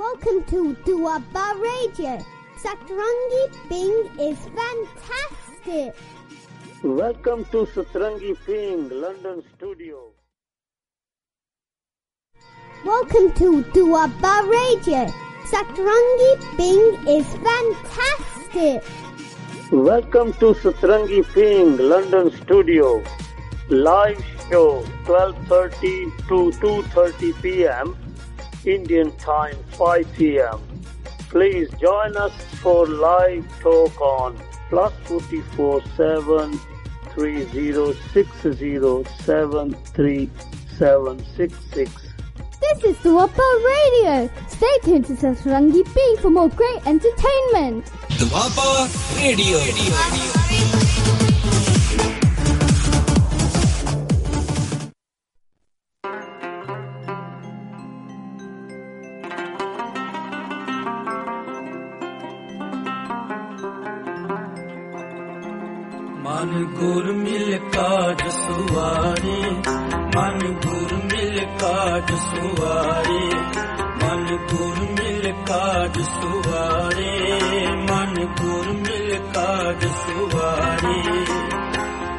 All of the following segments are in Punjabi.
Welcome to Duaba Radio. Satrangi Ping is fantastic. Welcome to Satrangi Ping, London studio. Welcome to Duaba Radio. Satrangi Ping is fantastic. Welcome to Satrangi Ping, London studio. Live show 12:30 to 2:30 p.m. Indian time 5 p.m. Please join us for live talk on plus 44 7 This is Duapa Radio. Stay tuned to Satrangi Ping for more great entertainment. Duapa Radio. ਮਨ ਗੁਰ ਮਿਲ ਕਾਜ ਸੁਵਾਰੇ ਮਨ ਗੁਰ ਮਿਲ ਕਾਜ ਸੁਵਾਰੇ ਮਨ ਗੁਰ ਮਿਲ ਕਾਜ ਸੁਵਾਰੇ ਮਨ ਗੁਰ ਮਿਲ ਕਾਜ ਸੁਵਾਰੇ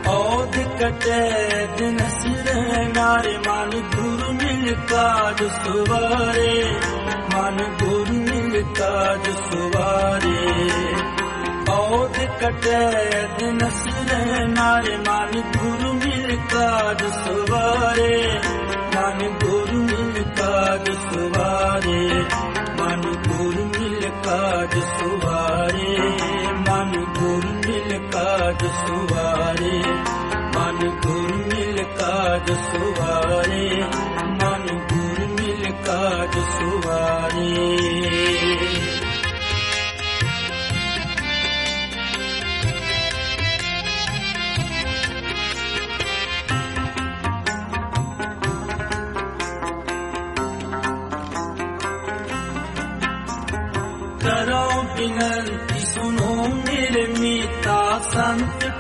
ਔਦ ਕਟੇ ਦਿਨ ਸਿਰ ਨਾਰੇ, ਮਨ ਗੁਰ ਮਿਲ ਕਾਜ ਸੁਵਾਰੇ ਮਨ ਗੁਰ ਮਿਲ ਕਾਜ ਸੁਵਾਰੇ ਔਦ ਕਟੇ ਦਿਨ ਸਿਰ ਨਾਰੇ ਮਨ ਗੁਰੂ ਮਿਲ ਕਾਜ ਸਵਾਰੇ। ਮਨ ਗੁਰੂ ਮਿਲ ਕਾਜ ਸਵਾਰੇ। ਮਨ ਗੁਰੂ ਮਿਲ ਕਾਜ ਸਵਾਰੇ। ਮਨ ਗੁਰੂ ਮਿਲ ਕਾਜ ਸਵਾਰੇ। ਮਨ ਗੁਰੂ ਮਿਲ ਕਾਜ ਸਵਾਰੇ। ਮਨ ਗੁਰੂ ਮਿਲ ਕਾਜ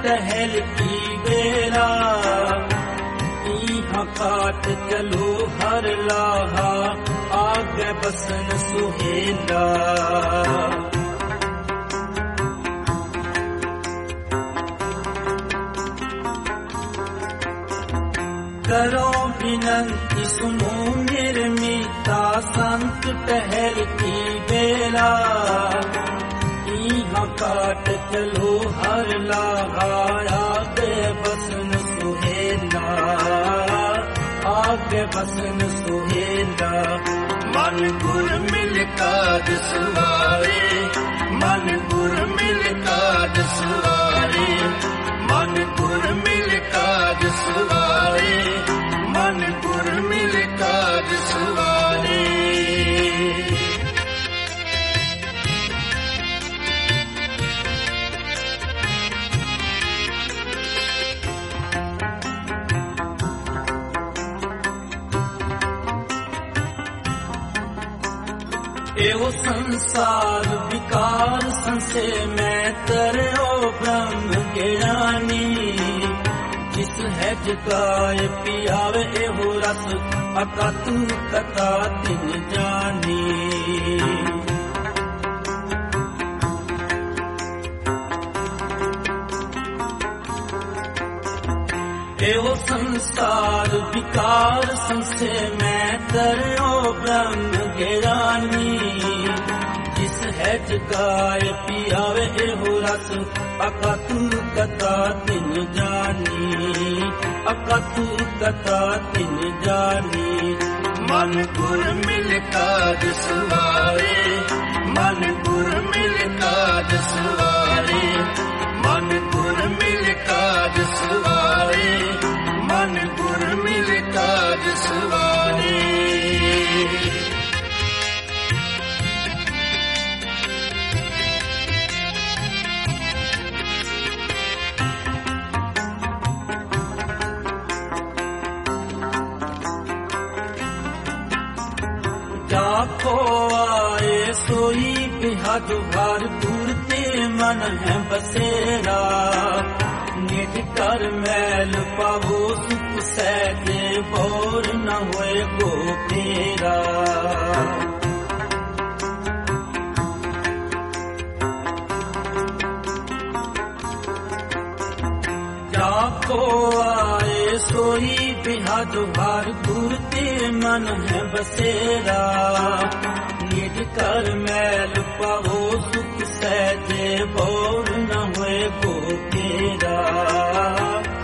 टहल की बेला यहाँ काट चलो हर लाहा आगे बसन सुहेला करो विनंती सुनो मेरे मीता संत टहल की बेला ਨਾ ਕਾਟ ਚਲੋ ਹਰ ਲਾਹਾਰਾ ਦੇ ਬਸਨ ਸੁਹੇਲਾ ਆਗੇ ਬਸਨ ਸੁਹੇਲਾ ਮਨ ਗੁਰ ਮਿਲ ਕਾਜ ਸਵਾਰੇ ਮਨ ਗੁਰ ਮਿਲ ਕਾਜ ਸਵਾਰੇ ਮਨ ਗੁਰ ਮਿਲ ਕਾਜ ਸਵਾਰੇ ਮਨ ਗੁਰ ਮਿਲ ਕਾਜ ਇਹੋ ਸੰਸਾਰ ਵਿਕਾਰ ਸੰਸੇ ਮੈਂ ਤਰਿਓ ਬ੍ਰਹਮ ਗਿਆਨੀ ਜਿਸ ਹੈ ਜਗਾਇ ਪਿਆਵੇ ਇਹੋ ਰਸ, ਅਕਤੂ ਕਤਾ ਤਿਨ ਜਾਨੀ ਇਹੋ ਸੰਸਾਰ ਵਿਕਾਰ ਸੰਸੇ ਮੈਂ तरयो ब्रह्म ज्ञानी जिस है जगाए पियावे एहो रस अकतु कथा तिन जानी अकतु कथा तिन जानी मन गुर मिल काज सुवारे मन गुर मिल काज सुवारे मन गुर मिल काज सुवारे ਹੋਆਏ ਸੋਈ ਬਿਹਦ ਵਾਰ ਦੂਰ ਤੇ ਮਨ ਹੈ ਬਸੇਰਾ। ਨਿਜ ਕਰ ਮੈਲ ਪਾਵੋ, ਸੁਖ ਸਹਿ ਕੇ ਬੋਰ ਨਾ ਹੋਏ ਕੋ ਤੇਰਾ ਸੋਈ आए सोई बिहाद भार दूर ते मन है बसेरा निज कर मैल पाओ सुख सहजे बोर न होए गो तेरा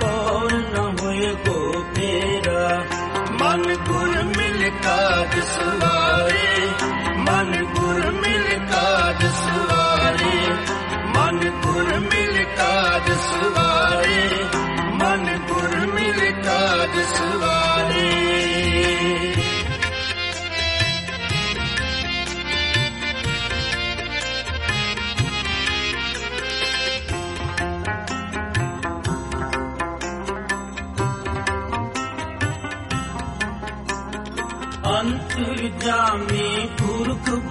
बोर न होए गो तेरा मन गुर मिल काज सवारे मन गुर मिल काज सवारे मन गुर मिल काज सवारे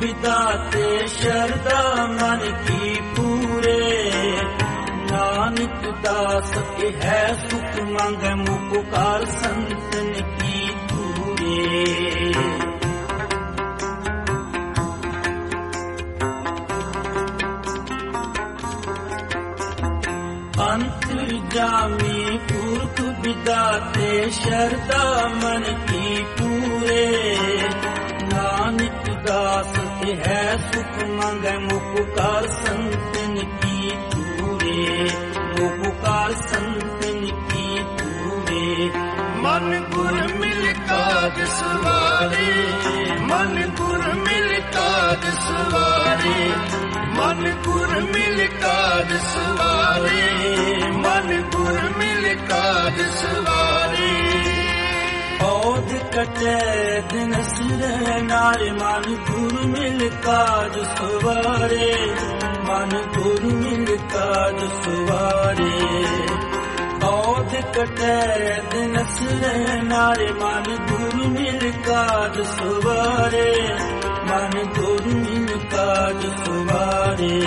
ਵਿਦਾਤੇ ਸ਼ਰਦਾ ਮਨ ਕੀ ਪੂਰੇ। ਨਾਨਕ ਦਾਸ ਕੇ ਹੈ ਸੁਖ ਮੰਗੈ ਮੁਕਾਰ ਸੰਤਨ ਕੀ ਪੂਰੇ। ਅੰਤਰ ਜਾਮੀ ਪੁਰਖ ਵਿਦਾਤੇ ਸ਼ਰਦਾ ਮਨ ਕੀ ਪੂਰੇ। ਨਾਨਕ ਦਾਸ ਹੈ ਸੁਖ ਮੰਗੈ ਮੁਕੁਕਾਰ ਸੰਤਨ ਕੀ ਤੂਰੇ ਮੁਕੁਕਾਰ ਸੰਤਨ ਕੀ ਤੂਰੇ ਮਨ ਗੁਰ ਮਿਲ ਕਾਜ ਸਵਾਰੇ, ਮਨ ਗੁਰ ਮਿਲ ਕਾਜ ਸਵਾਰੇ, ਮਨ ਗੁਰ ਮਿਲ ਕਾਜ ਸਵਾਰੇ, ਮਨ ਗੁਰ ਮਿਲ ਕਾਜ ਸਵਾਰੇ। ਕਟੇ ਦਿਨ ਸਿਰੇ ਨਾਲ ਮਨ ਗੁਰ ਮਿਲ ਕਾਜ ਸੁਵਾਰੇ ਮਨ ਗੁਰ ਮਿਲ ਕਾਜ ਸੁਵਾਰੇ ਔਦ ਕਟੇ ਦਿਨ ਸਿਰੇ ਨਾਲ ਮਨ ਗੁਰ ਮਿਲ ਕਾਜ ਸੁਵਾਰੇ ਮਨ ਗੁਰ ਮਿਲ ਕਾਜ ਸੁਵਾਰੇ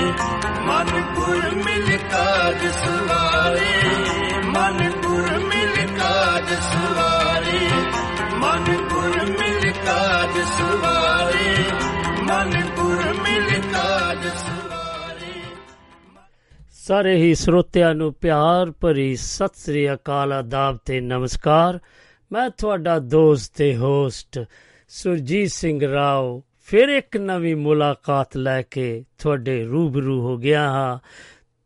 ਮਨ ਗੁਰ ਮਿਲ ਕਾਜ ਸੁਵਾਰੇ ਮਨ ਗੁਰ ਮਿਲ ਕਾਜ ਸੁਵਾਰੇ ਮਨਪੁਰ ਮਿਲ ਕਾਜ ਸੁਵਾਰੇ, ਮਨਪੁਰ ਮਿਲ ਕਾਜ ਸੁਵਾਰੇ। ਸਾਰੇ ਹੀ ਸਰੋਤਿਆਂ ਨੂੰ ਪਿਆਰ ਭਰੀ ਸਤਿ ਸ੍ਰੀ ਅਕਾਲ ਆਦਾਬ ਤੇ ਨਮਸਕਾਰ। ਮੈਂ ਤੁਹਾਡਾ ਦੋਸਤ ਤੇ ਹੋਸਟ ਸੁਰਜੀਤ ਸਿੰਘ ਰਾਓ ਫਿਰ ਇੱਕ ਨਵੀਂ ਮੁਲਾਕਾਤ ਲੈ ਕੇ ਤੁਹਾਡੇ ਰੂਬਰੂ ਹੋ ਗਿਆ ਹਾਂ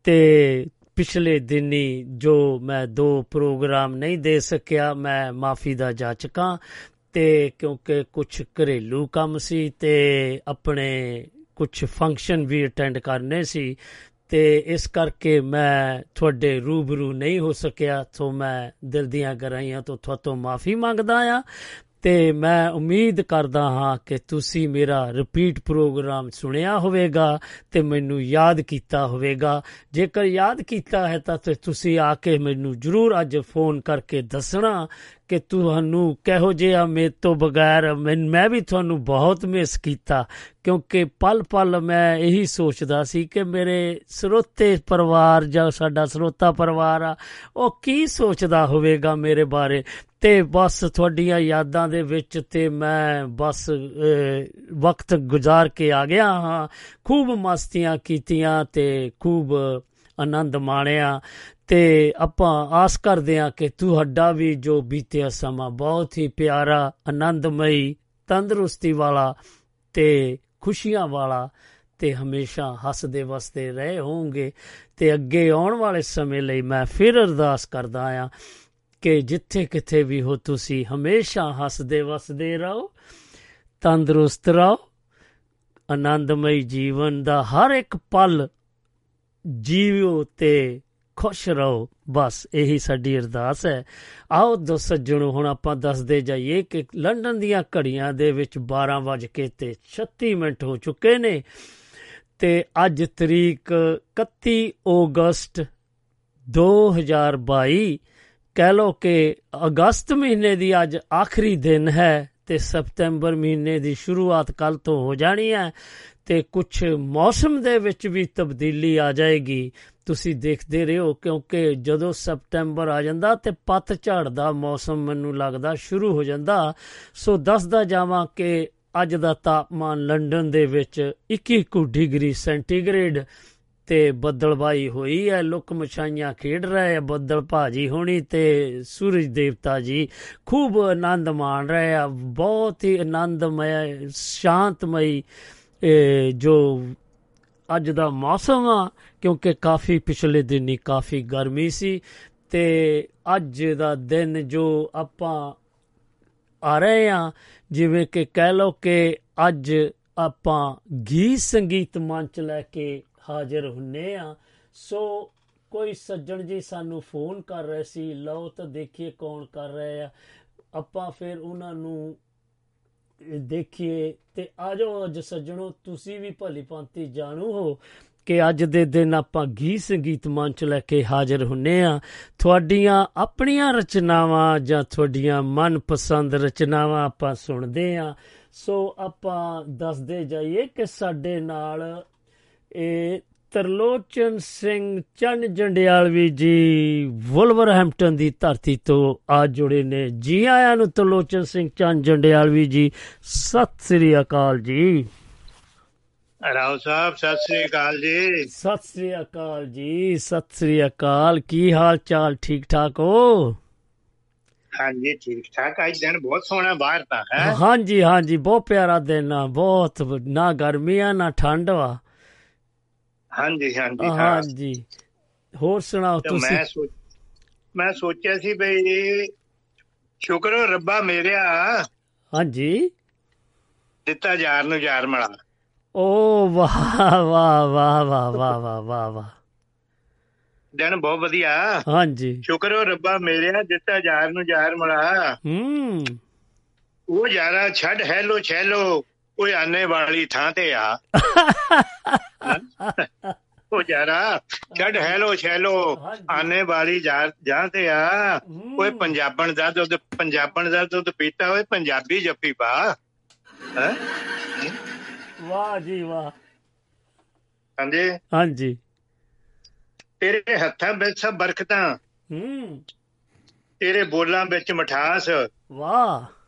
ਤੇ ਪਿਛਲੇ ਦਿਨੀ ਜੋ ਮੈਂ ਦੋ ਪ੍ਰੋਗਰਾਮ ਨਹੀਂ ਦੇ ਸਕਿਆ, ਮੈਂ ਮਾਫੀ ਦਾ ਜਾਚਕਾਂ ਤੇ ਕਿਉਂਕਿ ਕੁਝ ਘਰੇਲੂ ਕੰਮ ਸੀ ਤੇ ਆਪਣੇ ਕੁਝ ਫੰਕਸ਼ਨ ਵੀ ਅਟੈਂਡ ਕਰਨੇ ਸੀ ਤੇ ਇਸ ਕਰਕੇ ਮੈਂ ਤੁਹਾਡੇ ਰੂਬਰੂ ਨਹੀਂ ਹੋ ਸਕਿਆ। ਤੋਂ ਮੈਂ ਦਿਲ ਦੀਆਂ ਗਰਾਈਆਂ ਤੋਂ ਤੁਹਾਤੋਂ ਮਾਫੀ ਮੰਗਦਾ ਆ ਤੇ ਮੈਂ ਉਮੀਦ ਕਰਦਾ ਹਾਂ ਕਿ ਤੁਸੀਂ ਮੇਰਾ ਰਿਪੀਟ ਪ੍ਰੋਗਰਾਮ ਸੁਣਿਆ ਹੋਵੇਗਾ ਤੇ ਮੈਨੂੰ ਯਾਦ ਕੀਤਾ ਹੋਵੇਗਾ। ਜੇਕਰ ਯਾਦ ਕੀਤਾ ਹੈ ਤਾਂ ਤੇ ਤੁਸੀਂ ਆ ਕੇ ਮੈਨੂੰ ਜਰੂਰ ਅੱਜ ਫੋਨ ਕਰਕੇ ਦੱਸਣਾ ਕਿ ਤੁਹਾਨੂੰ ਕਿਹੋ ਜਿਹਾ ਮੇਰੇ ਤੋਂ ਬਗੈਰ ਮੈਂ ਮੈਂ ਵੀ ਤੁਹਾਨੂੰ ਬਹੁਤ ਮਿਸ ਕੀਤਾ, ਕਿਉਂਕਿ ਪਲ ਪਲ ਮੈਂ ਇਹੀ ਸੋਚਦਾ ਸੀ ਕਿ ਮੇਰੇ ਸਰੋਤੇ ਪਰਿਵਾਰ ਜਾਂ ਸਾਡਾ ਸਰੋਤਾ ਪਰਿਵਾਰ ਆ, ਉਹ ਕੀ ਸੋਚਦਾ ਹੋਵੇਗਾ ਮੇਰੇ ਬਾਰੇ। ਤੇ ਬਸ ਤੁਹਾਡੀਆਂ ਯਾਦਾਂ ਦੇ ਵਿੱਚ ਤੇ ਮੈਂ ਬਸ ਵਕਤ ਗੁਜ਼ਾਰ ਕੇ ਆ ਗਿਆ ਹਾਂ। ਖੂਬ ਮਸਤੀਆਂ ਕੀਤੀਆਂ ਤੇ ਖੂਬ ਆਨੰਦ ਮਾਣਿਆ। ਤੇ ਆਪਾਂ ਆਸ ਕਰਦੇ ਹਾਂ ਕਿ ਤੁਹਾਡਾ ਵੀ ਜੋ ਬੀਤਿਆ ਸਮਾਂ ਬਹੁਤ ਹੀ ਪਿਆਰਾ, ਆਨੰਦਮਈ, ਤੰਦਰੁਸਤੀ ਵਾਲਾ ਤੇ ਖੁਸ਼ੀਆਂ ਵਾਲਾ ਤੇ ਹਮੇਸ਼ਾ ਹੱਸਦੇ ਵਸਦੇ ਰਹੇ ਹੋਵੋਗੇ। ਤੇ ਅੱਗੇ ਆਉਣ ਵਾਲੇ ਸਮੇਂ ਲਈ ਮੈਂ ਫਿਰ ਅਰਦਾਸ ਕਰਦਾ ਆ ਕਿ ਜਿੱਥੇ ਕਿਥੇ ਵੀ ਹੋ ਤੁਸੀਂ ਹਮੇਸ਼ਾ ਹੱਸਦੇ ਵਸਦੇ ਰਹੋ, ਤੰਦਰੁਸਤ ਰਹੋ। ਆਨੰਦਮਈ ਜੀਵਨ ਦਾ ਹਰ ਇੱਕ ਪਲ ਜੀਵੋ ਤੇ ਖੁਸ਼ ਰਹੋ। ਬਸ ਇਹੀ ਸਾਡੀ ਅਰਦਾਸ ਹੈ। ਆਓ ਦੋ ਸੱਜਣੋ, ਹੁਣ ਆਪਾਂ ਦੱਸਦੇ ਜਾਈਏ ਕਿ ਲੰਡਨ ਦੀਆਂ ਘੜੀਆਂ ਦੇ ਵਿੱਚ 12 ਵਜ ਕੇ ਤੇ 36 ਮਿੰਟ ਹੋ ਚੁੱਕੇ ਨੇ ਤੇ ਅੱਜ ਤਰੀਕ 31 ਅਗਸਤ 2022 ਕਹਿ ਲੋ ਕਿ ਅਗਸਤ ਮਹੀਨੇ ਦੀ ਅੱਜ ਆਖਰੀ ਦਿਨ ਹੈ ਤੇ ਸਪਟੈਂਬਰ ਮਹੀਨੇ ਦੀ ਸ਼ੁਰੂਆਤ ਕੱਲ ਤੋਂ ਹੋ ਜਾਣੀ ਹੈ ਤੇ ਕੁਝ ਮੌਸਮ ਦੇ ਵਿੱਚ ਵੀ ਤਬਦੀਲੀ ਆ ਜਾਏਗੀ। ਤੁਸੀਂ ਦੇਖਦੇ ਰਹੋ ਕਿਉਂਕਿ ਜਦੋਂ ਸਪਟੈਂਬਰ ਆ ਜਾਂਦਾ ਤੇ ਪੱਤ ਝੜ ਦਾ ਮੌਸਮ ਮੈਨੂੰ ਲੱਗਦਾ ਸ਼ੁਰੂ ਹੋ ਜਾਂਦਾ, ਸੋ ਦੱਸਦਾ ਜਾਵਾਂ ਕਿ ਅੱਜ ਦਾ ਤਾਪਮਾਨ ਲੰਡਨ ਦੇ ਵਿੱਚ 21 ਡਿਗਰੀ ਸੈਂਟੀਗ੍ਰੇਡ ਤੇ ਬੱਦਲਬਾਈ ਹੋਈ ਹੈ ਲੁਕ ਮਛਾਈਆਂ ਖੇਡ ਰਹੇ ਆ ਬੱਦਲ ਭਾਜੀ ਹੋਣੀ ਤੇ ਸੂਰਜ ਦੇਵਤਾ ਜੀ। ਖੂਬ ਆਨੰਦ ਮਾਣ ਰਹੇ ਆ, ਬਹੁਤ ਹੀ ਆਨੰਦਮਈ, ਸ਼ਾਂਤਮਈ ਇਹ ਜੋ ਅੱਜ ਦਾ ਮੌਸਮ ਆ, ਕਿਉਂਕਿ ਕਾਫੀ ਪਿਛਲੇ ਦਿਨੀ ਕਾਫੀ ਗਰਮੀ ਸੀ ਤੇ ਅੱਜ ਦਾ ਦਿਨ ਜੋ ਆਪਾਂ ਆ ਰਹੇ ਆ, ਜਿਵੇਂ ਕਿ ਕਹਿ ਲਓ ਕਿ ਅੱਜ ਆਪਾਂ ਗੀਤ ਸੰਗੀਤ ਮੰਚ ਲੈ ਕੇ ਹਾਜ਼ਰ ਹੁੰਨੇ ਆ। ਸੋ ਕੋਈ ਸੱਜਣ ਜੀ ਸਾਨੂੰ ਫੋਨ ਕਰ ਰਹੇ ਸੀ, ਲਓ ਤਾਂ ਦੇਖੀਏ ਕੌਣ ਕਰ ਰਹੇ ਆ। ਆਪਾਂ ਫਿਰ ਉਹਨਾਂ ਨੂੰ ਦੇਖੀਏ ਤੇ ਆ ਜਾਓ ਅੱਜ ਸੱਜਣੋ, ਤੁਸੀਂ ਵੀ ਭਲੀ ਭਾਂਤੀ ਜਾਣੂ ਹੋ ਕਿ ਅੱਜ ਦੇ ਦਿਨ ਆਪਾਂ ਗੀਤ ਸੰਗੀਤ ਮੰਚ ਲੈ ਕੇ ਹਾਜ਼ਰ ਹੁੰਨੇ ਆ। ਤੁਹਾਡੀਆਂ ਆਪਣੀਆਂ ਰਚਨਾਵਾਂ ਜਾਂ ਤੁਹਾਡੀਆਂ ਮਨਪਸੰਦ ਰਚਨਾਵਾਂ ਆਪਾਂ ਸੁਣਦੇ ਆ। ਸੋ ਆਪਾਂ ਦੱਸਦੇ ਜਾਈਏ ਕਿ ਸਾਡੇ ਨਾਲ ਇਹ ਤਰਲੋਚਨ ਸਿੰਘ ਚੰਨ ਜੰਡਿਆਲਵੀ ਜੀ ਵੁਲਵਰਹੈਂਪਟਨ ਦੀ ਧਰਤੀ ਤੋਂ ਆ ਜੁੜੇ ਨੇ। ਜੀ ਆਇਆਂ ਨੂੰ ਤਰਲੋਚਨ ਸਿੰਘ ਚੰਨ ਜੰਡਿਆਲਵੀ ਜੀ। ਸਤਿ ਸ੍ਰੀ ਅਕਾਲ ਜੀ। ਰਾਓ ਸਾਹਿਬ ਸਤਿ ਸ੍ਰੀ ਅਕਾਲ ਜੀ। ਸਤਿ ਸ੍ਰੀ ਅਕਾਲ ਜੀ ਸਤਿ ਸ੍ਰੀ ਅਕਾਲ। ਕੀ ਹਾਲ ਚਾਲ ਠੀਕ ਠਾਕ ਹੋ? ਹਾਂਜੀ ਠੀਕ ਠਾਕ। ਅੱਜ ਦਿਨ ਬਹੁਤ ਸੋਹਣਾ ਬਾਹਰ ਤਾਂ ਹੈ। ਹਾਂਜੀ ਹਾਂਜੀ ਬਹੁਤ ਪਿਆਰਾ ਦਿਨ ਆ ਬਹੁਤ ਨਾ ਗਰਮੀ ਆ ਨਾ ਠੰਡ ਵਾ। ਹਾਂਜੀ ਹਾਂਜੀ ਹਾਂਜੀ। ਹੋਰ ਸੁਣਾਓ ਤੁਸੀਂ ਮੈਂ ਸੋਚ ਮੈਂ ਸੋਚਿਆ ਸੀ ਬਈ ਸ਼ੁਕਰ ਰੱਬਾ ਮੇਰਿਆ। ਹਾਂਜੀ। ਦਿੱਤਾ ਯਾਰ ਨੂੰ ਯਾਰ ਮਲਾ। ਓ ਵਾਹ ਵਾਹ ਵਾਹ ਵਾਹ ਵਾਹ ਵਾਹ ਵਾਹ ਵਾਹ। ਦਿਨ ਬਹੁਤ ਵਧੀਆ। ਹਾਂਜੀ। ਸ਼ੁਕਰ ਹੋ ਰੱਬਾ ਮੇਰਿਆ ਦਿੱਤਾ ਯਾਰ ਨੂੰ ਯਾਰ ਮਲਾ। ਹੂੰ। ਉਹ ਯਾਰਾ ਛੱਡ ਹੈਲੋ ਛੈਲੋ। ਉਹ ਆਨੇ ਵਾਲੀ ਥਾਂ ਤੇ ਆ। ਉਹ ਯਾਰਾ ਛੱਡ ਹੈਲੋ ਛੈਲੋ। ਆਨੇ ਵਾਲੀ ਜਾ ਤੇ ਆ। ਓਏ ਪੰਜਾਬਣ ਦਾ ਦੁੱਧ ਪੰਜਾਬਣ ਦਾ ਦੁੱਧ ਪੀਤਾ ਓਏ ਪੰਜਾਬੀ ਜੱਫੀ ਪਾ? ਵਾਹ ਜੀ ਵਾਹ। ਹਾਂਜੀ। ਹਾਂਜੀ। ਤੇਰੇ ਹੱਥਾਂ ਵਿੱਚ ਸਭ ਬਰਕਤਾਂ। ਹੂੰ। ਤੇਰੇ ਬੋਲਾਂ ਵਿੱਚ ਮਠਾਸ। ਵਾਹ।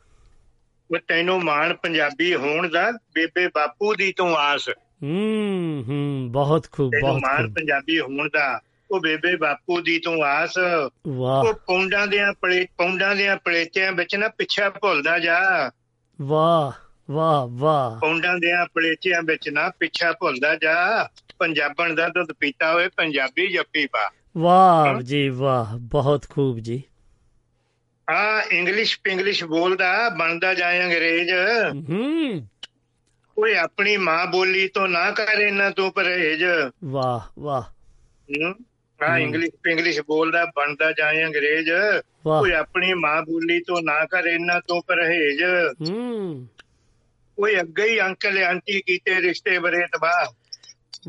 ਉਹ ਤੈਨੂੰ ਮਾਣ ਪੰਜਾਬੀ ਹੋਣ ਦਾ ਬੇਬੇ ਬਾਪੂ ਦੀ ਤੂੰ ਆਸ। ਹੂੰ ਹੂੰ ਬਹੁਤ ਖੂਬ ਬਹੁਤ ਮਾਣ ਪੰਜਾਬੀ ਹੋਣ ਦਾ ਉਹ ਬੇਬੇ ਬਾਪੂ ਦੀ ਤੂੰ ਆਸ। ਵਾਹ। ਉਹ ਪੌਂਡਾਂ ਦੀਆਂ ਪਲੇ ਪੌਂਡਾਂ ਦੀਆਂ ਪਲੇਟਿਆਂ ਵਿੱਚ ਨਾ ਪਿੱਛਾ ਭੁੱਲਦਾ ਜਾ। ਵਾਹ ਵਾਹ ਵਾਹ। ਪੌਂਡਾਂ ਦੀਆਂ ਪਲੇਟਿਆਂ ਵਿੱਚ ਨਾ ਪਿੱਛਾ ਭੁੱਲਦਾ ਜਾ। ਪੰਜਾਬਣ ਦਾ ਦੁੱਧ ਪੀਤਾ ਹੋਏ ਪੰਜਾਬੀ ਜੱਫੀ ਪਾ। ਵਾਹ ਜੀ ਵਾਹ ਬਹੁਤ ਖੂਬ ਜੀ। ਆ ਇੰਗਲਿਸ਼ ਪਿੰਗਲਿਸ਼ ਬੋਲਦਾ ਬਣਦਾ ਜਾਏ ਅੰਗਰੇਜ਼। ਹੂੰ। ਓਏ ਆਪਣੀ ਮਾਂ ਬੋਲੀ ਤੋਂ ਨਾ ਕਰ ਇਹਨਾਂ ਤੂੰ ਪਰਹੇਜ। ਵਾਹ ਵਾਹ। ਆ ਇੰਗਲਿਸ਼ ਪਿੰਗਲਿਸ਼ ਬੋਲਦਾ ਬਣਦਾ ਜਾਏ ਅੰਗਰੇਜ਼। ਓਏ ਆਪਣੀ ਮਾਂ ਬੋਲੀ ਤੋਂ ਨਾ ਕਰ ਇਹਨਾਂ ਤੋਂ ਪਰਹੇਜ। ਹੂੰ। ਓਏ ਅੱਗੇ ਹੀ ਅੰਕਲ ਆਂਟੀ ਕੀਤੇ ਰਿਸ਼ਤੇ ਬਰੇ ਤਬਾਹ।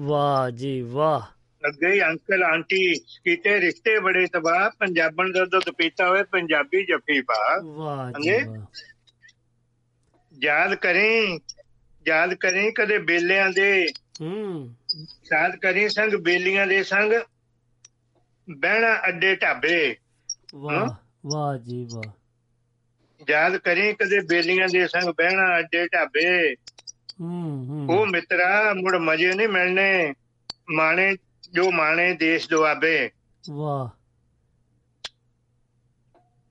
ਵਾਹ ਜੀ ਵਾਹ। ਅੱਗੇ ਹੀ ਅੰਕਲ ਆਂਟੀ ਕੀਤੇ ਰਿਸ਼ਤੇ ਬੜੇ ਤਬਾਹ ਪੰਜਾਬਣ ਦਾ ਦੁੱਧ ਪੀਤਾ ਹੋਏ ਪੰਜਾਬੀ ਜੱਫੀ ਪਾ। ਵਾਹ ਜੀ ਯਾਦ ਕਰੀਂ ਯਾਦ ਕਰੀਂ ਕਦੇ ਬੇਲਿਆਂ ਦੇ। ਹੂੰ। ਯਾਦ ਕਰੀਂ ਸੰਗ ਬੇਲੀਆਂ ਦੇ ਸੰਗ ਬਹਿਣਾ ਅੱਡੇ ਢਾਬੇ। ਵਾਹ ਵਾਹ ਜੀ ਵਾਹ। ਯਾਦ ਕਰੀਂ ਕਦੇ ਬੇਲੀਆਂ ਦੇ ਸੰਗ ਬਹਿਣਾ ਅੱਡੇ ਢਾਬੇ। ਹੂੰ ਹੂੰ। ਉਹ ਮਿੱਤਰਾ ਮੁੜ ਮਜੇ ਨਹੀਂ ਮਿਲਣੇ। ਮਾਣੇ ਜੋ ਮਾਣੇ ਦੇਸ਼ ਦੁਆਬੇ। ਵਾਹ।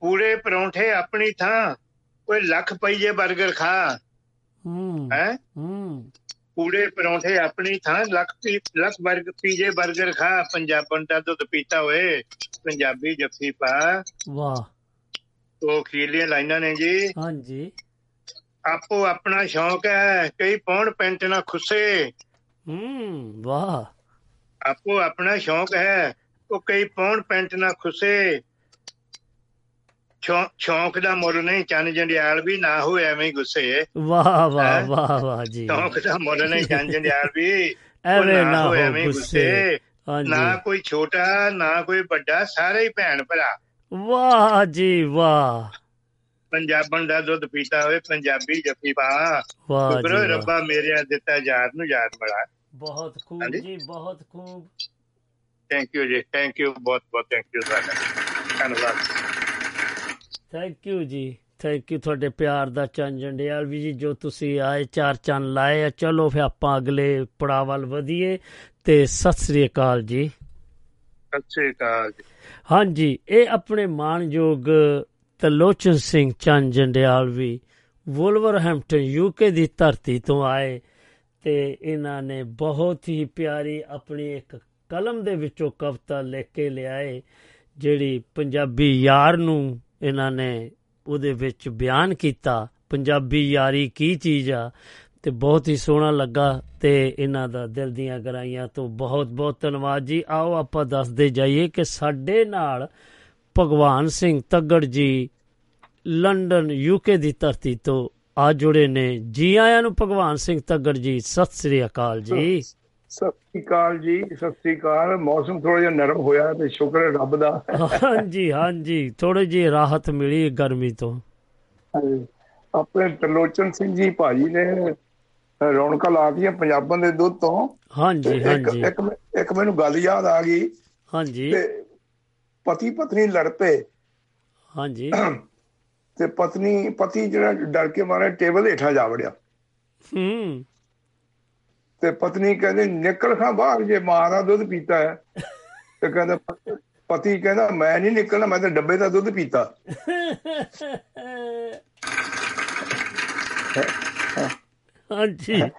ਪੂਰੇ ਪਰੌਂਠੇ ਆਪਣੀ ਥਾਂ। ਕੋਈ ਲੱਖ ਪਈਏ 버ਗਰ ਖਾ। ਹੂੰ। ਹੈ? ਹੂੰ। ਪੂੜੇ ਪਰੌਂਠੇ ਆਪਣੀ ਥਾਂ। ਲੱਖ ਪੀ ਲੱਖ 버ਗਰ ਪੀਜੇ 버ਗਰ ਖਾ। ਪੰਜਾਬਣ ਦਾ ਦੁੱਧ ਪੀਤਾ ਹੋਏ। ਪੰਜਾਬੀ ਜੱਫੀ ਪਾ। ਵਾਹ। ਉਹ ਖੀਲੀਆਂ ਲਾਈਨਾਂ ਨੇ ਜੀ। ਹਾਂਜੀ। ਆਪੋ ਆਪਣਾ ਸ਼ੌਂਕ ਹੈ। ਕਈ ਪੌਣ ਪੈਂਟ ਨਾ ਖੁੱਸੇ। ਹੂੰ ਵਾਹ। ਆਪੋ ਆਪਣਾ ਸ਼ੌਂਕ ਹੈ। ਉਹ ਕਈ ਪੌਣ ਪੈਂਟ ਨਾ ਖੁੱਸੇ। ਸ਼ੌਂਕ ਦਾ ਮੁੱਲ ਨਹੀਂ ਚੰਨ ਜੰਡਿਆਲ ਵੀ ਨਾ ਹੋਏ ਐਵੇਂ ਹੀ ਗੁੱਸੇ। ਵਾਹ ਵਾਹ ਹੈਂ? ਵਾਹ ਵਾਹ ਜੀ। ਸ਼ੌਂਕ ਦਾ ਮੁੱਲ ਨਹੀਂ ਚੰਨ ਜੰਡਿਆਲ ਵੀ ਐਵੇਂ ਨਾ ਹੋ ਐਵੇਂ ਹੀ ਗੁੱਸੇ। ਨਾ ਕੋਈ ਛੋਟਾ ਨਾ ਕੋਈ ਵੱਡਾ ਸਾਰੇ ਹੀ ਭੈਣ ਭਰਾ। ਵਾਹ ਜੀ ਵਾਹ। ਪੰਜਾਬਣ ਦਾ ਦੁੱਧ ਪੀਤਾ ਹੋਵੇ ਪੰਜਾਬੀ ਜੱਫੀ ਪਾ। ਵਾਹ ਜੀ। ਰੱਬਾ ਮੇਰੇ ਦਿੱਤਾ ਯਾਰ ਨੂੰ ਯਾਦ ਬੜਾ। ਬਹੁਤ ਖੂਬ ਹਾਂਜੀ। ਜੀ ਬਹੁਤ ਖੂਬ। ਥੈਂਕ ਯੂ ਜੀ ਥੈਂਕ ਯੂ ਬਹੁਤ ਬਹੁਤ ਥੈਂਕ ਯੂ ਤੁਹਾਡਾ। ਧੰਨਵਾਦ। ਥੈਂਕ ਯੂ ਜੀ ਥੈਂਕ ਯੂ ਤੁਹਾਡੇ ਪਿਆਰ ਦਾ ਚੰਨ ਜੰਡਿਆਲ ਵੀ ਜੀ ਜੋ ਤੁਸੀਂ ਆਏ ਚਾਰ ਚੰਨ ਲਾਏ ਆ। ਚਲੋ ਫਿਰ ਆਪਾਂ ਅਗਲੇ ਪੜਾਅ ਵੱਲ ਵਧੀਏ ਤੇ ਸਤਿ ਸ੍ਰੀ ਅਕਾਲ ਜੀ। ਅੱਛੇ ਕਾਲ ਹਾਂਜੀ ਇਹ ਆਪਣੇ ਮਾਣਯੋਗ ਤਲੋਚਨ ਸਿੰਘ ਚੰਨ ਜੰਡਿਆਲ ਵੀ ਵੁਲਵਰਹੈਂਪਟਨ ਯੂਕੇ ਦੀ ਧਰਤੀ ਤੋਂ ਆਏ। ਤੇ ਇਹਨਾਂ ਨੇ ਬਹੁਤ ਹੀ ਪਿਆਰੀ ਆਪਣੀ ਇੱਕ ਕਲਮ ਦੇ ਵਿੱਚੋਂ ਕਵਿਤਾ ਲਿਖ ਕੇ ਲਿਆਏ, ਜਿਹੜੀ ਪੰਜਾਬੀ ਯਾਰ ਨੂੰ ਇਹਨਾਂ ਨੇ ਉਹਦੇ ਵਿੱਚ ਬਿਆਨ ਕੀਤਾ। ਪੰਜਾਬੀ ਯਾਰੀ ਕੀ ਚੀਜ਼ ਆ? ਤੇ ਬਹੁਤ ਹੀ ਸੋਹਣਾ ਲੱਗਾ ਤੇ ਇਹਨਾਂ ਦਾ ਦਿਲ ਦੀਆਂ ਗਰਾਈਆਂ ਤੋਂ ਬਹੁਤ ਬਹੁਤ ਧੰਨਵਾਦ ਜੀ। ਆਓ ਆਪਾਂ ਦੱਸਦੇ ਜਾਈਏ ਕਿ ਸਾਡੇ ਨਾਲ ਭਗਵਾਨ ਸਿੰਘ ਤੱਗੜ ਜੀ ਲੰਡਨ ਯੂਕੇ ਦੀ ਧਰਤੀ ਤੋਂ ਆ ਜੁੜੇ ਨੇ। ਜੀ ਆਇਆਂ ਨੂੰ ਭਗਵਾਨ ਸਿੰਘ ਤੱਗੜ ਜੀ ਸਤਿ ਸ੍ਰੀ ਅਕਾਲ ਜੀ। ਸਤਿ ਸ੍ਰੀ ਅਕਾਲ ਜੀ ਸਤਿ ਸ੍ਰੀ ਅਕਾਲ। ਮੌਸਮ ਥੋੜਾ ਜਿਹਾ ਨਰਮ ਹੋਇਆ ਤੇ ਸ਼ੁਕਰ ਹੈ ਰੱਬ ਦਾ। ਹਾਂਜੀ ਹਾਂਜੀ। ਥੋੜੀ ਜਿਹੀ ਰਾਹਤ ਮਿਲੀ ਗਰਮੀ ਤੋਂ। ਆਪਣੇ ਤਰਲੋਚਨ ਸਿੰਘ ਜੀ ਭਾਜੀ ਨੇ ਰੌਣਕਾਂ ਲਾਤੀਆਂ ਪੰਜਾਬਾਂ ਦੇ ਦੁੱਧ ਤੋਂ। ਹਾਂਜੀ ਹਾਂਜੀ। ਇੱਕ ਇੱਕ ਮੈਨੂੰ ਗੱਲ ਯਾਦ ਆ ਗਈ। ਹਾਂਜੀ। ਪਤੀ ਪਤਨੀ ਲੜ ਪਏ। ਹਾਂਜੀ। ਤੇ ਪਤਨੀ ਪਤੀ ਜਿਹੜਾ ਡਰ ਕੇ ਮਾਰੇ ਟੇਬਲ ਹੇਠਾਂ ਜਾ ਵੜਿਆ। ਹੂੰ। ਤੇ ਪਤਨੀ ਕਹਿੰਦੇ ਨਿਕਲ ਖਾਂ ਬਾਹਰ ਜੇ ਮਾਂ ਦਾ ਦੁੱਧ ਪੀਤਾ ਹੈ। ਤੇ ਕਹਿੰਦਾ ਪਤੀ ਕਹਿੰਦਾ ਮੈਂ ਨਹੀਂ ਨਿਕਲਣਾ ਮੈਂ ਤਾਂ ਡੱਬੇ ਦਾ ਦੁੱਧ ਪੀਤਾ। ਹਾਂਜੀ।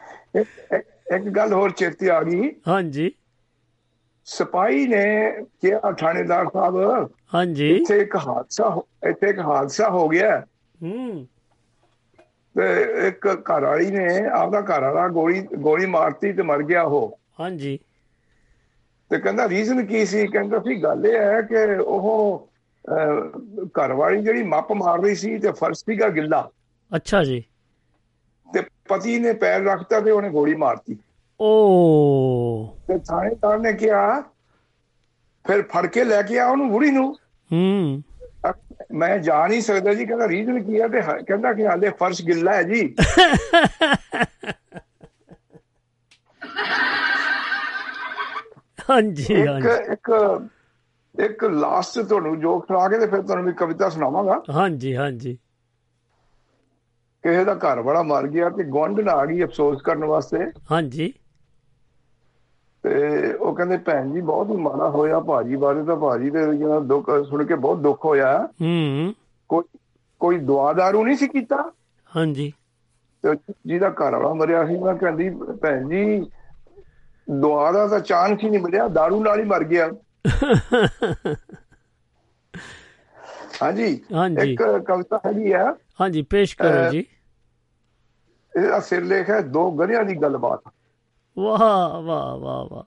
ਇੱਕ ਗੱਲ ਹੋਰ ਚੇਤੇ ਆ ਗਈ। ਹਾਂਜੀ। ਸਿਪਾਹੀ ਨੇ ਕਿਹਾ ਥਾਣੇਦਾਰ ਸਾਹਿਬ ਹਾਂਜੀ। ਇੱਥੇ ਇੱਕ ਹਾਦਸਾ ਇੱਥੇ ਇੱਕ ਹਾਦਸਾ ਹੋ ਗਿਆ। ਹੂੰ। ਤੇ ਇੱਕ ਘਰ ਵਾਲੀ ਨੇ ਆਪਦਾ ਘਰ ਵਾਲਾ ਗੋਲੀ ਗੋਲੀ ਮਾਰਤੀ ਤੇ ਮਰ ਗਿਆ ਉਹ। ਹਾਂਜੀ। ਤੇ ਕਹਿੰਦਾ ਰੀਜ਼ਨ ਕੀ ਸੀ? ਕਹਿੰਦਾ ਸੀ ਗੱਲ ਇਹ ਹੈ ਕਿ ਉਹ ਘਰ ਵਾਲੀ ਜਿਹੜੀ ਮੱਪ ਮਾਰ ਰਹੀ ਸੀ ਤੇ ਫਰਸ਼ ਸੀਗਾ ਗਿੱਲਾ। ਅੱਛਾ ਜੀ। ਤੇ ਪਤੀ ਨੇ ਪੈਰ ਰੱਖਤਾ ਤੇ ਉਹਨੇ ਗੋਲੀ ਮਾਰਤੀ। ਓ। ਤੇ ਥਾਣੇਦਾਰ ਨੇ ਕਿਹਾ ਫਿਰ ਫੜ ਕੇ ਲੈ ਕੇ ਆ ਉਹਨੂੰ ਬੁੜੀ ਨੂੰ। ਹੂੰ। ਮੈਂ ਜਾ ਨਹੀਂ ਸਕਦਾ ਜੀ ਕਹਿੰਦਾ ਰੀਜ਼ਨ ਕੀ ਹੈ ਤੇ ਕਹਿੰਦਾ ਕਿ ਹਾਲੇ ਫਰਸ਼ ਗਿੱਲਾ ਹੈ ਜੀ। ਹਾਂਜੀ ਹਾਂਜੀ। ਇੱਕ ਇੱਕ ਲਾਸਟ ਤੁਹਾਨੂੰ ਜੋਕ ਸੁਣਾ ਕੇ ਤੇ ਫਿਰ ਤੁਹਾਨੂੰ ਵੀ ਕਵਿਤਾ ਸੁਣਾਵਾਂਗਾ। ਹਾਂਜੀ ਹਾਂਜੀ। ਕਿਸੇ ਦਾ ਘਰ ਬੜਾ ਮਰ ਗਿਆ ਤੇ ਗੁਆਂਢਣ ਆ ਗਈ ਅਫਸੋਸ ਕਰਨ ਵਾਸਤੇ। ਹਾਂਜੀ। ਤੇ ਉਹ ਕਹਿੰਦੇ ਭੈਣ ਜੀ ਬਹੁਤ ਹੀ ਮਾੜਾ ਹੋਇਆ ਭਾਜੀ ਬਾਰੇ ਤਾਂ ਭਾਜੀ ਦੇ ਜਿਹੜਾ ਦੁੱਖ ਸੁਣ ਕੇ ਬਹੁਤ ਦੁੱਖ ਹੋਇਆ। ਹੂੰ। ਕੋਈ ਕੋਈ ਦੁਆਦਾਰੂ ਨਹੀਂ ਸੀ ਕੀਤਾ? ਹਾਂਜੀ। ਤੇ ਜਿਹਦਾ ਘਰ ਵਾਲਾ ਮਰਿਆ ਸੀ। ਮੈਂ ਕਹਿੰਦੀ ਭੈਣ ਜੀ ਦੁਆ ਦਾ ਤਾਂ ਚਾਂਸ ਹੀ ਨਹੀਂ ਮਿਲਿਆ दारू ਨਾਲ ਹੀ ਮਰ ਗਿਆ। ਹਾਂਜੀ। ਹਾਂਜੀ। ਇੱਕ ਕਵਿਤਾ ਹੈਗੀ ਆ। ਹਾਂਜੀ ਪੇਸ਼ ਕਰੋ ਜੀ। ਇਹਦਾ ਸਿਰਲੇਖ ਹੈ ਦੋ ਗਧਿਆਂ ਦੀ ਗੱਲਬਾਤ। ਵਾਹ ਵਾਹ ਵਾਹ ਵਾਹ।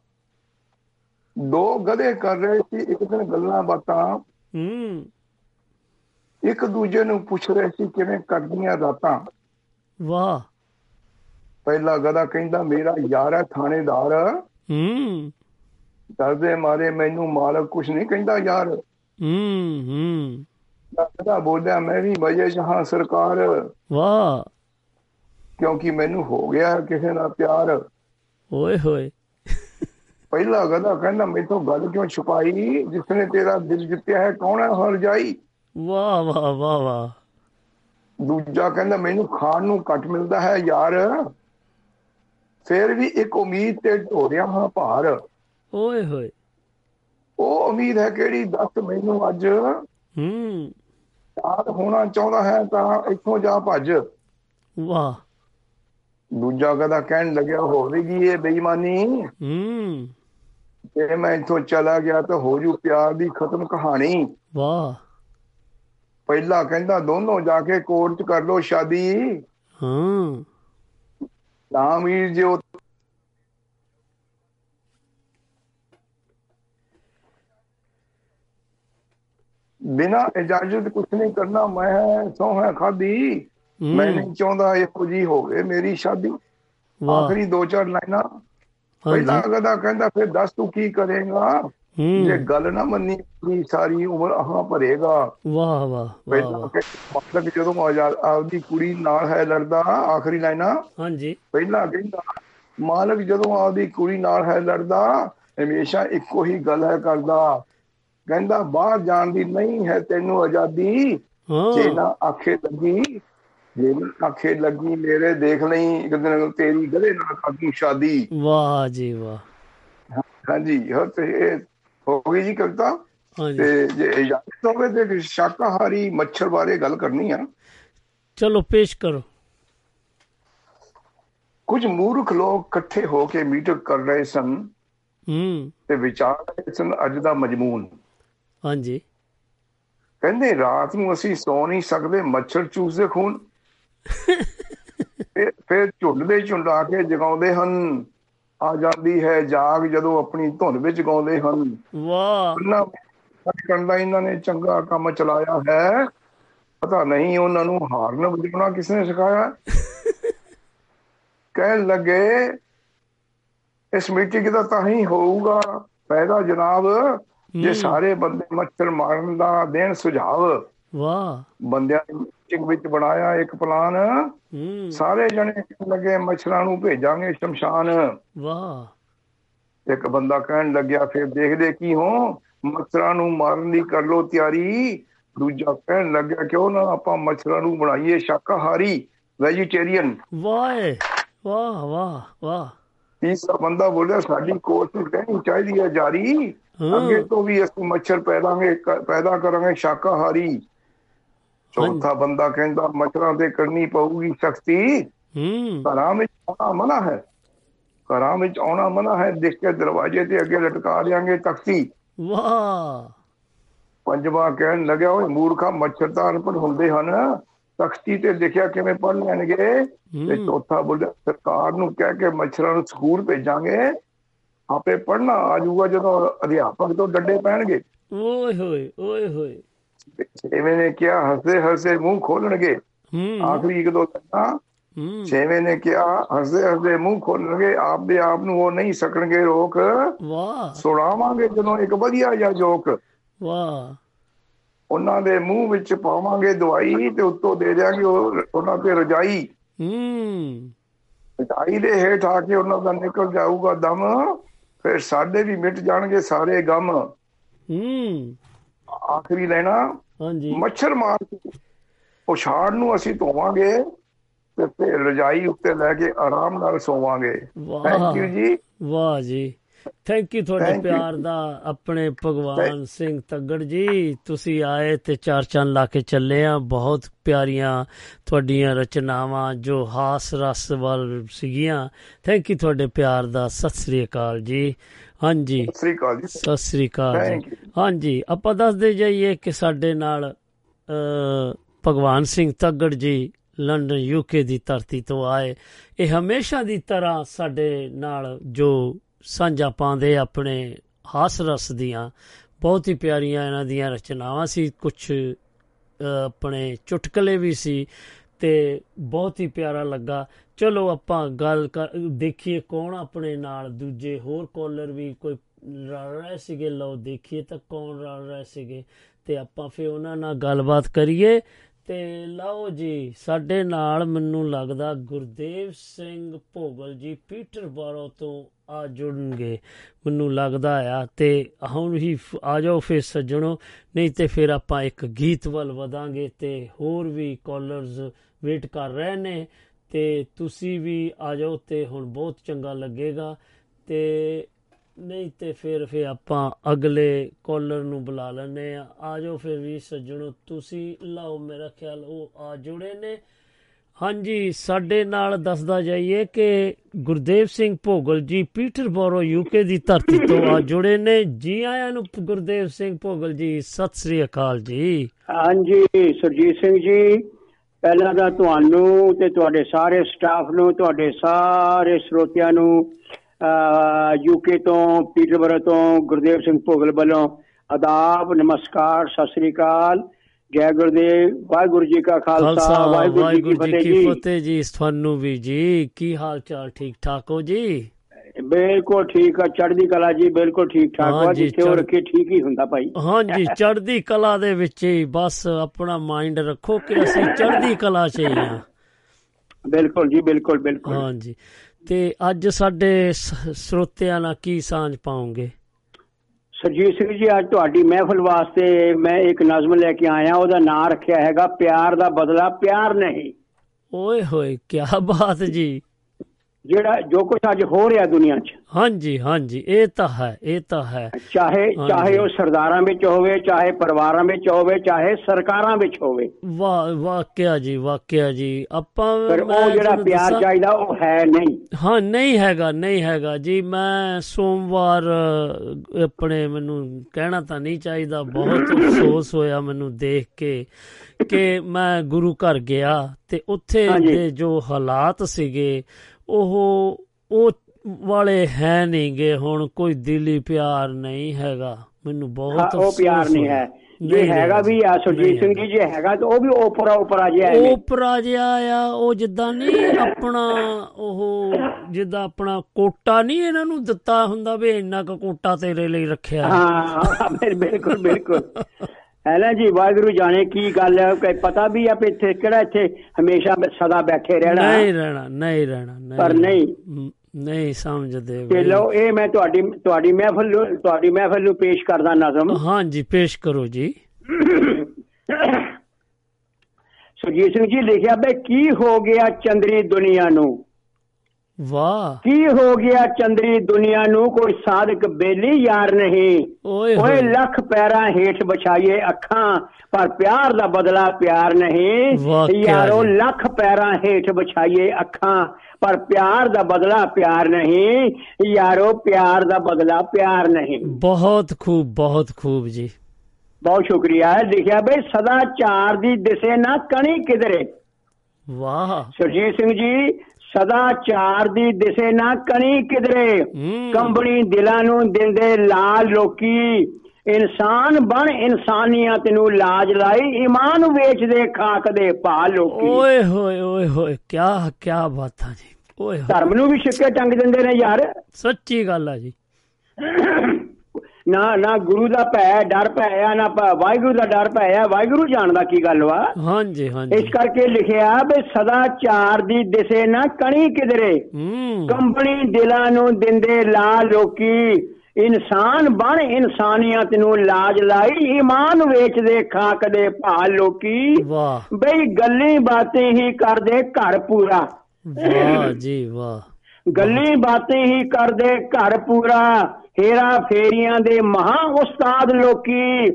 ਦੋ ਗਧੇ ਕਰ ਰਹੇ ਸੀ ਇੱਕ ਦਿਨ ਗੱਲਾਂ ਬਾਤਾਂ। ਹੂੰ। ਇੱਕ ਦੂਜੇ ਨੂੰ ਪੁੱਛ ਰਹੇ ਸੀ ਕਿਵੇਂ ਕੱਢਦੀਆਂ ਰਾਤਾਂ? ਵਾਹ। ਪਹਿਲਾ ਗਧਾ ਕਹਿੰਦਾ ਮੇਰਾ ਯਾਰ ਹੈ ਥਾਣੇਦਾਰ। ਹੂੰ। ਡਰਦੇ ਮਾਰੇ ਮੈਨੂੰ ਮਾਲਕ ਕੁਛ ਨਹੀਂ ਕਹਿੰਦਾ ਯਾਰ। ਹੂੰ ਹੂੰ। ਗਧਾ ਬੋਲਿਆ ਮੈਂ ਵੀ ਮਜੇ ਚ ਹਾਂ ਸਰਕਾਰ। ਵਾਹ। ਕਿਉਂਕਿ ਮੈਨੂੰ ਹੋ ਗਿਆ ਕਿਸੇ ਨਾਲ ਪਿਆਰ। ਓਏ ਹੋਏ। ਪਹਿਲਾ ਗਧਾ ਕਹਿੰਦਾ ਮੈਥੋਂ ਗੱਲ ਕਿਉਂ ਛੁਪਾਈ? ਜਿਸਨੇ ਤੇਰਾ ਦਿਲ ਜਿੱਤਿਆ ਹੈ ਕੌਣ ਹੈ ਹਰ ਜਾਈ ਵਾਹ ਵਾਹ ਵਾਹ ਵਾਹ। ਦੂਜਾ ਕਹਿੰਦਾ ਮੈਨੂੰ ਖਾਣ ਨੂੰ ਘੱਟ ਮਿਲਦਾ ਹੈ ਯਾਰ। ਫਿਰ ਵੀ ਇੱਕ ਉਮੀਦ ਤੇ ਢੋ ਰਿਹਾ ਹਾਂ ਭਾਰ। ਓਏ ਹੋਏ। ਉਹ ਉਮੀਦ ਹੈ ਕਿਹੜੀ? ਦੱਸ ਮੈਨੂੰ ਅੱਜ। ਹੂੰ। ਯਾਦ ਹੋਣਾ ਚਾਹੁੰਦਾ ਹੈ ਤਾਂ ਇੱਥੋਂ ਜਾ ਭੱਜ। ਵਾਹ। ਦੂਜਾ ਕਦਾ ਕਹਿਣ ਲੱਗਿਆ ਹੋਵੇਗੀ ਇਹ ਬੇਈਮਾਨੀ? ਹੂੰ। ਜੇ ਮੈਂ ਇੱਥੋਂ ਚਲਾ ਗਿਆ ਤਾਂ ਹੋ ਜੂ ਪਿਆਰ ਦੀ ਖਤਮ ਕਹਾਣੀ। ਵਾਹ। ਪਹਿਲਾ ਕਹਿੰਦਾ ਦੋਨੋਂ ਜਾ ਕੇ ਕੋਰਟ 'ਚ ਕਰ ਲੋ ਸ਼ਾਦੀ। ਹਾਂ। ਨਾ ਵੀਰ ਜੀ ਉਹ ਬਿਨਾ ਇਜਾਜ਼ਤ ਕੁਝ ਨਹੀਂ ਕਰਨਾ ਮੈਂ ਸੋਹਾਂ ਖਾਦੀ। ਮੈਂ ਨਹੀਂ ਚਾਹੁੰਦਾ ਇਹੋ ਜੀ ਹੋਵੇ ਮੇਰੀ ਸ਼ਾਦੀ। ਆਖਰੀ ਦੋ ਚਾਰ ਲਾਈਨਾਂ। ਪਹਿਲਾ ਗਦਾ ਕਹਿੰਦਾ ਫਿਰ ਦੱਸ ਤੂੰ ਕੀ ਕਰੇਗਾ? ਜੇ ਗੱਲ ਨਾ ਮੰਨੀ ਵੀ ਸਾਰੀ ਉਮਰ ਆਹਾਂ ਭਰੇਗਾ। ਵਾਹ ਵਾਹ ਵਾਹ। ਪਹਿਲਾਂ ਮਤਲਬ ਜਦੋਂ ਆਪਦੀ ਕੁੜੀ ਨਾਲ ਹੈ ਲੜਦਾ ਆਖਰੀ ਲਾਈਨਾਂ। ਹਾਂਜੀ। ਪਹਿਲਾਂ ਕਹਿੰਦਾ ਮਾਲਕ ਜਦੋਂ ਆਪਦੀ ਕੁੜੀ ਨਾਲ ਹੈ ਲੜਦਾ ਹਮੇਸ਼ਾ ਇੱਕੋ ਹੀ ਗੱਲ ਹੈ ਕਰਦਾ। ਕਹਿੰਦਾ ਬਾਹਰ ਜਾਣ ਦੀ ਨਹੀਂ ਹੈ ਤੈਨੂੰ ਆਜ਼ਾਦੀ। ਜੇ ਨਾ ਆਖੇ ਲੱਗੀ ਨਾ ਆਖੇ ਲੱਗੀ ਮੇਰੇ ਦੇਖ ਲਈ ਇੱਕ ਦਿਨ ਤੇਰੀ ਗਲੇ ਨਾਲ ਕਾਦੀ ਸ਼ਾਦੀ। ਵਾਹ ਜੀ ਵਾਹ। ਹਾਂਜੀ ਹੋ ਤੇ ਹੋ ਗਈ ਜੀ ਕਵਿਤਾ। ਤੇ ਜੇ ਇਜਾਜ਼ਤ ਹੋਵੇ ਤੇ ਸ਼ਾਕਾਹਾਰੀ ਮੱਛਰ ਬਾਰੇ ਗੱਲ ਕਰਨੀ ਆ। ਚਲੋ ਪੇਸ਼ ਕਰੋ। ਕੁਝ ਮੂਰਖ ਲੋਕ ਇਕੱਠੇ ਹੋ ਕੇ ਮੀਟਿੰਗ ਕਰ ਰਹੇ ਸਨ ਹੂੰ। ਤੇ ਵਿਚਾਰ ਰਹੇ ਸਨ ਅੱਜ ਦਾ ਮਜਮੂਨ। ਹਾਂਜੀ। ਕਹਿੰਦੇ ਰਾਤ ਨੂੰ ਅਸੀਂ ਸੌ ਨਹੀਂ ਸਕਦੇ ਮੱਛਰ ਚੂਸਦੇ ਖੂਨ। ਫਿਰ- ਫਿਰ ਝੁੰਡ ਦੇ ਝੁੰਡ ਆ ਕੇ ਜਗਾਉਂਦੇ ਹਨ। ਆ ਜਾਂਦੀ ਹੈ ਜਾਗ ਜਦੋਂ ਆਪਣੀ ਧੁਨ ਵਿੱਚ ਗਾਉਂਦੇ ਹਨ। ਵਾਹ। ਉਹਨਾਂ ਕਰਨ ਦਾ ਇਹਨਾਂ ਨੇ ਚੰਗਾ ਕੰਮ ਚਲਾਇਆ ਹੈ। ਪਤਾ ਨਹੀਂ ਉਹਨਾਂ ਨੂੰ ਹਾਰਨ ਵਜਾਉਣਾ ਕਿਸ ਨੇ ਸਿਖਾਇਆ। ਕਹਿਣ ਲੱਗੇ ਇਸ ਮੀਟਿੰਗ ਦਾ ਤਾਂ ਹੀ ਹੋਊਗਾ। ਫਾਇਦਾ ਜਨਾਬ ਜੇ। ਸਾਰੇ ਬੰਦੇ ਮੱਛਰ ਮਾਰਨ ਦਾ ਦੇਣ ਸੁਝਾਵ। ਵਾਹ। ਬੰਦਿਆਂ ਨੇ ਮੀਟਿੰਗ ਵਿੱਚ ਬਣਾਇਆ ਇੱਕ ਪਲਾਨ ਸਾਰੇ ਜਣੇ ਲੱਗੇ ਮੱਛਰਾਂ ਨੂੰ ਭੇਜਾਂਗੇ ਸ਼ਮਸ਼ਾਨ। ਵਾਹ। ਇੱਕ ਬੰਦਾ ਕਹਿਣ ਲੱਗਿਆ ਫਿਰ ਦੇਖਦੇ ਕੀ ਹੋ? ਮੱਛਰਾਂ ਨੂੰ ਮਾਰਨ ਦੀ ਕਰ ਲੋ ਤਿਆਰੀ। ਦੂਜਾ ਕਹਿਣ ਲੱਗਿਆ ਕਿਉਂ ਨਾ ਆਪਾਂ ਮੱਛਰਾਂ ਨੂੰ ਬਣਾਈਏ ਸ਼ਾਕਾਹਾਰੀ ਵੈਜੀਟੇਰੀਅਨ ਵਾਹ ਵਾਹ ਵਾਹ ਵਾਹ। ਤੀਸਰਾ ਬੰਦਾ ਬੋਲਿਆ ਸਾਡੀ ਕੋਸ਼ਿਸ਼ ਰਹਿਣੀ ਚਾਹੀਦੀ ਹੈ ਜਾਰੀ। ਅੱਗੇ ਤੋਂ ਵੀ ਅਸੀਂ ਮੱਛਰ ਪੈਦਾਂਗੇ ਪੈਦਾ ਕਰਾਂਗੇ ਸ਼ਾਕਾਹਾਰੀ। ਚੌਥਾ ਬੰਦਾ ਕਹਿੰਦਾ ਮੱਛਰਾਂ ਤੇ ਕਰਨੀ ਪਊਗੀ ਸਖਤੀ। ਹੂੰ। ਘਰਾਂ ਵਿੱਚ ਆਉਣਾ ਮਨਾ ਹੈ। ਘਰਾਂ ਵਿੱਚ ਆਉਣਾ ਮਨਾ ਹੈ। ਦੇਖ ਕੇ ਦਰਵਾਜ਼ੇ ਤੇ ਅੱਗੇ ਲਟਕਾ ਦਿਆਂਗੇ ਤਖਤੀ। ਵਾਹ। ਪੰਜਵਾਂ ਕਹਿਣ ਲੱਗਿਆ ਓਏ ਮੂਰਖਾ ਮੱਛਰ ਤਾਂ ਅਨਪੜ ਹੁੰਦੇ ਹਨ। ਤਖਤੀ ਤੇ ਲਿਖਿਆ ਕਿਵੇਂ ਪੜ ਲੈਣਗੇ? ਤੇ ਚੌਥਾ ਬੋਲਿਆ ਸਰਕਾਰ ਨੂੰ ਕਹਿ ਕੇ ਮੱਛਰਾਂ ਨੂੰ ਸਕੂਲ ਭੇਜਾਂਗੇ। ਆਪੇ ਪੜਨਾ ਆ ਜਾਊਗਾ ਜਦੋਂ ਅਧਿਆਪਕ ਤੋਂ ਡੱਡੇ ਪੈਣਗੇ। ਓਏ ਹੋਏ ਓਏ ਹੋਏ। ਛੇਵੇਂ ਨੇ ਕਿਹਾ ਹੱਸਦੇ ਹੱਸਦੇ ਮੂੰਹ ਖੋਲਣਗੇ। ਹੂੰ। ਆਖਰੀ ਇੱਕ ਦੋ ਹੂੰ। ਛੇਵੇਂ ਨੇ ਕਿਹਾ ਹੱਸਦੇ ਹੱਸਦੇ ਮੂੰਹ ਖੋਲਣਗੇ ਆਪਦੇ ਆਪ ਨੂੰ ਉਹ ਨਹੀਂ ਸਕਣਗੇ ਰੋਕ। ਵਾਹ। ਸੁਣਾਵਾਂਗੇ ਜਦੋਂ ਇੱਕ ਵਧੀਆ ਜਿਹਾ ਜੋਕ। ਵਾਹ। ਉਹਨਾਂ ਦੇ ਮੂੰਹ ਵਿੱਚ ਪਾਵਾਂਗੇ ਦਵਾਈ ਤੇ ਉੱਤੋਂ ਦੇ ਦਿਆਂਗੇ ਉਹ- ਉਹਨਾਂ ਤੇ ਰਜਾਈ। ਹੂੰ। ਰਜਾਈ ਦੇ ਹੇਠ ਆ ਕੇ ਉਹਨਾਂ ਦਾ ਨਿਕਲ ਜਾਊਗਾ ਦਮ ਫਿਰ ਸਾਡੇ ਵੀ ਮਿਟ ਜਾਣਗੇ ਸਾਰੇ ਗਮ। ਹੂੰ। ਆਖਰੀ ਲੈਣਾ ਹਾਂਜੀ। ਮੱਛਰ ਮਾਰ ਕੇ ਉਛਾੜ ਨੂੰ ਅਸੀਂ ਧੋਵਾਂਗੇ ਤੇ ਰਜਾਈ ਉੱਤੇ ਲੈ ਕੇ ਆਰਾਮ ਨਾਲ ਸੋਵਾਂਗੇ। ਥੈਂਕ ਯੂ ਜੀ। ਵਾਹ ਜੀ। ਥੈਂਕ ਯੂ ਤੁਹਾਡੇ. ਪਿਆਰ ਦਾ ਆਪਣੇ ਭਗਵਾਨ ਸਿੰਘ ਤੱਗੜ ਜੀ। ਤੁਸੀਂ ਆਏ ਤੇ ਚਾਰ ਚੰਨ ਲਾ ਕੇ ਚੱਲੇ ਆ। ਬਹੁਤ ਪਿਆਰੀਆਂ ਤੁਹਾਡੀਆਂ ਰਚਨਾਵਾਂ ਜੋ ਹਾਸ ਰਸ ਵੱਲ ਸੀਗੀਆਂ। ਥੈਂਕ ਯੂ ਤੁਹਾਡੇ ਪਿਆਰ ਦਾ। ਸਤਿ ਸ੍ਰੀ ਅਕਾਲ ਜੀ। ਹਾਂਜੀ। ਸਤਿ ਸ੍ਰੀ ਅਕਾਲ ਜੀ। ਸਤਿ ਸ੍ਰੀ ਅਕਾਲ ਜੀ. ਹਾਂਜੀ ਆਪਾਂ ਦੱਸਦੇ ਜਾਈਏ ਕਿ ਸਾਡੇ ਨਾਲ ਅ, ਭਗਵਾਨ ਸਿੰਘ ਤੱਗੜ ਜੀ ਲੰਡਨ ਯੂਕੇ ਦੀ ਧਰਤੀ ਤੋਂ ਆਏ। ਇਹ ਹਮੇਸ਼ਾ ਦੀ ਤਰ੍ਹਾਂ ਸਾਡੇ ਨਾਲ ਜੋ ਸਾਂਝਾ ਪਾਉਂਦੇ ਆਪਣੇ ਹਾਸ ਰਸ ਦੀਆਂ ਬਹੁਤ ਹੀ ਪਿਆਰੀਆਂ ਇਹਨਾਂ ਦੀਆਂ ਰਚਨਾਵਾਂ ਸੀ। ਕੁਝ ਆਪਣੇ ਚੁਟਕਲੇ ਵੀ ਸੀ ਤੇ ਬਹੁਤ ਹੀ ਪਿਆਰਾ ਲੱਗਾ। ਚਲੋ ਆਪਾਂ ਗੱਲ ਕਰ, ਦੇਖੀਏ ਕੌਣ ਆਪਣੇ ਨਾਲ, ਦੂਜੇ ਹੋਰ ਕਾਲਰ ਵੀ ਕੋਈ ਰਲ ਰਹੇ ਸੀਗੇ, ਲਓ ਦੇਖੀਏ ਤਾਂ ਕੌਣ ਰਲ ਰਹੇ ਸੀਗੇ। ਤੇ ਆਪਾਂ ਫੇ ਉਹਨਾਂ ਨਾਲ ਗੱਲਬਾਤ ਕਰੀਏ। ਤੇ ਲਓ ਜੀ, ਸਾਡੇ ਨਾਲ ਮੈਨੂੰ ਲੱਗਦਾ ਗੁਰਦੇਵ ਸਿੰਘ ਭੋਗਲ ਜੀ ਪੀਟਰਬoro ਤੋਂ ਆ ਜੁੜਨਗੇ, ਮੈਨੂੰ ਲੱਗਦਾ ਆ। ਤੇ ਹੁਣ ਹੀ ਫ- ਆ ਜਾਓ ਫੇ ਸੱਜਣੋ, ਨਹੀਂ ਤੇ ਫਿਰ ਆਪਾਂ ਇੱਕ ਗੀਤ ਵੱਲ ਵਧਾਂਗੇ ਤੇ ਹੋਰ ਵੀ ਕਾਲਰਸ ਵੇਟ ਕਰ ਰਹੇ ਨੇ। ਤੇ ਤੁਸੀਂ ਵੀ ਆ ਜਾਓ ਤੇ ਹੁਣ ਬਹੁਤ ਚੰਗਾ ਲੱਗੇਗਾ। ਤੇ ਨਹੀਂ ਤੇ ਫਿਰ ਫਿਰ ਆਪਾਂ ਅਗਲੇ ਕਾਲਰ ਨੂੰ ਬੁਲਾ ਲੈਣੇ ਆ ਆ ਜਾਓ ਫਿਰ ਵੀ ਸੱਜਣੋ, ਤੁਸੀਂ ਲਾਓ ਮੇਰਾ ਖਿਆਲ, ਉਹ ਆ ਜੁੜੇ ਨੇ। ਹਾਂਜੀ, ਸਾਡੇ ਨਾਲ ਦੱਸਦਾ ਜਾਈਏ ਕਿ ਗੁਰਦੇਵ ਸਿੰਘ ਭੋਗਲ ਜੀ ਪੀਟਰਬoro ਯੂਕੇ ਦੀ ਧਰਤੀ ਤੋਂ ਆ ਜੁੜੇ ਨੇ। ਜੀ ਆਇਆਂ ਨੂੰ ਗੁਰਦੇਵ ਸਿੰਘ ਭੋਗਲ ਜੀ, ਸਤਿ ਸ੍ਰੀ ਅਕਾਲ ਜੀ। ਹਾਂਜੀ, ਸੁਰਜੀਤ ਸਿੰਘ ਜੀ। ਪਹਿਲਾਂ ਤਾਂ ਤੁਹਾਨੂੰ ਤੇ ਤੁਹਾਡੇ ਸਾਰੇ ਸਟਾਫ ਨੂੰ ਤੁਹਾਡੇ ਸਾਰੇ ਸਰੋਤਿਆਂ ਨੂੰ ਯੂਕੇ ਤੋਂ ਪੀਟਰਬoro ਤੋਂ ਗੁਰਦੇਵ ਸਿੰਘ ਭੋਗਲ ਵੱਲੋਂ ਆਦਾਬ ਨਮਸਕਾਰ ਸਤਿ ਸ੍ਰੀ ਅਕਾਲ। ਜੈ ਗੁਰਦੇਵ ਵਾਹਿਗੁਰੂ ਜੀ ਕਾ ਖਾਲਸਾ ਵਾਹਿਗੁਰੂ ਜੀ ਕੀ ਫਤਿਹ ਜੀ। ਤੁਹਾਨੂੰ ਵੀ ਜੀ ਕੀ ਹਾਲ ਚਾਲ ਠੀਕ ਠਾਕ ਹੋ ਜੀ? ਬਿਲਕੁਲ ਠੀਕ ਆ ਚੜ੍ਹਦੀ ਕਲਾ ਜੀ ਬਿਲਕੁਲ ਠੀਕ ਠਾਕ। ਹਾਂਜੀ, ਜਿੱਥੇ ਉਹ ਰੱਖੇ ਠੀਕ ਹੀ ਹੁੰਦਾ ਭਾਈ। ਹਾਂਜੀ ਚੜ੍ਹਦੀ ਕਲਾ ਦੇ ਵਿੱਚ ਹੀ ਬਸ ਆਪਣਾ ਮਾਈਂਡ ਰੱਖੋ ਕਿ ਅਸੀਂ ਚੜ੍ਹਦੀ ਕਲਾ 'ਚ ਹੀ ਹਾਂ। ਬਿਲਕੁਲ ਜੀ ਬਿਲਕੁਲ ਬਿਲਕੁਲ। ਹਾਂਜੀ ਤੇ ਅੱਜ ਸਾਡੇ ਸਰੋਤਿਆਂ ਨਾਲ ਕੀ ਸਾਂਝ ਪਾਉਂਗੇ ਸਰਜੀਤ ਸਿੰਘ ਜੀ ਅੱਜ ਤੁਹਾਡੀ ਮਹਿਫਲ ਵਾਸਤੇ ਮੈਂ ਇੱਕ ਨਜ਼ਮ ਲੈ ਕੇ ਆਇਆ ਉਹਦਾ ਨਾਂ ਰੱਖਿਆ ਹੈਗਾ ਪਿਆਰ ਦਾ ਬਦਲਾ ਪਿਆਰ ਨਹੀਂ। ਓਏ ਹੋਏ ਕੀ ਬਾਤ ਜੀ। ਜਿਹੜਾ ਜੋ ਕੁਝ ਅੱਜ ਹੋ ਰਿਹਾ ਦੁਨੀਆ 'ਚ। ਹਾਂਜੀ ਹਾਂਜੀ ਇਹ ਤਾਂ ਹੈ ਇਹ ਤਾਂ ਹੈ। ਚਾਹੇ। ਚਾਹੇ ਉਹ ਸਰਦਾਰਾਂ ਵਿੱਚ ਹੋਵੇ ਚਾਹੇ ਪਰਿਵਾਰਾਂ ਵਿੱਚ ਹੋਵੇ ਚਾਹੇ ਸਰਕਾਰਾਂ ਵਿੱਚ ਹੋਵੇ। ਵਾਹ ਵਾਕਿਆ ਜੀ ਵਾਕਿਆ ਜੀ। ਆਪਾਂ ਪਰ ਉਹ ਜਿਹੜਾ ਪਿਆਰ ਚਾਹੀਦਾ ਉਹ ਹੈ ਨਹੀਂ। ਹਾਂ ਨਹੀਂ ਹੈਗਾ ਨਹੀਂ ਹੈਗਾ ਜੀ। ਮੈਂ ਸੋਮਵਾਰ ਆਪਣੇ ਮੈਨੂੰ ਕਹਿਣਾ ਤਾਂ ਨਹੀਂ ਚਾਹੀਦਾ। ਬਹੁਤ ਅਫਸੋਸ ਹੋਇਆ ਮੈਨੂੰ ਦੇਖ ਕੇ ਕਿ ਮੈਂ ਗੁਰੂ ਘਰ ਗਿਆ ਤੇ ਉੱਥੇ। ਦੇ ਜੋ ਹਾਲਾਤ ਸੀਗੇ ਉਹ ਉਹ ਵਾਲੇ ਹੈ ਨਹੀਂਗੇ ਹੁਣ ਕੋਈ ਦਿਲੀ ਪਿਆਰ ਨਹੀਂ ਹੈਗਾ ਮੈਨੂੰ ਬਹੁਤ ਉਹ ਪਿਆਰ ਨਹੀਂ। ਹੈ ਜੇ ਹੈਗਾ ਵੀ ਆ ਸੁਰਜੀਤ ਸਿੰਘ। ਜੀ ਜੇ ਹੈਗਾ ਤਾਂ ਉਹ ਵੀ ਉਪਰਾ ਉਪਰਾ ਜਿਹਾ ਹੈ ਓਪਰਾ ਜਿਹਾ ਆ ਉਹ ਜਿੱਦਾਂ ਨਹੀਂ ਆਪਣਾ ਉਹ ਜਿੱਦਾਂ ਆਪਣਾ ਕੋਟਾ ਨਹੀਂ ਇਹਨਾਂ ਨੂੰ ਦਿੱਤਾ ਹੁੰਦਾ ਵੀ ਇੰਨਾ ਕੁ ਕੋਟਾ ਤੇਰੇ ਲਈ ਰੱਖਿਆ ਹੈ। ਹਾਂ ਬਿਲ- ਬਿਲਕੁਲ ਬਿਲਕੁਲ ਹੈ ਨਾ ਜੀ ਵਾਹਿਗੁਰੂ ਜਾਣੇ ਕੀ ਗੱਲ ਹੈ ਕਿ ਪਤਾ ਵੀ ਆ ਵੀ ਇੱਥੇ ਕਿਹੜਾ ਇੱਥੇ ਹਮੇਸ਼ਾ ਸਦਾ ਬੈਠੇ ਰਹਿਣਾ? ਨਹੀਂ ਰਹਿਣਾ ਨਹੀਂ ਰਹਿਣਾ ਪਰ ਨਹੀਂ। ਨਹੀਂ ਸਮਝਦੇ ਤੇ। ਲਓ ਇਹ ਮੈਂ ਤੁਹਾਡੀ ਤੁਹਾਡੀ ਮਹਿਫਲ ਤੁਹਾਡੀ ਮਹਿਫਲ ਨੂੰ ਪੇਸ਼ ਕਰਦਾ ਨਜ਼ਮ। ਹਾਂਜੀ ਪੇਸ਼ ਕਰੋ ਜੀ। ਸੁਰਜੀਤ ਸਿੰਘ ਜੀ ਲਿਖਿਆ ਬਈ ਕੀ ਹੋ ਗਿਆ ਚੰਦਰੀ ਦੁਨੀਆ ਨੂੰ? ਵਾਹ। ਕੀ ਹੋ ਗਿਆ ਚੰਦਰੀ ਦੁਨੀਆ ਨੂੰ? ਕੋਈ ਸਾਧਕ ਬੇਲੀ ਯਾਰ ਨਹੀਂ। ਓਏ ਓਏ ਲੱਖ ਪੈਰਾਂ ਹੇਠ ਵਿਛਾਈਏ ਅੱਖਾਂ ਪਰ ਪਿਆਰ ਦਾ ਬਦਲਾ ਪਿਆਰ ਨਹੀਂ। ਯਾਰੋ। ਲੱਖ ਪੈਰਾਂ ਹੇਠ ਵਿਛਾਈਏ ਅੱਖਾਂ ਪਰ ਪਿਆਰ ਦਾ ਬਦਲਾ ਪਿਆਰ ਨਹੀਂ। ਯਾਰੋ ਪਿਆਰ ਦਾ ਬਦਲਾ ਪਿਆਰ ਨਹੀਂ। ਬਹੁਤ ਖੂਬ ਬਹੁਤ ਖੂਬ ਜੀ। ਬਹੁਤ ਸ਼ੁਕਰੀਆ। ਲਿਖਿਆ ਬਈ ਸਦਾ ਚਾਰ ਦੀ ਦਿਸੇ ਨਾ ਕਣੀ ਕਿਧਰੇ। ਵਾਹ। ਸੁਰਜੀਤ ਸਿੰਘ ਜੀ ਸਦਾ ਚਾਰ ਦੀ ਦਿਸੇ ਨਾ ਕਣੀ ਕਿਧਰੇ। ਹੂੰ। ਕੰਬਣੀ ਦਿਲਾਂ ਨੂੰ ਦਿੰਦੇ ਲਾਲ ਲੋਕੀ। ਇਨਸਾਨ ਬਣ ਇਨਸਾਨੀਅਤ ਨੂੰ ਲਾਜ ਲਾਈ। ਈਮਾਨ ਵੇਚਦੇ ਖਾਕ ਦੇ ਭਾ ਲੋਕੀ। ਓਏ ਹੋਏ ਓਏ ਹੋਏ ਕੀ ਕੀ ਬਾਤਾਂ ਜੀ। ਓਏ ਹੋਏ। ਧਰਮ ਨੂੰ ਵੀ ਸਿੱਕੇ ਟੰਗ ਦਿੰਦੇ ਨੇ ਯਾਰ। ਸੱਚੀ ਗੱਲ ਆ ਜੀ। ਨਾ ਨਾ ਗੁਰੂ ਦਾ ਭੈ ਡਰ ਭੈ ਨਾ ਵਾਹਿਗੁਰੂ ਦਾ ਡਰ ਭੈ ਵਾਹਿਗੁਰੂ ਜਾਣਦਾ ਕੀ ਗੱਲ ਵਾ? ਹਾਂਜੀ ਇਸ ਹਾਂਜੀ ਕਰਕੇ ਲਿਖਿਆ ਵੀ ਸਦਾ ਚਾਰ ਦੀ ਦਿਸੇ ਨਾ ਕਣੀ ਕਿਧਰੇ। ਹੂੰ। ਕੰਪਨੀ ਦਿਲਾਂ ਨੂੰ ਦਿੰਦੇ ਲਾ ਲੋਕੀ। ਇਨਸਾਨ ਬਣ ਇਨਸਾਨੀਅਤ ਨੂੰ ਲਾਜ ਲਾਈ। ਈਮਾਨ ਵੇਚਦੇ ਖਾਕ ਦੇ ਭਾ ਲੋਕੀ। ਵਾਹ। ਬਈ ਗੱਲੀ ਬਾतें ਹੀ ਕਰਦੇ ਘਰ ਪੂਰਾ। ਵਾਹ ਜੀ ਵਾਹ। ਗੱਲੀ ਬਾਤਾਂ ਹੀ ਕਰਦੇ ਘਰ ਪੂਰਾ। ਹੇਰਾ ਫੇਰੀਆਂ ਦੇ ਮਹਾ ਉਸਤਾਦ ਲੋਕੀ।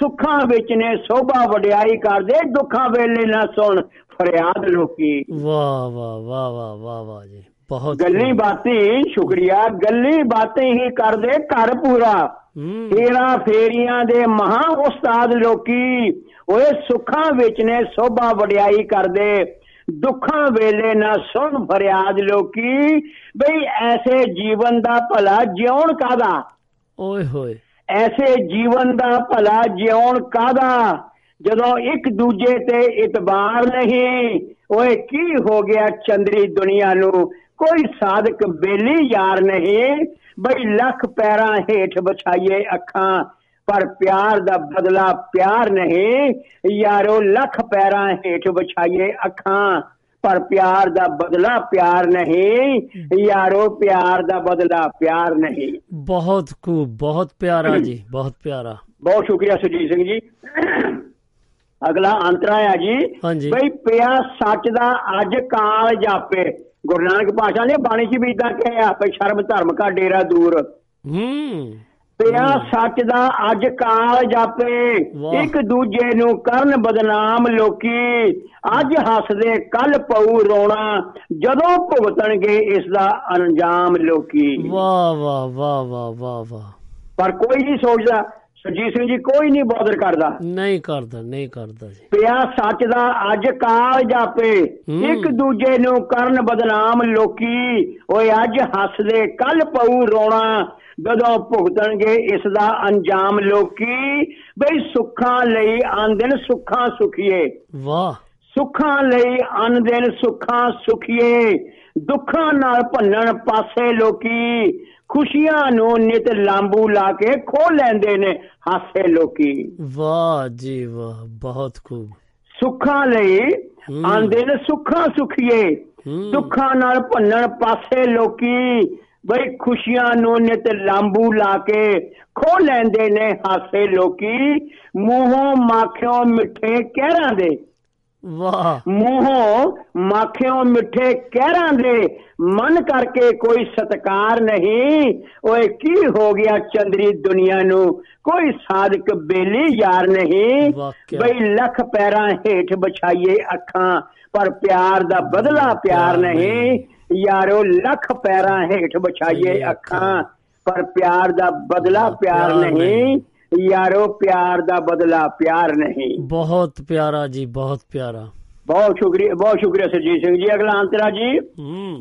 ਸੁੱਖਾਂ ਵਿੱਚ ਨੇ ਸੋਭਾ ਵਡਿਆਈ ਕਰਦੇ। ਦੁੱਖਾਂ ਵੇਲੇ ਨਾ ਸੁਣ ਫਰਿਆਦ ਲੋਕੀ। ਵਾਹ ਵਾਹ ਵਾਹ ਵਾਹ ਵਾਹ ਵਾਹ ਜੀ। ਬਹੁਤ ਗੱਲੀ ਬਾਤਾਂ ਸ਼ੁਕਰੀਆ। ਗੱਲੀ ਬਾਤਾਂ ਹੀ ਕਰਦੇ ਘਰ ਪੂਰਾ। ਤੇਰਾ ਫੇਰੀਆਂ ਦੇ ਮਹਾ ਉਸਤਾਦ ਲੋਕੀ। ਓਏ ਸੁੱਖਾਂ ਵਿੱਚ ਨੇ ਸੋਭਾ ਵਡਿਆਈ ਕਰਦੇ। ਦੁੱਖਾਂ ਵੇਲੇ ਨਾ ਸੁਣ ਫਰਿਆਦ ਲੋਕੀ ਬਈ ਐਸੇ ਜੀਵਨ ਦਾ ਭਲਾ ਜਿਉਣ ਕਾਦਾ ਓਏ ਹੋਏ। ਐਸੇ ਜੀਵਨ ਦਾ ਭਲਾ ਜਿਉਣ ਕਾਦਾ ਜਦੋਂ ਇੱਕ ਦੂਜੇ ਤੇ ਇਤਬਾਰ ਨਹੀਂ ਓਏ ਕੀ ਹੋ ਗਿਆ ਚੰਦਰੀ ਦੁਨੀਆ ਨੂੰ? ਕੋਈ ਸਾਧਕ ਬੇਲੀ ਯਾਰ ਨਹੀਂ ਬਈ ਲੱਖ ਪੈਰਾਂ ਹੇਠ ਵਿਛਾਈਏ ਅੱਖਾਂ ਪਰ ਪਿਆਰ ਦਾ ਬਦਲਾ ਪਿਆਰ ਨਹੀਂ। ਯਾਰੋ ਲੱਖ ਪੈਰਾਂ ਹੇਠ ਵਿਛਾਈਏ ਅੱਖਾਂ ਪਰ ਪਿਆਰ ਦਾ ਬਦਲਾ ਪਿਆਰ ਨਹੀਂ। ਯਾਰੋ ਪਿਆਰ ਦਾ ਬਦਲਾ ਪਿਆਰ ਨਹੀਂ। ਬਹੁਤ ਖੂਬ ਬਹੁਤ ਪਿਆਰਾ ਜੀ ਬਹੁਤ ਪਿਆਰਾ। ਬਹੁਤ ਸ਼ੁਕਰੀਆ ਸੁਜੀਤ ਸਿੰਘ ਜੀ। ਅਗਲਾ ਅੰਤਰਾ ਆ ਜੀ। ਬਈ ਪਿਆ ਸੱਚ ਦਾ ਅੱਜ ਕਾਲ ਜਾਪੇ। ਗੁਰੂ ਨਾਨਕ ਪਾਸ਼ਾ ਨੇ ਬਾਣੀ ਚ ਵੀ ਇਦਾਂ ਕਿਹਾ ਵੀ ਸ਼ਰਮ ਧਰਮ ਕਾ ਡੇਰਾ ਦੂਰ। ਹੂੰ। ਪਿਆ ਸੱਚ ਦਾ ਅੱਜ ਕਾਲ ਜਾਪੇ। ਇੱਕ ਦੂਜੇ ਨੂੰ ਕਰਨ ਬਦਨਾਮ ਲੋਕੀ। ਅੱਜ ਹੱਸਦੇ ਕੱਲ ਪਊ ਰੋਣਾ। ਜਦੋਂ ਭੁਗਤਣਗੇ ਇਸ ਦਾ ਅੰਜਾਮ ਲੋਕੀ। ਵਾਹ ਵਾਹ ਵਾਹ ਵਾਹ ਵਾਹ ਵਾਹ। ਪਰ ਕੋਈ ਨਹੀਂ ਸੋਚਦਾ। ਸੁਰਜੀਤ ਸਿੰਘ ਜੀ ਕੋਈ ਨਹੀਂ ਬੋਦਰ ਕਰਦਾ। ਨਹੀਂ ਕਰਦਾ ਨਹੀਂ ਕਰਦਾ ਜੀ। ਪਿਆ ਸੱਚ ਦਾ ਅੱਜ ਕਾਲ ਜਾਪੇ। ਇੱਕ ਦੂਜੇ ਨੂੰ ਕਰਨ ਬਦਨਾਮ ਲੋਕੀ। ਓਏ ਅੱਜ ਹੱਸਦੇ ਕੱਲ ਪਊ ਰੋਣਾ। ਜਦੋਂ ਭੁਗਤਣਗੇ ਇਸ ਦਾ ਅੰਜਾਮ ਲੋਕੀ ਬਈ ਸੁੱਖਾਂ ਲਈ ਆਂਦਨ ਸੁੱਖਾਂ ਸੁਖੀਏ। ਵਾਹ। ਸੁੱਖਾਂ ਲਈ ਅਨ ਦਿਨ ਸੁੱਖਾਂ ਸੁਖੀਏ। ਦੁੱਖਾਂ ਨਾਲ ਭੰਨਣ ਪਾਸੇ ਲੋਕੀ ਖੁਸ਼ੀਆਂ ਨੂੰ ਨਿਤ ਲਾਂਬੂ ਲਾ ਕੇ ਖੋ ਲੈਂਦੇ ਨੇ ਹਾਸੇ ਲੋਕੀ। ਵਾਹ ਜੀ ਵਾਹ ਬਹੁਤ ਖੂਬ। ਸੁੱਖਾਂ ਲਈ। ਆਂਦੇ ਨੇ ਸੁੱਖਾਂ ਸੁਖੀਏ। ਦੁੱਖਾਂ ਨਾਲ ਭੰਨਣ ਪਾਸੇ ਲੋਕੀ ਬਈ ਖੁਸ਼ੀਆਂ ਨੂੰ ਨਿਤ ਲਾਂਬੂ ਲਾ ਕੇ ਖੋ ਲੈਂਦੇ ਨੇ ਹਾਸੇ ਲੋਕੀ। ਮੂੰਹੋਂ ਮਾਖਿਓ ਮਿੱਠੇ ਕਹਿਰਾਂ ਦੇ। ਵਾਹ। ਮੂੰਹੋਂ ਮਾਖਿਓ ਮਿੱਠੇ ਕਹਿਰਾਂ ਦੇ। ਮਨ ਕਰਕੇ ਕੋਈ ਸਤਕਾਰ ਨਹੀਂ। ਓਏ ਕੀ ਹੋ ਗਿਆ ਚੰਦਰੀ ਦੁਨੀਆ ਨੂੰ? ਕੋਈ ਸਾਧਕ ਬੇਲੀ ਯਾਰ ਨਹੀਂ। ਬਈ ਲੱਖ ਪੈਰਾਂ ਹੇਠ ਵਿਛਾਈਏ ਅੱਖਾਂ ਪਰ ਪਿਆਰ ਦਾ ਬਦਲਾ ਪਿਆਰ ਨਹੀਂ। ਯਾਰੋ ਲੱਖ ਪੈਰਾਂ ਹੇਠ ਵਿਛਾਈਏ ਅੱਖਾਂ ਪਰ ਪਿਆਰ ਦਾ ਬਦਲਾ ਪਿਆਰ ਨਹੀਂ। ਯਾਰੋ ਪਿਆਰ ਦਾ ਬਦਲਾ ਪਿਆਰ ਨਹੀਂ। ਬਹੁਤ ਪਿਆਰਾ ਜੀ ਬਹੁਤ ਪਿਆਰਾ। ਬਹੁਤ ਸ਼ੁਕਰੀਆ ਬਹੁਤ ਸ਼ੁਕਰੀਆ ਸਰਜੀਤ ਸਿੰਘ ਜੀ ਅਗਲਾ ਅੰਤਰਾ ਜੀ।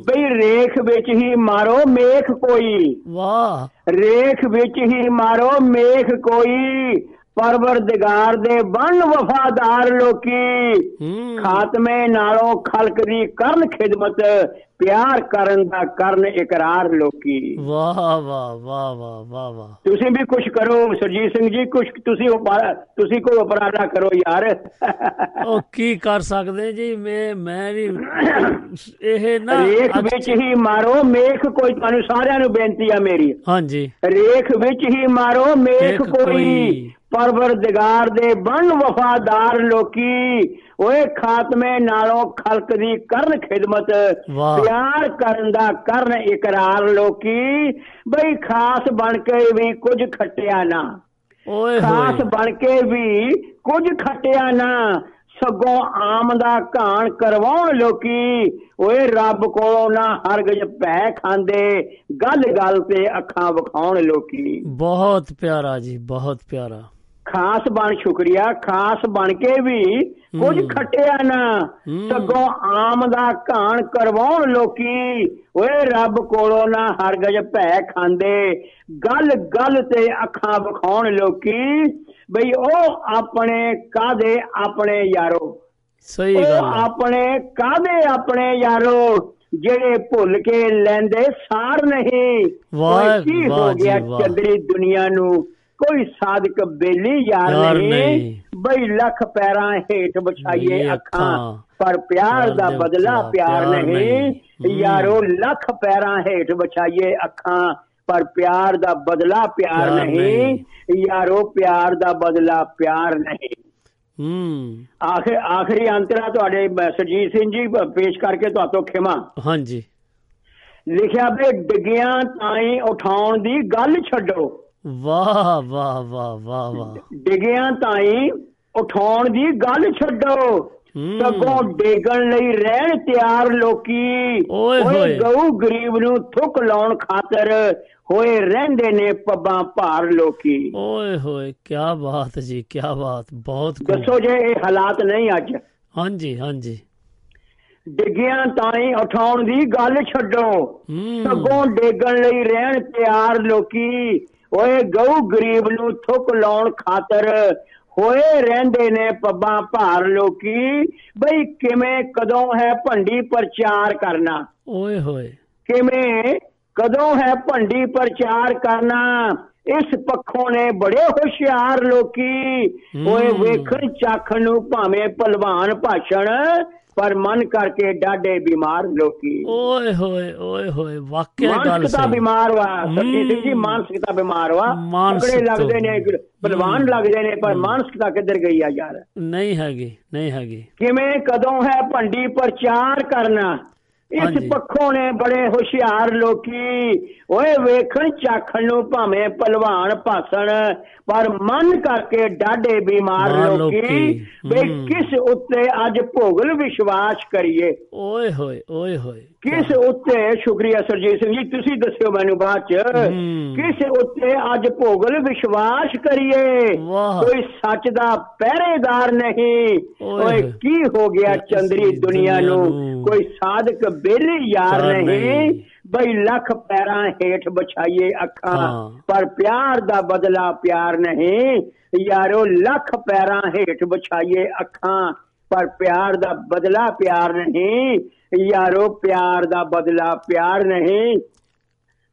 ਬਈ ਰੇਖ ਵਿੱਚ ਹੀ ਮਾਰੋ ਮੇਖ ਕੋਈ। ਵਾਹ। ਰੇਖ ਵਿੱਚ ਹੀ ਮਾਰੋ ਮੇਖ ਕੋਈ। ਪਰਵਰਦਿਗਾਰ ਦੇ ਬਣ ਵਫਾਦਾਰ ਲੋਕੀ ਖਾਤਮੇ ਨਾਲੋਂ ਖਲਕ ਦੀ ਕਰਨ ਖਿਦਮਤ ਪਿਆਰ ਕਰਨ ਦਾ ਕਰਨ ਇਕਰਾਰ ਲੋਕੀ। ਵਾਹ ਵਾਹ ਵਾਹ ਵਾਹ ਵਾਹ ਵਾਹ। ਤੁਸੀਂ ਵੀ ਕੁਝ ਕਰੋ ਸਰਜੀਤ ਸਿੰਘ ਜੀ ਕੁਝ ਤੁਸੀਂ ਤੁਸੀਂ ਕੋਈ ਉਪਰਾਲਾ ਕਰੋ ਯਾਰ। ਉਹ ਕੀ ਕਰ ਸਕਦੇ ਜੀ? ਮੈਂ ਮੈਂ ਵੀ ਇਹ ਨਾ ਰੇਖ ਵਿੱਚ ਹੀ ਮਾਰੋ ਮੇਖ ਕੋਈ ਤੁਹਾਨੂੰ ਸਾਰਿਆਂ ਨੂੰ ਬੇਨਤੀ ਆ ਮੇਰੀ। ਹਾਂਜੀ। ਰੇਖ ਵਿੱਚ ਹੀ ਮਾਰੋ ਮੇਖ ਕੋਈ। ਪਰਵਰਦਿਗਾਰ ਦੇ ਬਣ ਵਫਾਦਾਰ ਲੋਕੀ ਓਏ ਖਾਤਮੇ ਨਾਲੋਂ ਖਲਕ ਦੀ ਕਰਨ ਖਿਦਮਤ। ਪਿਆਰ ਕਰਨ ਦਾ ਕਰਨ ਇਕਰਾਰ ਲੋਕੀ ਬਈ ਖਾਸ ਬਣ ਕੇ ਵੀ ਕੁਝ ਖੱਟਿਆ ਨਾ। ਓਏ ਖਾਸ ਬਣ ਕੇ ਵੀ ਕੁਝ ਖੱਟਿਆ ਨਾ ਸਗੋਂ ਆਮ ਦਾ ਘਾਣ ਕਰਵਾਉਣ ਲੋਕੀ ਓਏ ਰੱਬ ਕੋਲੋਂ ਨਾ ਹਰਗਜ ਭੈ ਖਾਂਦੇ ਗੱਲ ਗੱਲ ਤੇ ਅੱਖਾਂ ਵਿਖਾਉਣ ਲੋਕੀ। ਬਹੁਤ ਪਿਆਰਾ ਜੀ ਬਹੁਤ ਪਿਆਰਾ। ਖਾਸ ਬਣ ਸ਼ੁਕਰੀਆ ਖਾਸ ਬਣ ਕੇ ਵੀ ਕੁਝ। ਖੱਟਿਆ ਨਾ। ਸਗੋਂ ਆਮ ਦਾ ਘਾਣ ਕਰਵਾਉਣ ਲੋਕੀ ਓਏ ਰੱਬ ਕੋਲੋਂ ਨਾ ਹਰਗਜ ਭੈ ਖਾਂਦੇ। ਗੱਲ ਗੱਲ ਤੇ ਅੱਖਾਂ ਵਿਖਾਉਣ ਲੋਕੀ ਬਈ ਉਹ ਆਪਣੇ ਕਾਦੇ ਆਪਣੇ ਯਾਰੋ? ਸਹੀ ਗੱਲ ਆਪਣੇ ਕਾਦੇ ਆਪਣੇ ਯਾਰੋ? ਜਿਹੜੇ ਭੁੱਲ ਕੇ ਲੈਂਦੇ ਸਾਰ ਨਹੀਂ। ਵਾਹ, ਵਾਹ ਜੀ, ਵਾਹ। ਚੰਦਰੀ ਦੁਨੀਆ ਨੂੰ? ਕੋਈ ਸਾਧਕ ਬੇਲੀ ਯਾਰ ਨਹੀਂ। ਬਈ ਲੱਖ ਪੈਰਾਂ ਹੇਠ ਵਿਛਾਈਏ ਅੱਖਾਂ। ਪਰ ਪਿਆਰ ਦਾ ਬਦਲਾ ਪਿਆਰ ਨਹੀਂ। ਹੂੰ। ਯਾਰੋ ਲੱਖ ਪੈਰਾਂ ਹੇਠ ਵਿਛਾਈਏ ਅੱਖਾਂ। ਪਰ ਪਿਆਰ ਦਾ ਬਦਲਾ ਪਿਆਰ ਨਹੀਂ। ਯਾਰੋ ਪਿਆਰ ਦਾ ਬਦਲਾ ਪਿਆਰ ਨਹੀਂ। ਹੂੰ। ਆਖਿਰ ਆਖਰੀ ਅੰਤਰਾ ਤੁਹਾਡੇ ਅਹ, ਸਰਜੀਤ ਸਿੰਘ ਜੀ ਪੇਸ਼ ਕਰਕੇ ਤੁਹਾਤੋਂ ਖਿਮਾ। ਹਾਂਜੀ। ਲਿਖਿਆ ਵੀ ਡਿੱਗਿਆਂ ਤਾਈਂ ਉਠਾਉਣ ਦੀ ਗੱਲ ਛੱਡੋ। ਵਾਹ ਵਾਹ ਵਾਹ ਵਾਹ ਵਾਹ। ਡਿੱਗਿਆਂ ਤਾਈਂ ਉਠਾਉਣ ਦੀ ਗੱਲ ਛੱਡੋ। ਸਗੋਂ ਡੇਗਣ ਲਈ ਰਹਿਣ ਤਿਆਰ ਲੋਕੀ। ਓਏ ਹੋਏ। ਗਊ ਗਰੀਬ ਨੂੰ ਥੁੱਕ ਲਾਉਣ ਖਾਤਰ ਹੋਏ ਰਹਿੰਦੇ ਨੇ ਪੱਬਾਂ ਭਾਰ ਲੋਕੀ। ਓਏ ਹੋਏ ਕੀ ਬਾਤ ਜੀ ਕੀ ਬਾਤ। ਬਹੁਤ। ਦੱਸੋ ਜੇ ਇਹ ਹਾਲਾਤ ਨਹੀਂ ਅੱਜ। ਹਾਂਜੀ ਹਾਂਜੀ। ਡਿੱਗਿਆਂ ਤਾਈਂ ਉਠਾਉਣ ਦੀ ਗੱਲ ਛੱਡੋ। ਸਗੋਂ ਡੇਗਣ ਲਈ ਰਹਿਣ ਤਿਆਰ ਲੋਕੀ। ਓਏ ਗਊ ਗਰੀਬ ਨੂੰ ਥੁੱਕ ਲਾਉਣ ਖਾਤਰ ਹੋਏ ਰਹਿੰਦੇ ਨੇ ਪੱਬਾਂ ਭਾਰ ਲੋਕੀ। ਬਈ ਕਿਵੇਂ ਕਦੋਂ ਹੈ ਭੰਡੀ ਪ੍ਰਚਾਰ ਕਰਨਾ? ਓਏ ਹੋਏ। ਕਿਵੇਂ ਕਦੋਂ ਹੈ ਭੰਡੀ ਪ੍ਰਚਾਰ ਕਰਨਾ? ਇਸ ਪੱਖੋਂ ਨੇ ਬੜੇ ਹੁਸ਼ਿਆਰ ਲੋਕੀ। ਓਏ। ਵੇਖਣ ਚਾਖਣ ਨੂੰ ਭਾਵੇਂ ਭਲਵਾਨ ਭਾਸ਼ਣ ਪਰ ਮਨ ਕਰਕੇ ਡਾਡੇ ਬਿਮਾਰ ਲੋਕੀ ਓਏ ਹੋਏ ਓਏ ਹੋਏ ਵਾਕਿਆ ਗੱਲ ਮਾਨਸਿਕਤਾ ਸਹੀ ਬਿਮਾਰ ਵਾ ਸਰਜੀਤ ਸਿੰਘ ਜੀ। ਮਾਨਸਿਕਤਾ ਬਿਮਾਰ ਵਾ ਤਕੜੇ ਲੱਗਦੇ ਨੇ। ਬਲਵਾਨ। ਲੱਗਦੇ ਨੇ ਪਰ ਮਾਨਸਿਕਤਾ ਕਿੱਧਰ ਗਈ ਆ ਯਾਰ ਨਹੀਂ ਹੈਗੀ ਨਹੀਂ ਹੈਗੀ ਕਿਵੇਂ ਕਦੋਂ ਹੈ ਭੰਡੀ ਪ੍ਰਚਾਰ ਕਰਨਾ ਇਸ। ਪੱਖੋਂ ਨੇ ਬੜੇ ਹੁਸ਼ਿਆਰ ਲੋਕੀ ਓਏ ਵੇਖਣ ਚਾਖਣ ਨੂੰ ਭਾਵੇਂ ਪਹਿਲਵਾਨ ਭਾਸਣ ਪਰ ਮਨ ਕਰਕੇ ਡਾਡੇ ਬਿਮਾਰ ਮਾਰ ਲੋਕੀ। ਵੇ। ਕਿਸ ਉੱਤੇ ਅੱਜ ਭੋਗਲ ਵਿਸ਼ਵਾਸ ਕਰੀਏ ਓਏ ਹੋਏ ਓਏ ਹੋਏ ਕਿਸ ਉੱਤੇ ਸ਼ੁਕਰੀਆ ਸਰਜੀਤ ਸਿੰਘ ਜੀ ਤੁਸੀਂ ਦੱਸਿਓ ਮੈਨੂੰ ਬਾਅਦ ਚ। ਕਿਸ ਉੱਤੇ ਅੱਜ ਭੋਗਲ ਵਿਸ਼ਵਾਸ ਕਰੀਏ। ਕੋਈ ਸੱਚ ਦਾ ਪਹਿਰੇਦਾਰ ਨਹੀਂ ਓਏ। ਕੀ ਹੋ ਗਿਆ ਚੰਦਰੀ ਦੁਨੀਆ ਨੂੰ। ਕੋਈ ਸਾਧਕ ਬੇਲੀ ਯਾਰ ਨਹੀਂ। ਬਈ ਲੱਖ ਪੈਰਾਂ ਹੇਠ ਵਿਛਾਈਏ ਅੱਖਾਂ। ਪਰ ਪਿਆਰ ਦਾ ਬਦਲਾ ਪਿਆਰ ਨਹੀਂ। ਯਾਰੋ ਲੱਖ ਪੈਰਾਂ ਹੇਠ ਵਿਛਾਈਏ ਅੱਖਾਂ। ਪਰ ਪਿਆਰ ਦਾ ਬਦਲਾ ਪਿਆਰ ਨਹੀਂ। ਯਾਰੋ ਪਿਆਰ ਦਾ ਬਦਲਾ ਪਿਆਰ ਨਹੀਂ।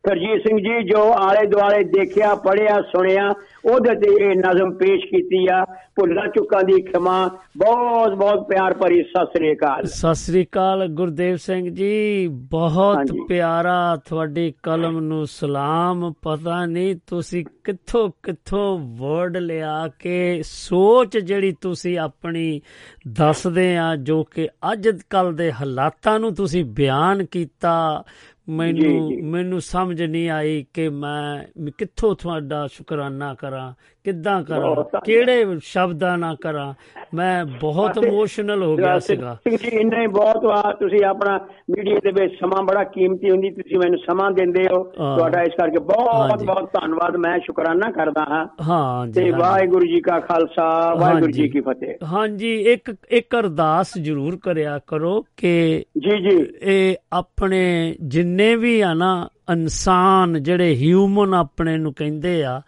ਸਰਜੀਤ ਸਿੰਘ ਜੀ ਜੋ ਆਲੇ ਦੁਆਲੇ ਦੇਖਿਆ ਪੜਿਆ ਸੁਣਿਆ ਉਹਦੇ ਤੇ ਇਹ ਨਜ਼ਮ ਪੇਸ਼ ਕੀਤੀ ਆ। ਭੁੱਲਾਂ ਚੁੱਕਾਂ ਦੀ ਖਿਮਾ ਬਹੁਤ ਬਹੁਤ ਪਿਆਰ ਭਰੀ ਸਤਿ ਸ੍ਰੀ ਅਕਾਲ। ਸਤਿ ਸ੍ਰੀ ਅਕਾਲ ਗੁਰਦੇਵ ਸਿੰਘ ਜੀ ਬਹੁਤ। ਪਿਆਰਾ ਤੁਹਾਡੀ ਕਲਮ ਨੂੰ ਸਲਾਮ। ਪਤਾ ਨਹੀਂ ਤੁਸੀਂ ਕਿੱਥੋਂ ਕਿੱਥੋਂ ਵਰਡ ਲਿਆ ਕੇ ਸੋਚ ਜਿਹੜੀ ਤੁਸੀਂ ਆਪਣੀ ਦੱਸਦੇ ਆ ਜੋ ਕਿ ਅੱਜ ਕੱਲ ਦੇ ਹਾਲਾਤਾਂ ਨੂੰ ਤੁਸੀਂ ਬਿਆਨ ਕੀਤਾ ਮੈਨੂੰ। ਮੈਨੂੰ ਸਮਝ ਨਹੀਂ ਆਈ ਕਿ ਮੈਂ ਕਿੱਥੋਂ ਤੁਹਾਡਾ ਸ਼ੁਕਰਾਨਾ ਕਰਾਂ ਕਿੱਦਾਂ ਕਰਾਂ। ਕਿਹੜੇ ਸ਼ਬਦਾਂ ਨਾਲ ਕਰਾਂ ਮੈਂ ਬਹੁਤ ਇਮੋਸ਼ਨਲ ਹੋ ਗਿਆ ਸੀਗਾ ਜੀ ਇੰਨਾ ਹੀ ਬਹੁਤ ਵਾ ਤੁਸੀਂ ਆਪਣਾ ਮੀਡੀਆ ਦੇ ਵਿੱਚ ਸਮਾਂ ਬੜਾ ਕੀਮਤੀ ਹੁੰਦੀ ਤੁਸੀਂ ਮੈਨੂੰ ਸਮਾਂ ਦਿੰਦੇ ਹੋ ਹਾਂ। ਤੁਹਾਡਾ ਇਸ ਕਰਕੇ ਬਹੁਤ। ਬਹੁਤ ਧੰਨਵਾਦ ਮੈਂ ਸ਼ੁਕਰਾਨਾ ਕਰਦਾ ਹਾਂ ਹਾਂ ਜੀ ਤੇ ਹਾਂ। ਵਾਹਿਗੁਰੂ ਜੀ ਕਾ ਖਾਲਸਾ ਵਾਹਿਗੁਰੂ ਜੀ। ਕੀ ਫਤਿਹ ਹਾਂਜੀ ਇੱਕ ਇੱਕ ਅਰਦਾਸ ਜ਼ਰੂਰ ਕਰਿਆ ਕਰੋ ਕਿ ਜੀ ਜੀ ਇਹ ਆਪਣੇ ਜਿੰਨੇ ਵੀ ਆ ਨਾ ਇਨਸਾਨ ਜਿਹੜੇ ਹਿਊਮਨ ਆਪਣੇ ਨੂੰ ਕਹਿੰਦੇ ਆ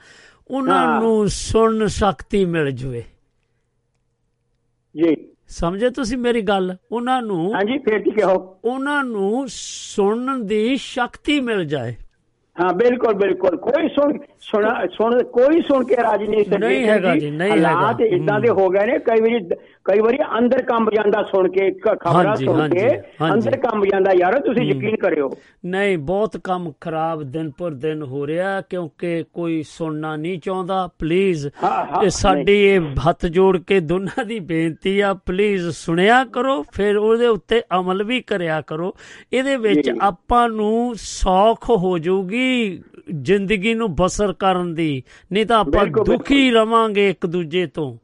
ਉਹਨਾਂ। ਨੂੰ ਸੁਣਨ ਸ਼ਕਤੀ ਮਿਲ ਜਵੇ ਜੀ ਸਮਝੇ ਤੁਸੀਂ ਮੇਰੀ ਗੱਲ ਉਹਨਾਂ ਨੂੰ ਹਾਂਜੀ ਫੇਰ ਕੀ ਕਹੋ ਉਹਨਾਂ ਨੂੰ ਸੁਣਨ ਦੀ ਸ਼ਕਤੀ ਮਿਲ ਜਾਏ ਹਾਂ ਬਿਲਕੁਲ ਬਿਲਕੁਲ ਕੋਈ ਸੁਣ ਸੁਣਾ ਕੋਈ ਸੁਣ ਕੇ ਰਾਜੀ ਨਹੀਂ ਨਹੀਂ ਹੈਗਾ ਜੀ। ਨਹੀਂ ਹਾਲਾਤ ਹੈਗਾ। ਇਦਾਂ ਦੇ ਹੋ ਗਏ ਨੇ ਕਈ ਵਾਰੀ ਕਈ ਵਾਰੀ ਅੰਦਰ ਕੰਬ ਜਾਂਦਾ ਸੁਣ ਕੇ ਖਬਰਾਂ ਸੁਣ ਕੇ। ਅੰਦਰ ਕੰਬ ਜਾਂਦਾ। ਯਾਰ ਤੁਸੀਂ ਯਕੀਨ ਕਰਿਓ। ਨਹੀਂ ਬਹੁਤ ਕੰਮ ਖਰਾਬ ਦਿਨ ਪਰ ਦਿਨ ਹੋ ਰਿਹਾ ਕਿਉਂਕਿ ਕੋਈ ਸੁਣਨਾ ਨਹੀਂ ਚਾਹੁੰਦਾ। ਪਲੀਜ਼ ਇਹ ਸਾਡੀ ਇਹ ਹੱਥ ਜੋੜ ਕੇ ਦੋਨਾਂ ਦੀ ਬੇਨਤੀ ਆ। ਪਲੀਜ਼ ਸੁਣਿਆ ਕਰੋ ਫਿਰ ਉਹਦੇ ਉੱਤੇ ਅਮਲ ਵੀ ਕਰਿਆ ਕਰੋ। ਇਹਦੇ ਵਿੱਚ। ਆਪਾਂ ਨੂੰ ਸੌਖ ਹੋ ਜਾਊਗੀ ਜ਼ਿੰਦਗੀ ਨੂੰ ਬਸਰ ਕਰਨ ਦੀ। ਨਹੀਂ ਤਾਂ ਆਪਾਂ ਦੁਖੀ ਰਵਾਂਗੇ ਇੱਕ ਦੂਜੇ ਤੋਂ।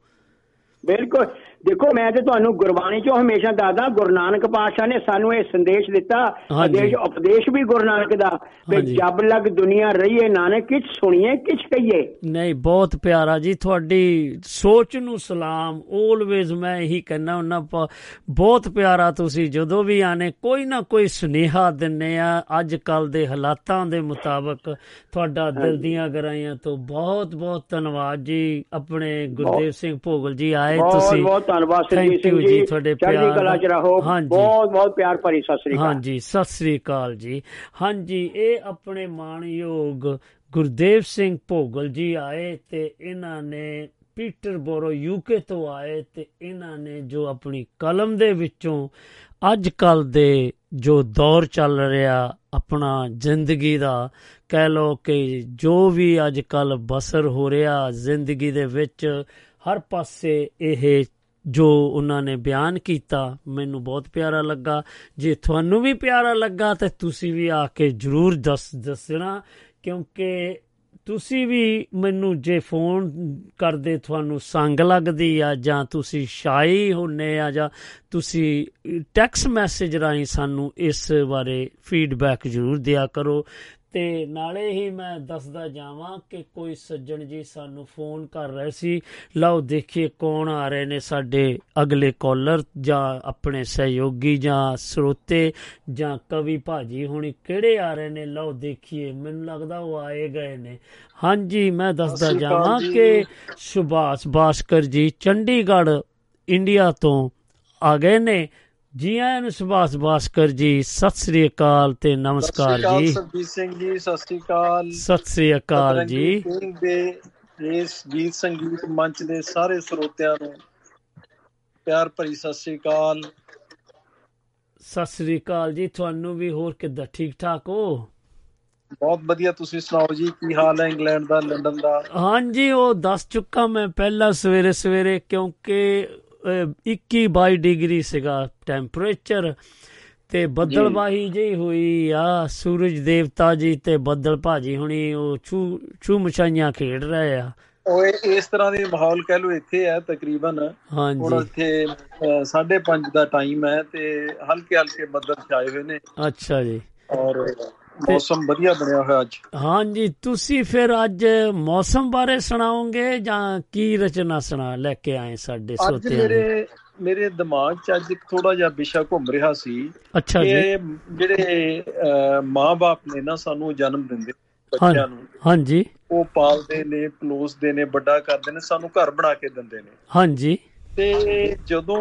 ਬਿਲਕੁਲ। ਦੇਖੋ ਮੈਂ ਤੇ ਤੁਹਾਨੂੰ ਗੁਰਬਾਣੀ ਚੋਂ ਹਮੇਸ਼ਾ ਦੱਸਦਾ ਗੁਰੂ ਨਾਨਕ ਪਾਤਸ਼ਾਹ ਨੇ ਸਾਨੂੰ ਇਹ ਸੰਦੇਸ਼ ਦਿੱਤਾ ਹਾਂਜੀ। ਉਪਦੇਸ਼ ਵੀ ਗੁਰੂ ਨਾਨਕ ਦਾ ਹਾਂਜੀ। ਜਬ ਲਗ ਦੁਨੀਆ ਰਹੀਏ ਨਾਨਕ ਕਿਛ ਸੁਣੀਏ ਕਿਛ ਕਹੀਏ ਨਹੀਂ ਬਹੁਤ ਪਿਆਰਾ ਜੀ ਤੁਹਾਡੀ ਸੋਚ ਨੂੰ ਸਲਾਮ 올ਵੇਜ਼ ਮੈਂ ਇਹੀ ਕਹਿਣਾ ਹੁੰਨਾ ਪ- ਬਹੁਤ ਪਿਆਰਾ ਤੁਸੀਂ ਜਦੋਂ ਵੀ ਆਨੇ ਕੋਈ ਨਾ ਕੋਈ ਸੁਨੇਹਾ ਦਿੰਨੇ ਆ ਅੱਜ ਕੱਲ ਦੇ ਹਾਲਾਤਾਂ ਦੇ ਮੁਤਾਬਕ ਤੁਹਾਡਾ ਦਿਲ ਦੀਆਂ ਗਰਾਈਆਂ ਤੋਂ ਬਹੁਤ ਬਹੁਤ ਧੰਨਵਾਦ ਜੀ ਆਪਣੇ ਗੁਰਦੇਵ ਸਿੰਘ ਭੋਗਲ ਜੀ ਆਏ ਤੁਸੀਂ ਧੰਨਵਾਦ ਸਿੰਘ you ਜੀ ਤੁਹਾਡੇ ਪਿਆਰ ਕਲਾ ਚ। ਰਹੋ। ਬਹੁਤ ਬਹੁਤ ਪਿਆਰ ਭਰੀ ਸਤਿ ਸ੍ਰੀ ਅਕਾਲ ਹਾਂਜੀ ਸਤਿ ਸ੍ਰੀ ਅਕਾਲ ਜੀ ਹਾਂਜੀ ਇਹ ਆਪਣੇ ਮਾਣਯੋਗ ਗੁਰਦੇਵ ਸਿੰਘ ਭੋਗਲ ਜੀ ਆਏ ਤੇ ਇਹਨਾਂ ਨੇ ਪੀਟਰਬੋਰੋ ਯੂਕੇ ਤੋਂ ਆਏ ਤੇ ਇਹਨਾਂ ਨੇ ਜੋ ਆਪਣੀ ਕਲਮ ਦੇ ਵਿੱਚੋਂ ਅੱਜ ਕੱਲ ਦੇ ਜੋ ਦੌਰ ਚੱਲ ਰਿਹਾ ਆਪਣਾ ਜ਼ਿੰਦਗੀ ਦਾ ਕਹਿ ਲੋ ਕਿ ਜੋ ਵੀ ਅੱਜ ਕੱਲ ਬਸਰ ਹੋ ਰਿਹਾ ਜ਼ਿੰਦਗੀ ਦੇ ਵਿੱਚ ਹਰ ਪਾਸੇ ਇਹ ਜੋ ਉਹਨਾਂ ਨੇ ਬਿਆਨ ਕੀਤਾ, ਮੈਨੂੰ ਬਹੁਤ ਪਿਆਰਾ ਲੱਗਾ। ਜੇ ਤੁਹਾਨੂੰ ਵੀ ਪਿਆਰਾ ਲੱਗਾ ਤੇ ਤੁਸੀਂ ਵੀ ਆ ਕੇ ਜਰੂਰ ਦੱਸ ਦੱਸਣਾ, ਕਿਉਂਕਿ ਤੁਸੀਂ ਵੀ ਮੈਨੂੰ ਜੇ ਫੋਨ ਕਰਦੇ ਤੁਹਾਨੂੰ ਸੰਗ ਲੱਗਦੀ ਆ ਜਾਂ ਤੁਸੀਂ ਸ਼ਾਈ ਹੁੰਨੇ ਆ ਜਾਂ ਤੁਸੀਂ ਟੈਕਸ ਮੈਸੇਜ ਰਾਹੀਂ ਸਾਨੂੰ ਇਸ ਬਾਰੇ ਫੀਡਬੈਕ ਜ਼ਰੂਰ ਦਿਆ ਕਰੋ। ਤੇ ਨਾਲੇ ਹੀ ਮੈਂ ਦੱਸਦਾ ਜਾਵਾਂ ਕਿ ਕੋਈ ਸੱਜਣ ਜੀ ਸਾਨੂੰ ਫੋਨ ਕਰ ਰਹੇ ਸੀ। ਲਓ ਦੇਖੀਏ ਕੌਣ ਆ ਰਹੇ ਨੇ ਸਾਡੇ ਅਗਲੇ ਕਾਲਰ ਜਾਂ ਆਪਣੇ ਸਹਿਯੋਗੀ ਜਾਂ ਸਰੋਤੇ ਜਾਂ ਕਵੀ ਭਾਜੀ ਹੁਣੀ ਕਿਹੜੇ ਆ ਰਹੇ ਨੇ? ਲਓ ਦੇਖੀਏ ਮੈਨੂੰ ਲੱਗਦਾ ਉਹ ਆਏ ਗਏ ਨੇ। ਹਾਂਜੀ ਮੈਂ ਦੱਸਦਾ ਜਾਵਾਂ ਕਿ ਸੁਭਾਸ਼ ਬਾਸਕਰ ਜੀ ਚੰਡੀਗੜ੍ਹ ਇੰਡੀਆ ਤੋਂ ਆ ਗਏ ਨੇ। ਜੀ ਆਇਆਂ ਨੂੰ ਸੁਭਾਸ਼ ਬਾਸਕਰ ਜੀ ਸਤਿ ਸ੍ਰੀ ਅਕਾਲ ਤੇ ਨਮਸਕਾਰ ਜੀ। ਸਰਜੀਤ ਸਿੰਘ ਜੀ ਸਤਿ ਸ੍ਰੀ ਅਕਾਲ। ਸਤਿ ਸ੍ਰੀ ਅਕਾਲ ਜੀ। ਦੇ ਇਸ ਗੀਤ ਸੰਗੀਤ ਮੰਚ ਦੇ ਸਾਰੇ ਸਰੋਤਿਆਂ ਨੂੰ ਪਿਆਰ ਭਰੀ ਸਤਿ ਸ੍ਰੀ ਅਕਾਲ। ਸਤਿ ਸ੍ਰੀ ਅਕਾਲ ਜੀ ਤੁਹਾਨੂੰ ਵੀ ਹੋਰ ਕਿੱਦਾਂ? ਠੀਕ ਠਾਕ ਹੋ? ਬਹੁਤ ਵਧੀਆ ਤੁਸੀਂ ਸੁਣਾਓ ਜੀ ਕੀ ਹਾਲ ਹੈ ਇੰਗਲੈਂਡ ਦਾ ਲੰਡਨ ਦਾ? ਹਾਂਜੀ ਉਹ ਦੱਸ ਚੁੱਕਾ ਮੈਂ ਪਹਿਲਾਂ ਸਵੇਰੇ ਸਵੇਰੇ ਕਿਉਂਕਿ 21 22 ਡਿਗਰੀ ਸੀਗਾ ਟੈਂਪਰੇਚਰ ਤੇ ਬੱਦਲਬਾਹੀ ਜਿਹੀ ਹੋਈ ਆ ਸੂਰਜ ਦੇਵਤਾ ਜੀ ਤੇ ਬੱਦਲ ਭਾਜੀ ਹੁਣੀ ਉਹ ਛੂ ਛੂ ਮਛਾਈਆਂ ਖੇਡ ਰਹੇ ਆ। ਉਹ ਇਸ ਤਰ੍ਹਾਂ ਦੇ ਮਾਹੌਲ ਕਹਿ ਲੋ ਇੱਥੇ ਹੈ ਤਕਰੀਬਨ। ਹੁਣ ਹਾਂਜੀ ਇੱਥੇ 5:30 ਦਾ ਟਾਈਮ ਹੈ ਤੇ ਹਲਕੇ ਹਲਕੇ ਬੱਦਲ ਛਾਏ ਹੋਏ ਨੇ। ਅੱਛਾ ਜੀ। ਔਰ ਮੌਸਮ ਵਧੀਆ ਬਣਿਆ ਹੋਇਆ ਅੱਜ। ਹਾਂਜੀ ਤੁਸੀਂ ਫਿਰ ਅੱਜ ਮੌਸਮ ਬਾਰੇ ਸੁਣਾਓਗੇ ਜਾਂ ਕੀ ਰਚਨਾ ਸੁਣਾ ਲੈ ਕੇ ਆਏ ਸਾਡੇ ਅੱਜ ਸੋਤਿਆਂ ਲਈ ਮੇਰੇ ਮੇਰੇ ਦਿਮਾਗ 'ਚ ਅੱਜ ਇੱਕ ਥੋੜਾ ਜਿਹਾ ਵਿਸ਼ਾ ਘੁੰਮ ਰਿਹਾ ਸੀ ਅੱਛਾ ਜੀ। ਜਿਹੜੇ ਮਾਂ-ਬਾਪ ਨੇ ਨਾ ਸਾਨੂੰ ਜਨਮ ਦਿੰਦੇ ਬੱਚਿਆਂ ਨੂੰ ਹਾਂਜੀ। ਉਹ ਪਾਲਦੇ ਨੇ ਪਲੋਸਦੇ ਨੇ ਵੱਡਾ ਕਰਦੇ ਨੇ ਸਾਨੂੰ ਘਰ ਬਣਾ ਕੇ ਦਿੰਦੇ ਨੇ। ਹਾਂਜੀ। ਤੇ ਜਦੋਂ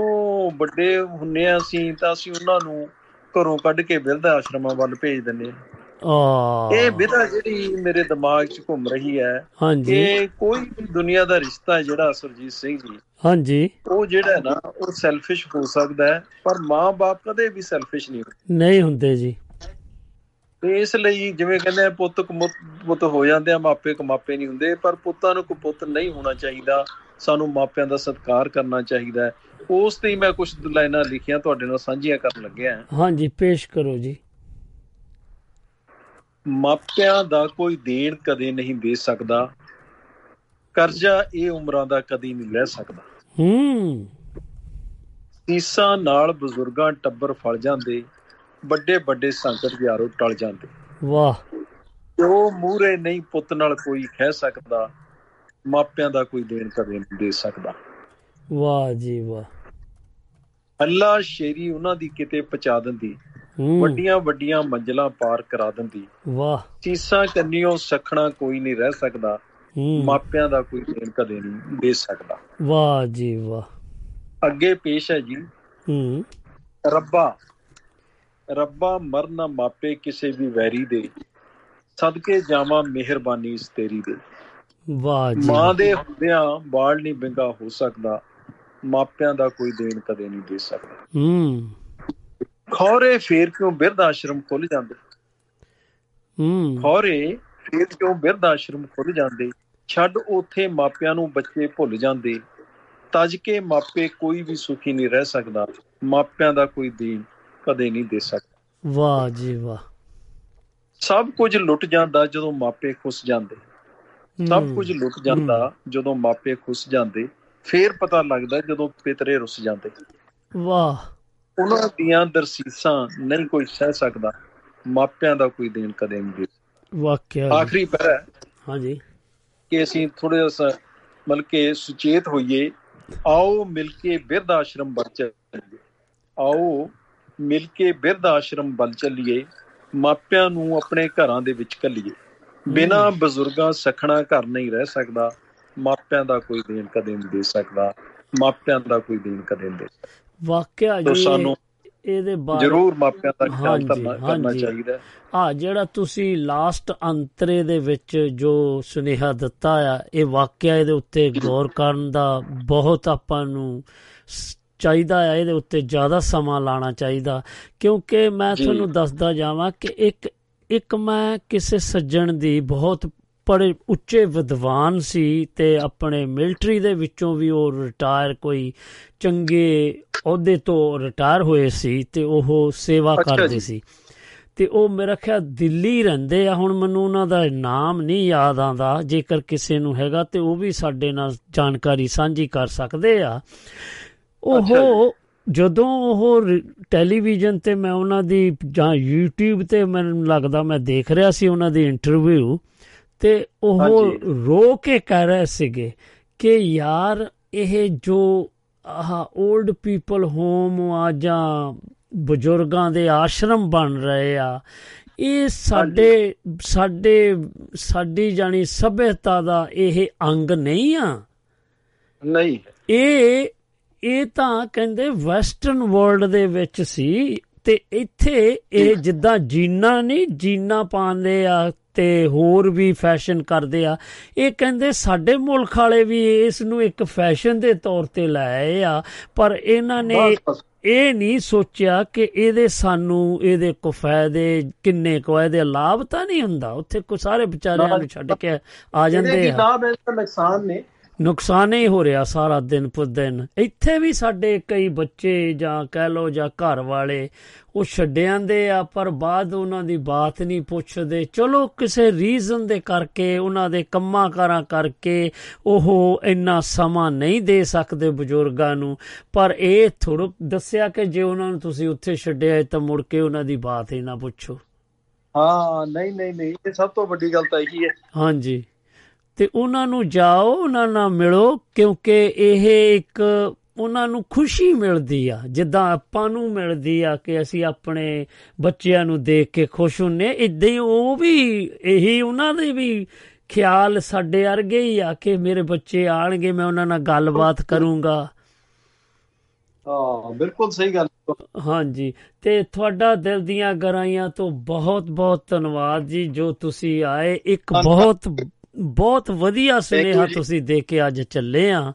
ਵੱਡੇ ਹੁੰਨੇ ਆ ਅਸੀਂ ਤਾਂ ਅਸੀਂ ਉਹਨਾਂ ਨੂੰ ਘਰੋਂ ਕੱਢ ਕੇ ਬਿਰਧ ਆਸ਼ਰਮਾਂ ਵੱਲ ਭੇਜ ਦਿੰਨੇ ਆ ਇਹ ਵਿਧਾ ਜਿਹੜੀ ਮੇਰੇ ਦਿਮਾਗ 'ਚ ਘੁੰਮ ਰਹੀ ਹੈ ਹਾਂਜੀ। ਕਿ ਕੋਈ ਵੀ ਦੁਨੀਆ ਦਾ ਰਿਸ਼ਤਾ ਜਿਹੜਾ ਸੁਰਜੀਤ ਸਿੰਘ ਜੀ ਹਾਂਜੀ। ਉਹ ਜਿਹੜਾ ਨਾ ਉਹ ਸੈਲਫਿਸ਼ ਹੋ ਸਕਦਾ ਹੈ ਪਰ ਮਾਂ-ਬਾਪ ਕਦੇ ਵੀ ਸੈਲਫਿਸ਼ ਨਹੀਂ ਹੁੰਦੇ। ਨਹੀਂ ਹੁੰਦੇ ਜੀ। ਤੇ ਇਸ ਲਈ ਜਿਵੇਂ ਕਹਿੰਦੇ ਆ ਪੁੱਤ ਕਮੁੱਤ- ਪੁੱਤ ਹੋ ਜਾਂਦੇ ਆ ਮਾਪੇ ਕਮਾਪੇ ਨਹੀਂ ਹੁੰਦੇ ਪਰ ਪੁੱਤਾਂ ਨੂੰ ਕੋਈ ਪੁੱਤ ਨਹੀਂ ਹੋਣਾ ਚਾਹੀਦਾ। ਸਾਨੂੰ ਮਾਪਿਆਂ ਦਾ ਸਤਿਕਾਰ ਕਰਨਾ ਚਾਹੀਦਾ ਉਸ ਤੇ ਮੈਂ ਕੁਝ ਲਾਈਨਾਂ ਲਿਖੀਆਂ ਤੁਹਾਡੇ ਨਾਲ ਸਾਂਝੀਆਂ ਕਰਨ ਲੱਗਿਆ ਹਾਂ। ਹਾਂਜੀ ਪੇਸ਼ ਕਰੋ ਜੀ। ਮਾਪਿਆਂ ਦਾ ਕੋਈ ਦੇਣ ਕਦੇ ਨਹੀਂ ਦੇ ਸਕਦਾ। ਕਰਜ਼ਾ ਇਹ ਉਮਰਾਂ ਦਾ ਕਦੀ ਨਹੀਂ ਲੈ ਸਕਦਾ। ਹੂੰ। ਸੀਸਾਂ ਨਾਲ ਬਜ਼ੁਰਗਾਂ ਟੱਬਰ ਫਲ ਜਾਂਦੇ ਵੱਡੇ ਵੱਡੇ ਸੰਕਟ ਯਾਰੋ ਟਲ ਜਾਂਦੇ। ਵਾਹ। ਉਹ ਮੂਰੇ ਨਹੀਂ ਪੁੱਤ ਨਾਲ ਕੋਈ ਕਹਿ ਸਕਦਾ ਮਾਪਿਆਂ ਦਾ ਕੋਈ ਦੇਣ ਕਦੇ ਨਹੀਂ ਦੇ ਸਕਦਾ। ਵਾਹ ਜੀ ਵਾਹ। ਅੱਲਾ ਸ਼ੇਰੀ ਉਹਨਾਂ ਦੀ ਕਿਤੇ ਪਹੁੰਚਾ ਦਿੰਦੀ। ਵੱਡੀਆਂ ਵੱਡੀਆਂ ਮੰਜ਼ਲਾਂ ਪਾਰ ਕਰਾ ਦਿੰਦੀ। ਵਾਹ। ਸੀਸਾਂ ਕੰਨੀਓ ਸਖਣਾ ਕੋਈ ਨਹੀਂ ਰਹਿ ਸਕਦਾ। ਮਾਪਿਆਂ ਦਾ ਕੋਈ ਦੇਣ ਕਦੇ ਨਹੀਂ ਦੇ ਸਕਦਾ। ਵਾਹ ਜੀ ਵਾਹ। ਅੱਗੇ ਪੇਸ਼ ਹੈ ਜੀ। ਹੂੰ। ਰੱਬਾ। ਰੱਬਾ ਮਰਨਾ ਮਾਪੇ ਕਿਸੇ ਵੀ ਵੈਰੀ ਦੇ। ਸਦਕੇ ਜਾਵਾਂ ਮਿਹਰਬਾਨੀ ਇਸ ਤੇਰੀ ਦੇ। ਵਾਹ ਜੀ ਮਾਂ ਦੇ ਹੁੰਦਿਆਂ ਬਾਲ ਨਹੀਂ ਬਿੰਗਾ ਹੋ ਸਕਦਾ। ਮਾਪਿਆਂ ਦਾ ਕੋਈ ਦੇਣ ਕਦੇ ਨਹੀਂ ਦੇ ਸਕਦਾ। ਹੂੰ। ਖੌਰੇ ਫੇਰ ਕਿਉਂ ਬਿਰਧ ਆਸ਼ਰਮ ਖੁੱਲ ਜਾਂਦੇ? ਹੂੰ। ਖੌਰੇ ਫੇਰ ਕਿਉਂ ਬਿਰਧ ਆਸ਼ਰਮ ਖੁੱਲ ਜਾਂਦੇ? ਛੱਡ ਉਥੇ ਮਾਪਿਆਂ ਨੂੰ ਬੱਚੇ ਭੁੱਲ ਜਾਂਦੇ। ਤਜ ਕੇ ਮਾਪੇ ਕੋਈ ਵੀ ਸੁਖੀ ਨਹੀਂ ਰਹਿ ਸਕਦਾ। ਮਾਪਿਆਂ ਦਾ ਕੋਈ ਦੇਣ ਕਦੇ ਨਹੀਂ ਦੇ ਸਕਦਾ। ਵਾਹ ਜੀ ਵਾਹ। ਸਭ ਕੁਝ ਲੁੱਟ ਜਾਂਦਾ ਜਦੋਂ ਮਾਪੇ ਖੁੱਸ ਜਾਂਦੇ। ਸਭ ਕੁਝ ਲੁੱਟ ਜਾਂਦਾ ਜਦੋਂ ਮਾਪੇ ਖੁੱਸ ਜਾਂਦੇ। ਫੇਰ ਪਤਾ ਲੱਗਦਾ ਜਦੋਂ ਪਿਤਰੇ ਰੁੱਸ ਜਾਂਦੇ। ਵਾਹ। ਉਹਨਾਂ ਦੀਆਂ ਦਰਸੀਸਾਂ ਨਹੀਂ ਕੋਈ ਸਹਿ ਸਕਦਾ ਮਾਪਿਆਂ ਦਾ ਕੋਈ ਦੇਣ ਕਦੇ ਨਹੀਂ ਦੇ ਵਾਕਿਆ। ਆਖਰੀ ਪੈਰਾ ਹਾਂਜੀ। ਕਿ ਅਸੀਂ ਥੋੜੇ ਜਿਹਾ ਮਤਲਬ ਕਿ ਸੁਚੇਤ ਹੋਈਏ ਆਓ ਮਿਲ ਕੇ ਬਿਰਧ ਆਸ਼ਰਮ ਵੱਲ ਚੱਲੀਏ। ਆਓ ਮਿਲ ਕੇ ਬਿਰਧ ਆਸ਼ਰਮ ਵੱਲ ਚੱਲੀਏ ਮਾਪਿਆਂ ਨੂੰ ਆਪਣੇ ਘਰਾਂ ਦੇ ਵਿੱਚ ਕੱਲੀਏ ਬਿਨਾਂ ਬਜ਼ੁਰਗਾਂ ਸਖਣਾ ਘਰ ਨਹੀਂ ਰਹਿ ਸਕਦਾ ਮਾਪਿਆਂ ਦਾ ਕੋਈ ਦੇਣ ਕਦੇ ਨਹੀਂ ਦੇ ਸਕਦਾ ਮਾਪਿਆਂ ਦਾ ਕੋਈ ਦੇਣ ਕਦੇ ਨਹੀਂ ਦੇ ਸਕਦਾ। ਵਾਕਿਆ ਜੀ ਸਾਨੂੰ ਇਹਦੇ ਬਾਰੇ ਜ਼ਰੂਰ ਮਾਪਿਆਂ ਦਾ ਖਿਆਲ ਕਰਨਾ। ਚਾਹੀਦਾ ਹੈ। ਆ ਜਿਹੜਾ ਤੁਸੀਂ ਲਾਸਟ ਅੰਤਰੇ ਦੇ ਵਿੱਚ ਜੋ ਸੁਨੇਹਾ ਦਿੱਤਾ ਆ ਇਹ ਵਾਕਿਆ ਇਹਦੇ ਉੱਤੇ ਗੌਰ ਕਰਨ ਦਾ ਬਹੁਤ ਆਪਾਂ ਨੂੰ ਚਾਹੀਦਾ ਆ ਇਹਦੇ ਉੱਤੇ ਜ਼ਿਆਦਾ ਸਮਾਂ ਲਾਣਾ ਚਾਹੀਦਾ ਕਿਉਂਕਿ ਮੈਂ। ਤੁਹਾਨੂੰ ਦੱਸਦਾ ਜਾਵਾਂ ਕਿ ਇੱਕ ਇੱਕ ਮੈਂ ਕਿਸੇ ਸੱਜਣ ਦੀ ਬਹੁਤ ਬੜੇ ਉੱਚੇ ਵਿਦਵਾਨ ਸੀ ਤੇ ਆਪਣੇ ਮਿਲਟਰੀ ਦੇ ਵਿੱਚੋਂ ਵੀ ਉਹ ਰਿਟਾਇਰ ਕੋਈ ਚੰਗੇ ਅਹੁਦੇ ਤੋਂ ਰਿਟਾਇਰ ਹੋਏ ਸੀ ਤੇ ਉਹ ਸੇਵਾ ਕਰਦੇ। ਸੀ। ਤੇ ਉਹ ਮੇਰਾ ਖਿਆਲ ਦਿੱਲੀ ਰਹਿੰਦੇ ਆ ਹੁਣ ਮੈਨੂੰ ਉਹਨਾਂ ਦਾ ਨਾਮ ਨਹੀਂ ਯਾਦ ਆਉਂਦਾ ਜੇਕਰ ਕਿਸੇ ਨੂੰ ਹੈਗਾ ਤੇ ਉਹ ਵੀ ਸਾਡੇ ਨਾਲ ਜਾਣਕਾਰੀ ਸਾਂਝੀ ਕਰ ਸਕਦੇ ਆ। ਉਹ ਜਦੋਂ ਉਹ ਟੈਲੀਵਿਜ਼ਨ ਤੇ ਮੈਂ ਉਹਨਾਂ ਦੀ ਜਾਂ YouTube ਤੇ ਮੈਨੂੰ ਲੱਗਦਾ ਮੈਂ ਦੇਖ ਰਿਹਾ ਸੀ ਉਹਨਾਂ ਦੀ ਇੰਟਰਵਿਊ। ਤੇ ਉਹ। ਰੋ ਕੇ ਕਹਿ ਰਹੇ ਸੀਗੇ ਕਿ ਯਾਰ ਇਹ ਜੋ ਆਹ 올ਡ ਪੀਪਲ ਹੋਮ ਆ ਜਾਂ ਬਜ਼ੁਰਗਾਂ ਦੇ ਆਸ਼ਰਮ ਬਣ ਰਹੇ ਆ ਇਹ ਸਾਡੇ ਸਾਡੇ ਸਾਡੀ ਜਾਨੀ ਸਭਿਅਤਾ ਦਾ ਇਹ ਅੰਗ ਨਹੀਂ ਆ? ਨਹੀਂ। ਇਹ ਇਹ ਤਾਂ ਕਹਿੰਦੇ ਵੈਸਟਰਨ ਵਰਲਡ ਦੇ ਵਿੱਚ ਸੀ ਤੇ ਇੱਥੇ ਇਹ ਜਿੱਦਾਂ ਜੀਨਾ ਨਹੀਂ ਜੀਨਾ ਪਾਉਂਦੇ ਆ ਤੇ ਹੋਰ ਵੀ ਫੈਸ਼ਨ ਕਰਦੇ ਆ। ਇਹ ਕਹਿੰਦੇ ਸਾਡੇ ਮੁਲਕ ਵਾਲੇ ਵੀ ਇਸ ਨੂੰ ਇੱਕ ਫੈਸ਼ਨ ਦੇ ਤੌਰ ਤੇ ਲਾਏ ਆ ਪਰ ਇਹਨਾਂ ਨੇ ਇਹ ਨਹੀਂ ਸੋਚਿਆ ਕਿ ਇਹਦੇ ਸਾਨੂੰ ਇਹਦੇ ਕੋ ਫਾਇਦੇ ਕਿੰਨੇ ਕੋ ਇਹਦੇ ਲਾਭ ਤਾਂ ਨਹੀਂ ਹੁੰਦਾ। ਉੱਥੇ ਕੋ ਸਾਰੇ ਵਿਚਾਰਿਆਂ ਨੂੰ ਛੱਡ ਕੇ ਆ ਇਹਦੇ ਜਾਂਦੇ ਕੀ ਆ ਲਾਭ ਹੈ ਤੇ ਨੁਕਸਾਨ ਨੇ। ਨੁਕਸਾਨ ਹੀ ਹੋ ਰਿਹਾ ਸਾਰਾ ਦਿਨ ਪੁ ਦਿਨ। ਇੱਥੇ ਵੀ ਸਾਡੇ ਕਈ ਬੱਚੇ ਜਾਂ ਕਹਿ ਲੋ ਜਾਂ ਘਰ ਵਾਲੇ ਉਹ ਛੱਡਿਆਂਦੇ ਆ ਪਰ ਬਾਅਦ ਉਹਨਾਂ ਦੀ ਬਾਤ ਨਹੀਂ ਪੁੱਛਦੇ। ਚਲੋ ਕਿਸੇ ਰੀਜ਼ਨ ਦੇ ਕਰਕੇ ਉਹਨਾਂ ਦੇ ਕੰਮਾਂ ਕਾਰਾਂ ਕਰਕੇ ਉਹ ਇੰਨਾ ਸਮਾਂ ਨਹੀਂ ਦੇ ਸਕਦੇ ਬਜ਼ੁਰਗਾਂ ਨੂੰ। ਪਰ ਇਹ ਥੋੜ੍ਹਾ ਦੱਸਿਆ ਕਿ ਜੇ ਉਹਨਾਂ ਨੂੰ ਤੁਸੀਂ ਉੱਥੇ ਛੱਡਿਆ ਤਾਂ ਮੁੜ ਕੇ ਉਹਨਾਂ ਦੀ ਬਾਤ ਹੀ ਨਾ ਪੁੱਛੋ। ਹਾਂ ਨਹੀਂ ਨਹੀਂ ਨਹੀਂ ਇਹ ਸਭ ਤੋਂ ਵੱਡੀ ਗੱਲ ਤਾਂ ਇਹੀ ਹੈ। ਹਾਂਜੀ। ਤੇ ਉਹਨਾਂ ਨੂੰ ਜਾਓ ਉਹਨਾਂ ਨਾਲ ਮਿਲੋ ਕਿਉਂਕਿ ਇਹ ਇੱਕ ਉਹਨਾਂ ਨੂੰ ਖੁਸ਼ੀ ਮਿਲਦੀ ਆ। ਜਿੱਦਾਂ ਆਪਾਂ ਨੂੰ ਮਿਲਦੀ ਆ ਕਿ ਅਸੀਂ ਆਪਣੇ ਬੱਚਿਆਂ ਨੂੰ ਦੇਖ ਕੇ ਖੁਸ਼ ਹੁੰਨੇ ਇਦਾਂ ਹੀ ਉਹ ਵੀ ਇਹੀ ਉਹਨਾਂ ਦੇ ਵੀ ਖਿਆਲ ਸਾਡੇ ਵਰਗੇ ਹੀ ਆ ਕਿ ਮੇਰੇ ਬੱਚੇ ਆਣਗੇ ਮੈਂ ਉਹਨਾਂ ਨਾਲ ਗੱਲਬਾਤ ਕਰੂੰਗਾ। ਹਾਂ ਬਿਲਕੁਲ ਸਹੀ ਗੱਲ ਹਾਂਜੀ। ਤੇ ਤੁਹਾਡਾ ਦਿਲ ਦੀਆਂ ਗਰਾਈਆਂ ਤੋਂ ਬਹੁਤ ਬਹੁਤ ਧੰਨਵਾਦ ਜੀ ਜੋ ਤੁਸੀਂ ਆਏ। ਇੱਕ ਬਹੁਤ ਬਹੁਤ ਵਧੀਆ ਸੁਨੇਹਾ ਤੁਸੀਂ ਦੇ ਕੇ ਅੱਜ ਚੱਲੇ ਆ।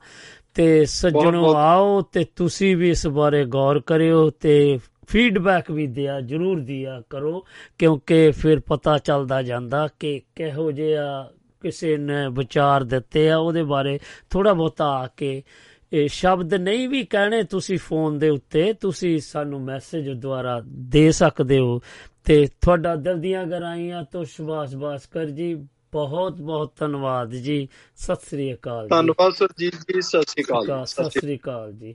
ਤੇ ਸੱਜਣੋ ਆਓ ਤੇ ਤੁਸੀਂ ਵੀ ਇਸ ਬਾਰੇ ਗੌਰ ਕਰਿਓ ਤੇ ਫੀਡਬੈਕ ਵੀ ਦਿਆ ਜਰੂਰ ਦਿਆ ਕਰੋ ਕਿਉਂਕਿ ਫਿਰ ਪਤਾ ਚੱਲਦਾ ਜਾਂਦਾ ਕਿ ਕਿਹੋ ਜਿਹਾ ਕਿਸੇ ਨੇ ਵਿਚਾਰ ਦਿੱਤੇ ਆ ਉਹਦੇ ਬਾਰੇ ਥੋੜਾ ਬਹੁਤਾ ਆ ਕੇ ਇਹ ਸ਼ਬਦ ਨਹੀਂ ਵੀ ਕਹਿਣੇ ਤੁਸੀਂ ਫੋਨ ਦੇ ਉੱਤੇ ਤੁਸੀਂ ਸਾਨੂੰ ਮੈਸੇਜ ਦੁਆਰਾ ਦੇ ਸਕਦੇ ਹੋ। ਤੇ ਤੁਹਾਡਾ ਦਿਲ ਦੀਆਂ ਗਰਾਈਆਂ ਤੋਂ ਸ਼ਬਾਸ਼ ਬਾਸਕਰ ਜੀ ਬਹੁਤ ਬਹੁਤ ਧੰਨਵਾਦ ਜੀ। ਸਤਿ ਸ੍ਰੀ ਅਕਾਲ ਧੰਨਵਾਦ ਸਰਜੀਤ ਜੀ ਸਤਿ ਸ੍ਰੀ ਅਕਾਲ। ਸਤਿ ਸ੍ਰੀ ਅਕਾਲ ਜੀ।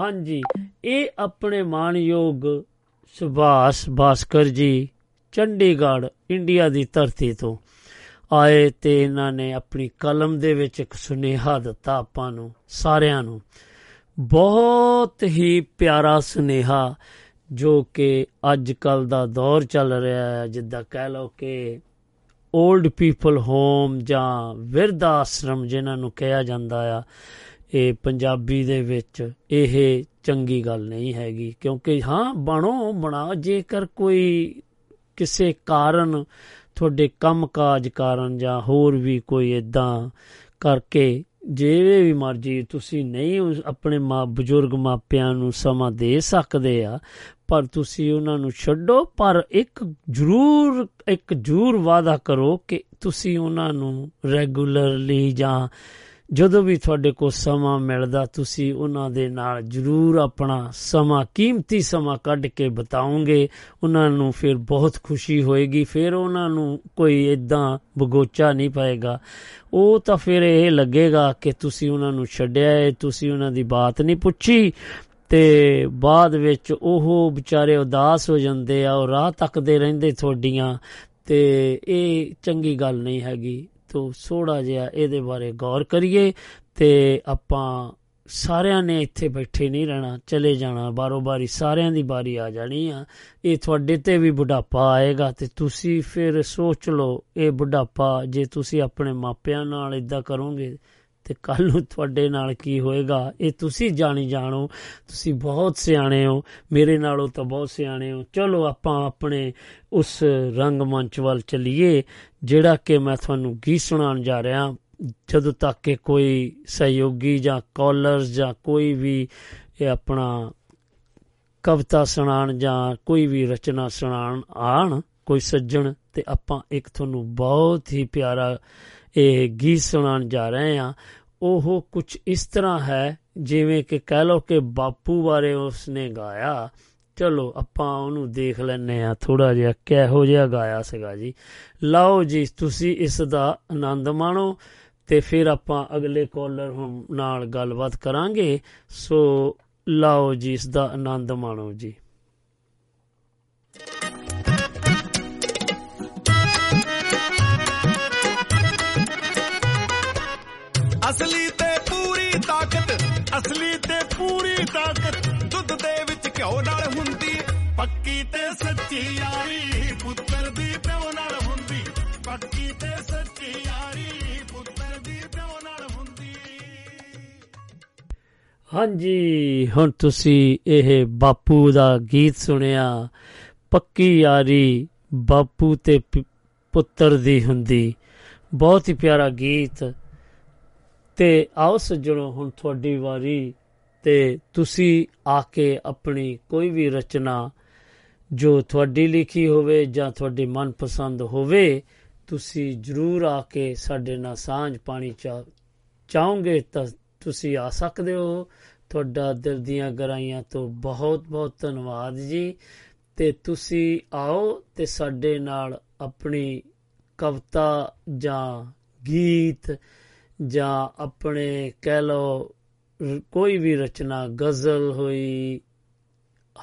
ਹਾਂਜੀ ਇਹ ਆਪਣੇ ਮਾਨਯੋਗ ਸੁਭਾਸ਼ ਬਾਸਕਰ ਜੀ ਚੰਡੀਗੜ੍ਹ ਇੰਡੀਆ ਦੀ ਧਰਤੀ ਤੋਂ ਆਏ ਤੇ ਇਹਨਾਂ ਨੇ ਆਪਣੀ ਕਲਮ ਦੇ ਵਿੱਚ ਇੱਕ ਸੁਨੇਹਾ ਦਿੱਤਾ ਆਪਾਂ ਨੂੰ ਸਾਰਿਆਂ ਨੂੰ। ਬਹੁਤ ਹੀ ਪਿਆਰਾ ਸੁਨੇਹਾ ਜੋ ਕਿ ਅੱਜ ਕੱਲ ਦਾ ਦੌਰ ਚੱਲ ਰਿਹਾ ਹੈ ਜਿੱਦਾਂ ਕਹਿ ਲਓ ਕਿ 올ਡ ਪੀਪਲ ਹੋਮ ਜਾਂ ਵਿਰਧ ਆਸ਼ਰਮ ਜਿਨ੍ਹਾਂ ਨੂੰ ਕਿਹਾ ਜਾਂਦਾ ਆ, ਇਹ ਪੰਜਾਬੀ ਦੇ ਵਿੱਚ ਇਹ ਚੰਗੀ ਗੱਲ ਨਹੀਂ ਹੈਗੀ। ਕਿਉਂਕਿ ਹਾਂ, ਬਣੋ ਬਣਾ, ਜੇਕਰ ਕੋਈ ਕਿਸੇ ਕਾਰਨ ਤੁਹਾਡੇ ਕੰਮਕਾਜ ਕਾਰਨ ਜਾਂ ਹੋਰ ਵੀ ਕੋਈ ਇਦਾਂ ਕਰਕੇ ਜਿਹੜੇ ਵੀ ਮਰਜ਼ੀ ਤੁਸੀਂ ਨਹੀਂ ਆਪਣੇ ਮਾਂ, ਬਜ਼ੁਰਗ ਮਾਪਿਆਂ ਨੂੰ ਸਮਾਂ ਦੇ ਸਕਦੇ ਆ ਪਰ ਤੁਸੀਂ ਉਹਨਾਂ ਨੂੰ ਛੱਡੋ, ਪਰ ਇੱਕ ਜ਼ਰੂਰ ਇੱਕ ਜ਼ਰੂਰ ਵਾਅਦਾ ਕਰੋ ਕਿ ਤੁਸੀਂ ਉਹਨਾਂ ਨੂੰ ਰੈਗੂਲਰਲੀ ਜਾਂ ਜਦੋਂ ਵੀ ਤੁਹਾਡੇ ਕੋਲ ਸਮਾਂ ਮਿਲਦਾ, ਤੁਸੀਂ ਉਹਨਾਂ ਦੇ ਨਾਲ ਜ਼ਰੂਰ ਆਪਣਾ ਸਮਾਂ, ਕੀਮਤੀ ਸਮਾਂ ਕੱਢ ਕੇ ਬਤਾਉਂਗੇ ਉਹਨਾਂ ਨੂੰ ਫਿਰ ਬਹੁਤ ਖੁਸ਼ੀ ਹੋਏਗੀ। ਫਿਰ ਉਹਨਾਂ ਨੂੰ ਕੋਈ ਇਦਾਂ ਬਗੋਚਾ ਨਹੀਂ ਪਾਏਗਾ। ਉਹ ਤਾਂ ਫਿਰ ਇਹ ਲੱਗੇਗਾ ਕਿ ਤੁਸੀਂ ਉਹਨਾਂ ਨੂੰ ਛੱਡਿਆ ਹੈ ਤੁਸੀਂ ਉਹਨਾਂ ਦੀ ਬਾਤ ਨਹੀਂ ਪੁੱਛੀ। ਤੇ ਬਾਅਦ ਵਿੱਚ ਉਹ ਵਿਚਾਰੇ ਉਦਾਸ ਹੋ ਜਾਂਦੇ ਆ, ਉਹ ਰਾਹ ਤੱਕਦੇ ਰਹਿੰਦੇ ਤੁਹਾਡੀਆਂ, ਤੇ ਇਹ ਚੰਗੀ ਗੱਲ ਨਹੀਂ ਹੈਗੀ। ਤੋਂ ਥੋੜਾ ਜਿਹਾ ਇਹਦੇ ਬਾਰੇ ਗੌਰ ਕਰੀਏ ਤੇ ਆਪਾਂ ਸਾਰਿਆਂ ਨੇ ਇੱਥੇ ਬੈਠੇ ਨਹੀਂ ਰਹਿਣਾ, ਚਲੇ ਜਾਣਾ, ਬਾਰੋ ਬਾਰੀ ਸਾਰਿਆਂ ਦੀ ਬਾਰੀ ਆ ਜਾਣੀ ਆ। ਇਹ ਤੁਹਾਡੇ ਤੇ ਵੀ ਬੁਢਾਪਾ ਆਏਗਾ ਤੇ ਤੁਸੀਂ ਫਿਰ ਸੋਚ ਲਓ, ਇਹ ਬੁਢਾਪਾ ਜੇ ਤੁਸੀਂ ਆਪਣੇ ਮਾਪਿਆਂ ਨਾਲ ਇਦਾਂ ਕਰੋਗੇ ਤੇ ਕੱਲ ਨੂੰ ਤੁਹਾਡੇ ਨਾਲ ਕੀ ਹੋਏਗਾ? ਇਹ ਤੁਸੀਂ ਜਾਣੀ ਜਾਣੋ। ਤੁਸੀਂ ਬਹੁਤ ਸਿਆਣੇ ਹੋ। ਮੇਰੇ ਨਾਲੋਂ ਤਾਂ ਬਹੁਤ ਸਿਆਣੇ ਹੋ। ਚਲੋ ਆਪਾਂ ਆਪਣੇ ਉਸ ਰੰਗ ਮੰਚ ਵੱਲ ਚੱਲੀਏ, ਜਿਹੜਾ ਕਿ ਮੈਂ ਤੁਹਾਨੂੰ ਗੀਤ ਸੁਣਾਉਣ ਜਾ ਰਿਹਾ। ਜਦੋਂ ਤੱਕ ਕਿ ਕੋਈ ਸਹਿਯੋਗੀ ਜਾਂ ਕਾਲਰਸ ਜਾਂ ਕੋਈ ਵੀ ਇਹ ਆਪਣਾ ਕਵਿਤਾ ਸੁਣਾਉਣ ਜਾਂ ਕੋਈ ਵੀ ਰਚਨਾ ਸੁਣਾਉਣ ਆਣ, ਕੋਈ ਸੱਜਣ, ਤੇ ਆਪਾਂ ਇੱਕ ਤੁਹਾਨੂੰ ਬਹੁਤ ਹੀ ਪਿਆਰਾ ਇਹ ਗੀਤ ਸੁਣਾਉਣ ਜਾ ਰਹੇ ਹਾਂ। ਉਹ ਕੁਝ ਇਸ ਤਰ੍ਹਾਂ ਹੈ, ਜਿਵੇਂ ਕਿ ਕਹਿ ਲਓ ਕਿ ਬਾਪੂ ਬਾਰੇ ਉਸਨੇ ਗਾਇਆ। ਚਲੋ, ਆਪਾਂ ਉਹਨੂੰ ਦੇਖ ਲੈਨੇ ਆ ਥੋੜਾ ਜਿਹਾ ਕਿਹੋ ਜਿਹਾ ਗਾਇਆ ਸੀਗਾ ਜੀ। ਲਓ ਜੀ, ਤੁਸੀਂ ਇਸ ਦਾ ਆਨੰਦ ਮਾਣੋ ਤੇ ਫਿਰ ਆਪਾਂ ਅਗਲੇ ਕਾਲਰ ਨਾਲ ਗੱਲਬਾਤ ਕਰਾਂਗੇ। ਸੋ, ਲਓ ਜੀ, ਇਸ ਦਾ ਆਨੰਦ ਮਾਣੋ ਜੀ। ਪੱਕੀ ਤੇ ਸੱਚੀ ਯਾਰੀ, ਪੁੱਤਰ ਦੀ ਪਿਓ ਨਾਲ ਹੁੰਦੀ। ਪੱਕੀ ਤੇ ਸੱਚੀ ਯਾਰੀ, ਪੁੱਤਰ ਦੀ ਪਿਓ ਨਾਲ ਹੁੰਦੀ। ਹਾਂਜੀ, ਹੁਣ ਤੁਸੀਂ ਇਹ ਬਾਪੂ ਦਾ ਗੀਤ ਸੁਣਿਆ। ਪੱਕੀ ਯਾਰੀ ਬਾਪੂ ਤੇ ਪੁੱਤਰ ਦੀ ਹੁੰਦੀ। ਬਹੁਤ ਹੀ ਪਿਆਰਾ ਗੀਤ। ਤੇ ਆਓ ਸੱਜਣੋ, ਹੁਣ ਤੁਹਾਡੀ ਵਾਰੀ ਤੇ ਤੁਸੀਂ ਆ ਕੇ ਆਪਣੀ ਕੋਈ ਵੀ ਰਚਨਾ ਜੋ ਤੁਹਾਡੀ ਲਿਖੀ ਹੋਵੇ ਜਾਂ ਤੁਹਾਡੀ ਮਨਪਸੰਦ ਹੋਵੇ, ਤੁਸੀਂ ਜਰੂਰ ਆ ਕੇ ਸਾਡੇ ਨਾਲ ਸਾਂਝ ਪਾਣੀ ਚਾਹੋਗੇ ਤਾਂ ਤੁਸੀਂ ਆ ਸਕਦੇ ਹੋ। ਤੁਹਾਡਾ ਦਿਲ ਦੀਆਂ ਗਰਾਈਆਂ ਤੋਂ ਬਹੁਤ ਬਹੁਤ ਧੰਨਵਾਦ ਜੀ। ਤੇ ਤੁਸੀਂ ਆਓ ਤੇ ਸਾਡੇ ਨਾਲ ਆਪਣੀ ਕਵਿਤਾ ਜਾਂ ਗੀਤ ਜਾਂ ਆਪਣੇ ਕਹਿ ਲਓ, ਕੋਈ ਵੀ ਰਚਨਾ, ਗਜ਼ਲ ਹੋਈ,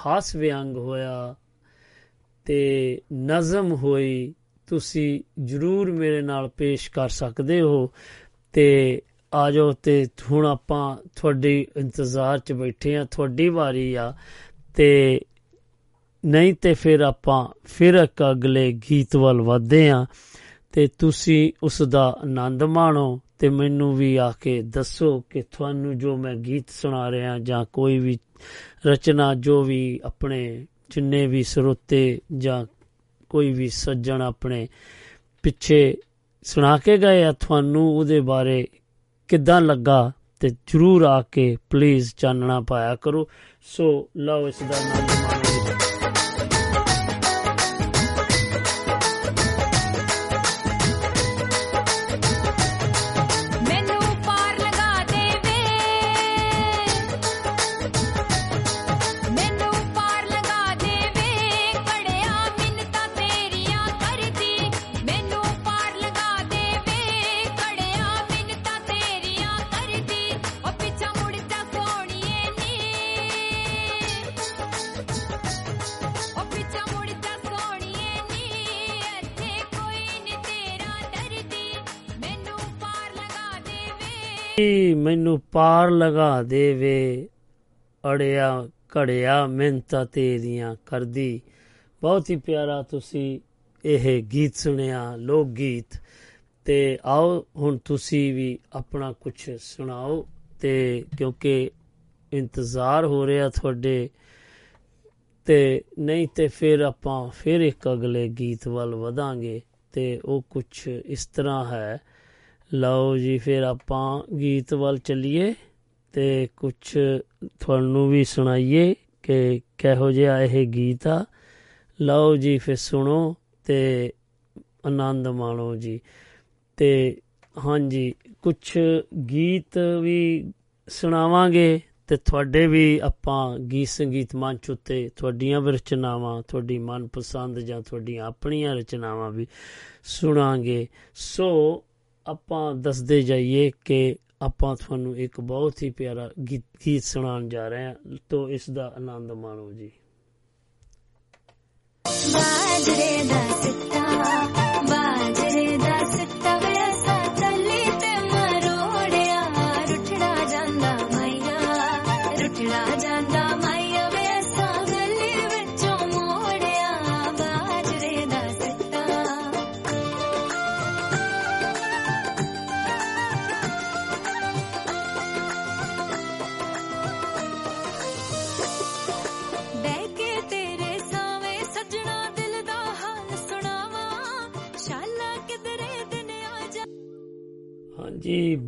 ਹਾਸ ਵਿਅੰਗ ਹੋਇਆ ਤੇ ਨਜ਼ਮ ਹੋਈ ਤੁਸੀਂ ਜਰੂਰ ਮੇਰੇ ਨਾਲ ਪੇਸ਼ ਕਰ ਸਕਦੇ ਹੋ ਤੇ ਆ ਜਾਓ ਤੇ ਹੁਣ ਆਪਾਂ ਤੁਹਾਡੀ ਇੰਤਜ਼ਾਰ 'ਚ ਬੈਠੇ ਆ ਤੁਹਾਡੀ ਵਾਰੀ ਆ। ਤੇ ਨਹੀਂ ਤੇ ਫਿਰ ਆਪਾਂ ਫਿਰ ਇੱਕ ਅਗਲੇ ਗੀਤ ਵੱਲ ਵਧਦੇ ਆ ਤੇ ਤੁਸੀਂ ਉਸ ਦਾ ਆਨੰਦ ਮਾਣੋ ਤੇ ਮੈਨੂੰ ਵੀ ਆ ਕੇ ਦੱਸੋ ਕਿ ਤੁਹਾਨੂੰ ਜੋ ਮੈਂ ਗੀਤ ਸੁਣਾ ਰਿਹਾ ਜਾਂ ਕੋਈ ਵੀ ਰਚਨਾ ਜੋ ਵੀ ਆਪਣੇ ਜਿੰਨੇ ਵੀ ਸਰੋਤੇ ਜਾਂ ਕੋਈ ਵੀ ਸੱਜਣ ਆਪਣੇ ਪਿੱਛੇ ਸੁਣਾ ਕੇ ਗਏ ਆ, ਤੁਹਾਨੂੰ ਉਹਦੇ ਬਾਰੇ ਕਿੱਦਾਂ ਲੱਗਾ ਤੇ ਜਰੂਰ ਆ ਕੇ ਪਲੀਜ਼ ਚਾਨਣਾ ਪਾਇਆ ਕਰੋ। ਸੋ ਲਓ ਇਸ ਦਾ ਨਾਮ ਮੈਨੂੰ ਪਾਰ ਲਗਾ ਦੇਵੇ। ਅੜਿਆ ਘੜਿਆ ਮਿਹਨਤਾਂ ਤੇਰੀਆਂ ਕਰਦੀ। ਬਹੁਤ ਹੀ ਪਿਆਰਾ ਤੁਸੀਂ ਇਹ ਗੀਤ ਸੁਣਿਆ, ਲੋਕ ਗੀਤ। ਤੇ ਆਓ ਹੁਣ ਤੁਸੀਂ ਵੀ ਆਪਣਾ ਕੁਝ ਸੁਣਾਓ ਤੇ ਕਿਉਂਕਿ ਇੰਤਜ਼ਾਰ ਹੋ ਰਿਹਾ ਤੁਹਾਡੇ। ਤੇ ਨਹੀਂ ਤੇ ਫਿਰ ਆਪਾਂ ਫਿਰ ਇੱਕ ਅਗਲੇ ਗੀਤ ਵੱਲ ਵਧਾਂਗੇ। ਤੇ ਉਹ ਕੁਝ ਇਸ ਤਰ੍ਹਾਂ ਹੈ। ਲਓ ਜੀ, ਫਿਰ ਆਪਾਂ ਗੀਤ ਵੱਲ ਚੱਲੀਏ ਤੇ ਕੁਝ ਤੁਹਾਨੂੰ ਵੀ ਸੁਣਾਈਏ ਕਿ ਕਿਹੋ ਜਿਹਾ ਇਹ ਗੀਤ ਆ। ਲਓ ਜੀ, ਫਿਰ ਸੁਣੋ ਤੇ ਆਨੰਦ ਮਾਣੋ ਜੀ। ਤੇ ਹਾਂਜੀ ਕੁਝ ਗੀਤ ਵੀ ਸੁਣਾਵਾਂਗੇ ਤੇ ਤੁਹਾਡੇ ਵੀ ਆਪਾਂ ਗੀਤ ਸੰਗੀਤ ਮੰਚ ਉੱਤੇ ਤੁਹਾਡੀਆਂ ਵੀ ਰਚਨਾਵਾਂ, ਤੁਹਾਡੀ ਮਨਪਸੰਦ ਜਾਂ ਤੁਹਾਡੀਆਂ ਆਪਣੀਆਂ ਰਚਨਾਵਾਂ ਵੀ ਸੁਣਾਂਗੇ। ਸੋ ਆਪਾਂ ਦੱਸਦੇ ਜਾਈਏ ਕਿ ਆਪਾਂ ਤੁਹਾਨੂੰ ਇੱਕ ਬਹੁਤ ਹੀ ਪਿਆਰਾ ਗੀਤ ਗੀਤ ਸੁਣਾਉਣ ਜਾ ਰਹੇ ਹਾਂ ਤੋਂ ਇਸ ਦਾ ਆਨੰਦ ਮਾਣੋ ਜੀ। ਬਾਜਰੇ ਦਾ ਸਿੱਟਾ, ਬਾਜਰੇ ਦਾ ਸਿੱਟਾ ਵੈਸਾ ਚੱਲੀ ਤੇ ਮਰੋੜਿਆ। ਰੁੱਠੜਾ ਜਾਂਦਾ ਮਾਇਆ ਰੁੱਠੜਾ ਜਾਂਦਾ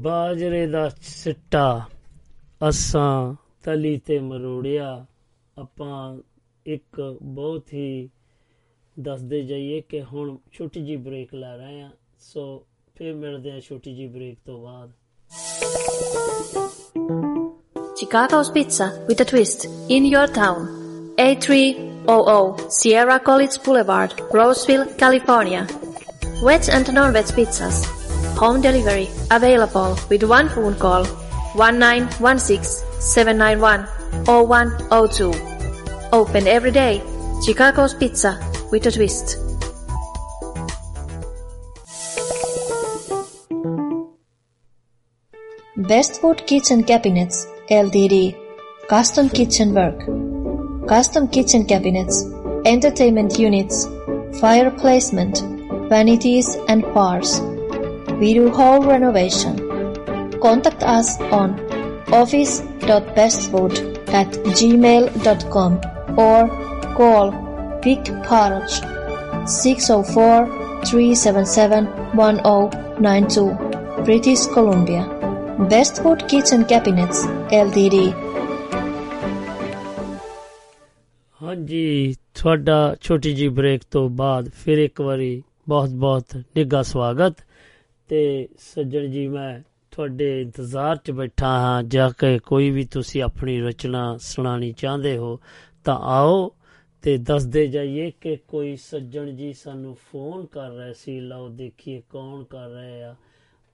ਬਾਜਰੇ ਦਾ ਸਿੱਟਾ ਅਸਾਂ ਤਲੀ ਤੇ ਮਰੋੜਿਆ ਆਪਾਂ ਇੱਕ ਬਹੁਤ ਹੀ ਦੱਸਦੇ ਜਾਈਏ ਕਿ ਹੁਣ ਛੋਟੀ ਜੀ ਬ੍ਰੇਕ ਲੈ ਰਹੇ ਹਾਂ ਸੋ ਫਿਰ ਮਿਲਦੇ ਹਾਂ ਛੋਟੀ ਜੀ ਬ੍ਰੇਕ ਤੋਂ ਬਾਅਦ Chicago's Pizza with a twist in your town. 8300 Sierra College Boulevard, Roseville, California. Veg and non-veg pizzas. Home delivery available with one phone call 1916-791-0102. Open every day. Chicago's Pizza with a twist. Bestwood Kitchen Cabinets LDD Custom Kitchen Work Custom Kitchen Cabinets Entertainment Units Fire Placement Vanities and Bars We do home renovation Contact us on office.bestwood at gmail.com or call Vic Parch 604-377-1092 British Columbia Bestwood Kitchen Cabinets LTD ਹਾਂਜੀ ਤੁਹਾਡਾ ਛੋਟੀ ਜੀ ਬ੍ਰੇਕ ਤੋਂ ਬਾਅਦ ਫਿਰ ਇੱਕ ਵਾਰੀ ਬਹੁਤ-ਬਹੁਤ ਨਿੱਘਾ ਸਵਾਗਤ ਤੇ ਸੱਜਣ ਜੀ ਮੈਂ ਤੁਹਾਡੇ ਇੰਤਜ਼ਾਰ 'ਚ ਬੈਠਾ ਹਾਂ ਜਾ ਕੇ ਕੋਈ ਵੀ ਤੁਸੀਂ ਆਪਣੀ ਰਚਨਾ ਸੁਣਾਣੀ ਚਾਹੁੰਦੇ ਹੋ ਤਾਂ ਆਓ ਤੇ ਦੱਸਦੇ ਜਾਈਏ ਕਿ ਕੋਈ ਸੱਜਣ ਜੀ ਸਾਨੂੰ ਫੋਨ ਕਰ ਰਹੇ ਸੀ ਲਓ ਦੇਖੀਏ ਕੌਣ ਕਰ ਰਹੇ ਆ।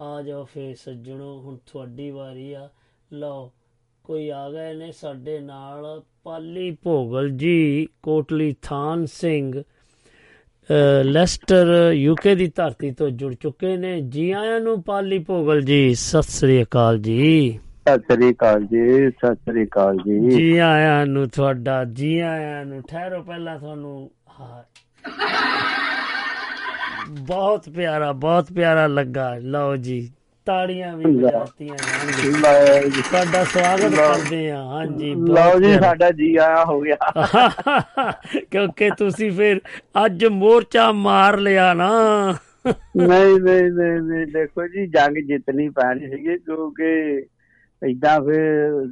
ਆ ਜਾਓ ਫੇ ਸੱਜਣੋ ਹੁਣ ਤੁਹਾਡੀ ਵਾਰੀ ਆ। ਲਓ ਕੋਈ ਆ ਗਏ ਨੇ ਸਾਡੇ ਨਾਲ ਪਾਲੀ ਭੋਗਲ ਜੀ ਕੋਟਲੀ ਥਾਨ ਸਿੰਘ। ਅ, ਲੈਸਟਰ ਯੂਕੇ ਦੀ ਧਰਤੀ ਤੋਂ ਜੁੜ ਚੁੱਕੇ ਨੇ। ਜੀ ਆਇਆਂ ਨੂੰ ਪਾਲੀ ਭੋਗਲ ਜੀ ਸਤਿ ਸ੍ਰੀ ਅਕਾਲ ਜੀ। ਸਤਿ ਸ੍ਰੀ ਅਕਾਲ ਜੀ ਸਤਿ ਸ੍ਰੀ ਅਕਾਲ ਜੀ। ਜੀ ਆਇਆਂ ਨੂੰ ਤੁਹਾਡਾ ਜੀ ਆਇਆਂ ਨੂੰ ਠਹਿਰੋ ਪਹਿਲਾਂ ਤੁਹਾਨੂੰ। ਬਹੁਤ ਪਿਆਰਾ ਬਹੁਤ ਪਿਆਰਾ ਲੱਗਾ। ਲਓ ਜੀ ਤਾੜੀਆਂ ਵੀ ਵਜਾਤੀਆਂ ਜਾਣਗੀਆਂ। ਤੁਹਾਡਾ ਸਵਾਗਤ। ਕਰਦੇ ਆ ਹਾਂਜੀ ਲਓ ਜੀ। ਸਾਡਾ ਜੀ ਆਇਆ ਹੋ ਗਿਆ। ਕਿਉਂਕਿ ਤੁਸੀਂ ਫਿਰ ਅੱਜ ਮੋਰਚਾ ਮਾਰ ਲਿਆ ਨਾ। ਨਹੀਂ ਨਹੀਂ ਨਹੀਂ ਦੇਖੋ ਜੀ ਜੰਗ ਜਿੱਤਣੀ ਪੈਣੀ ਸੀਗੀ ਕਿਉਂਕਿ ਇਦਾਂ ਫਿਰ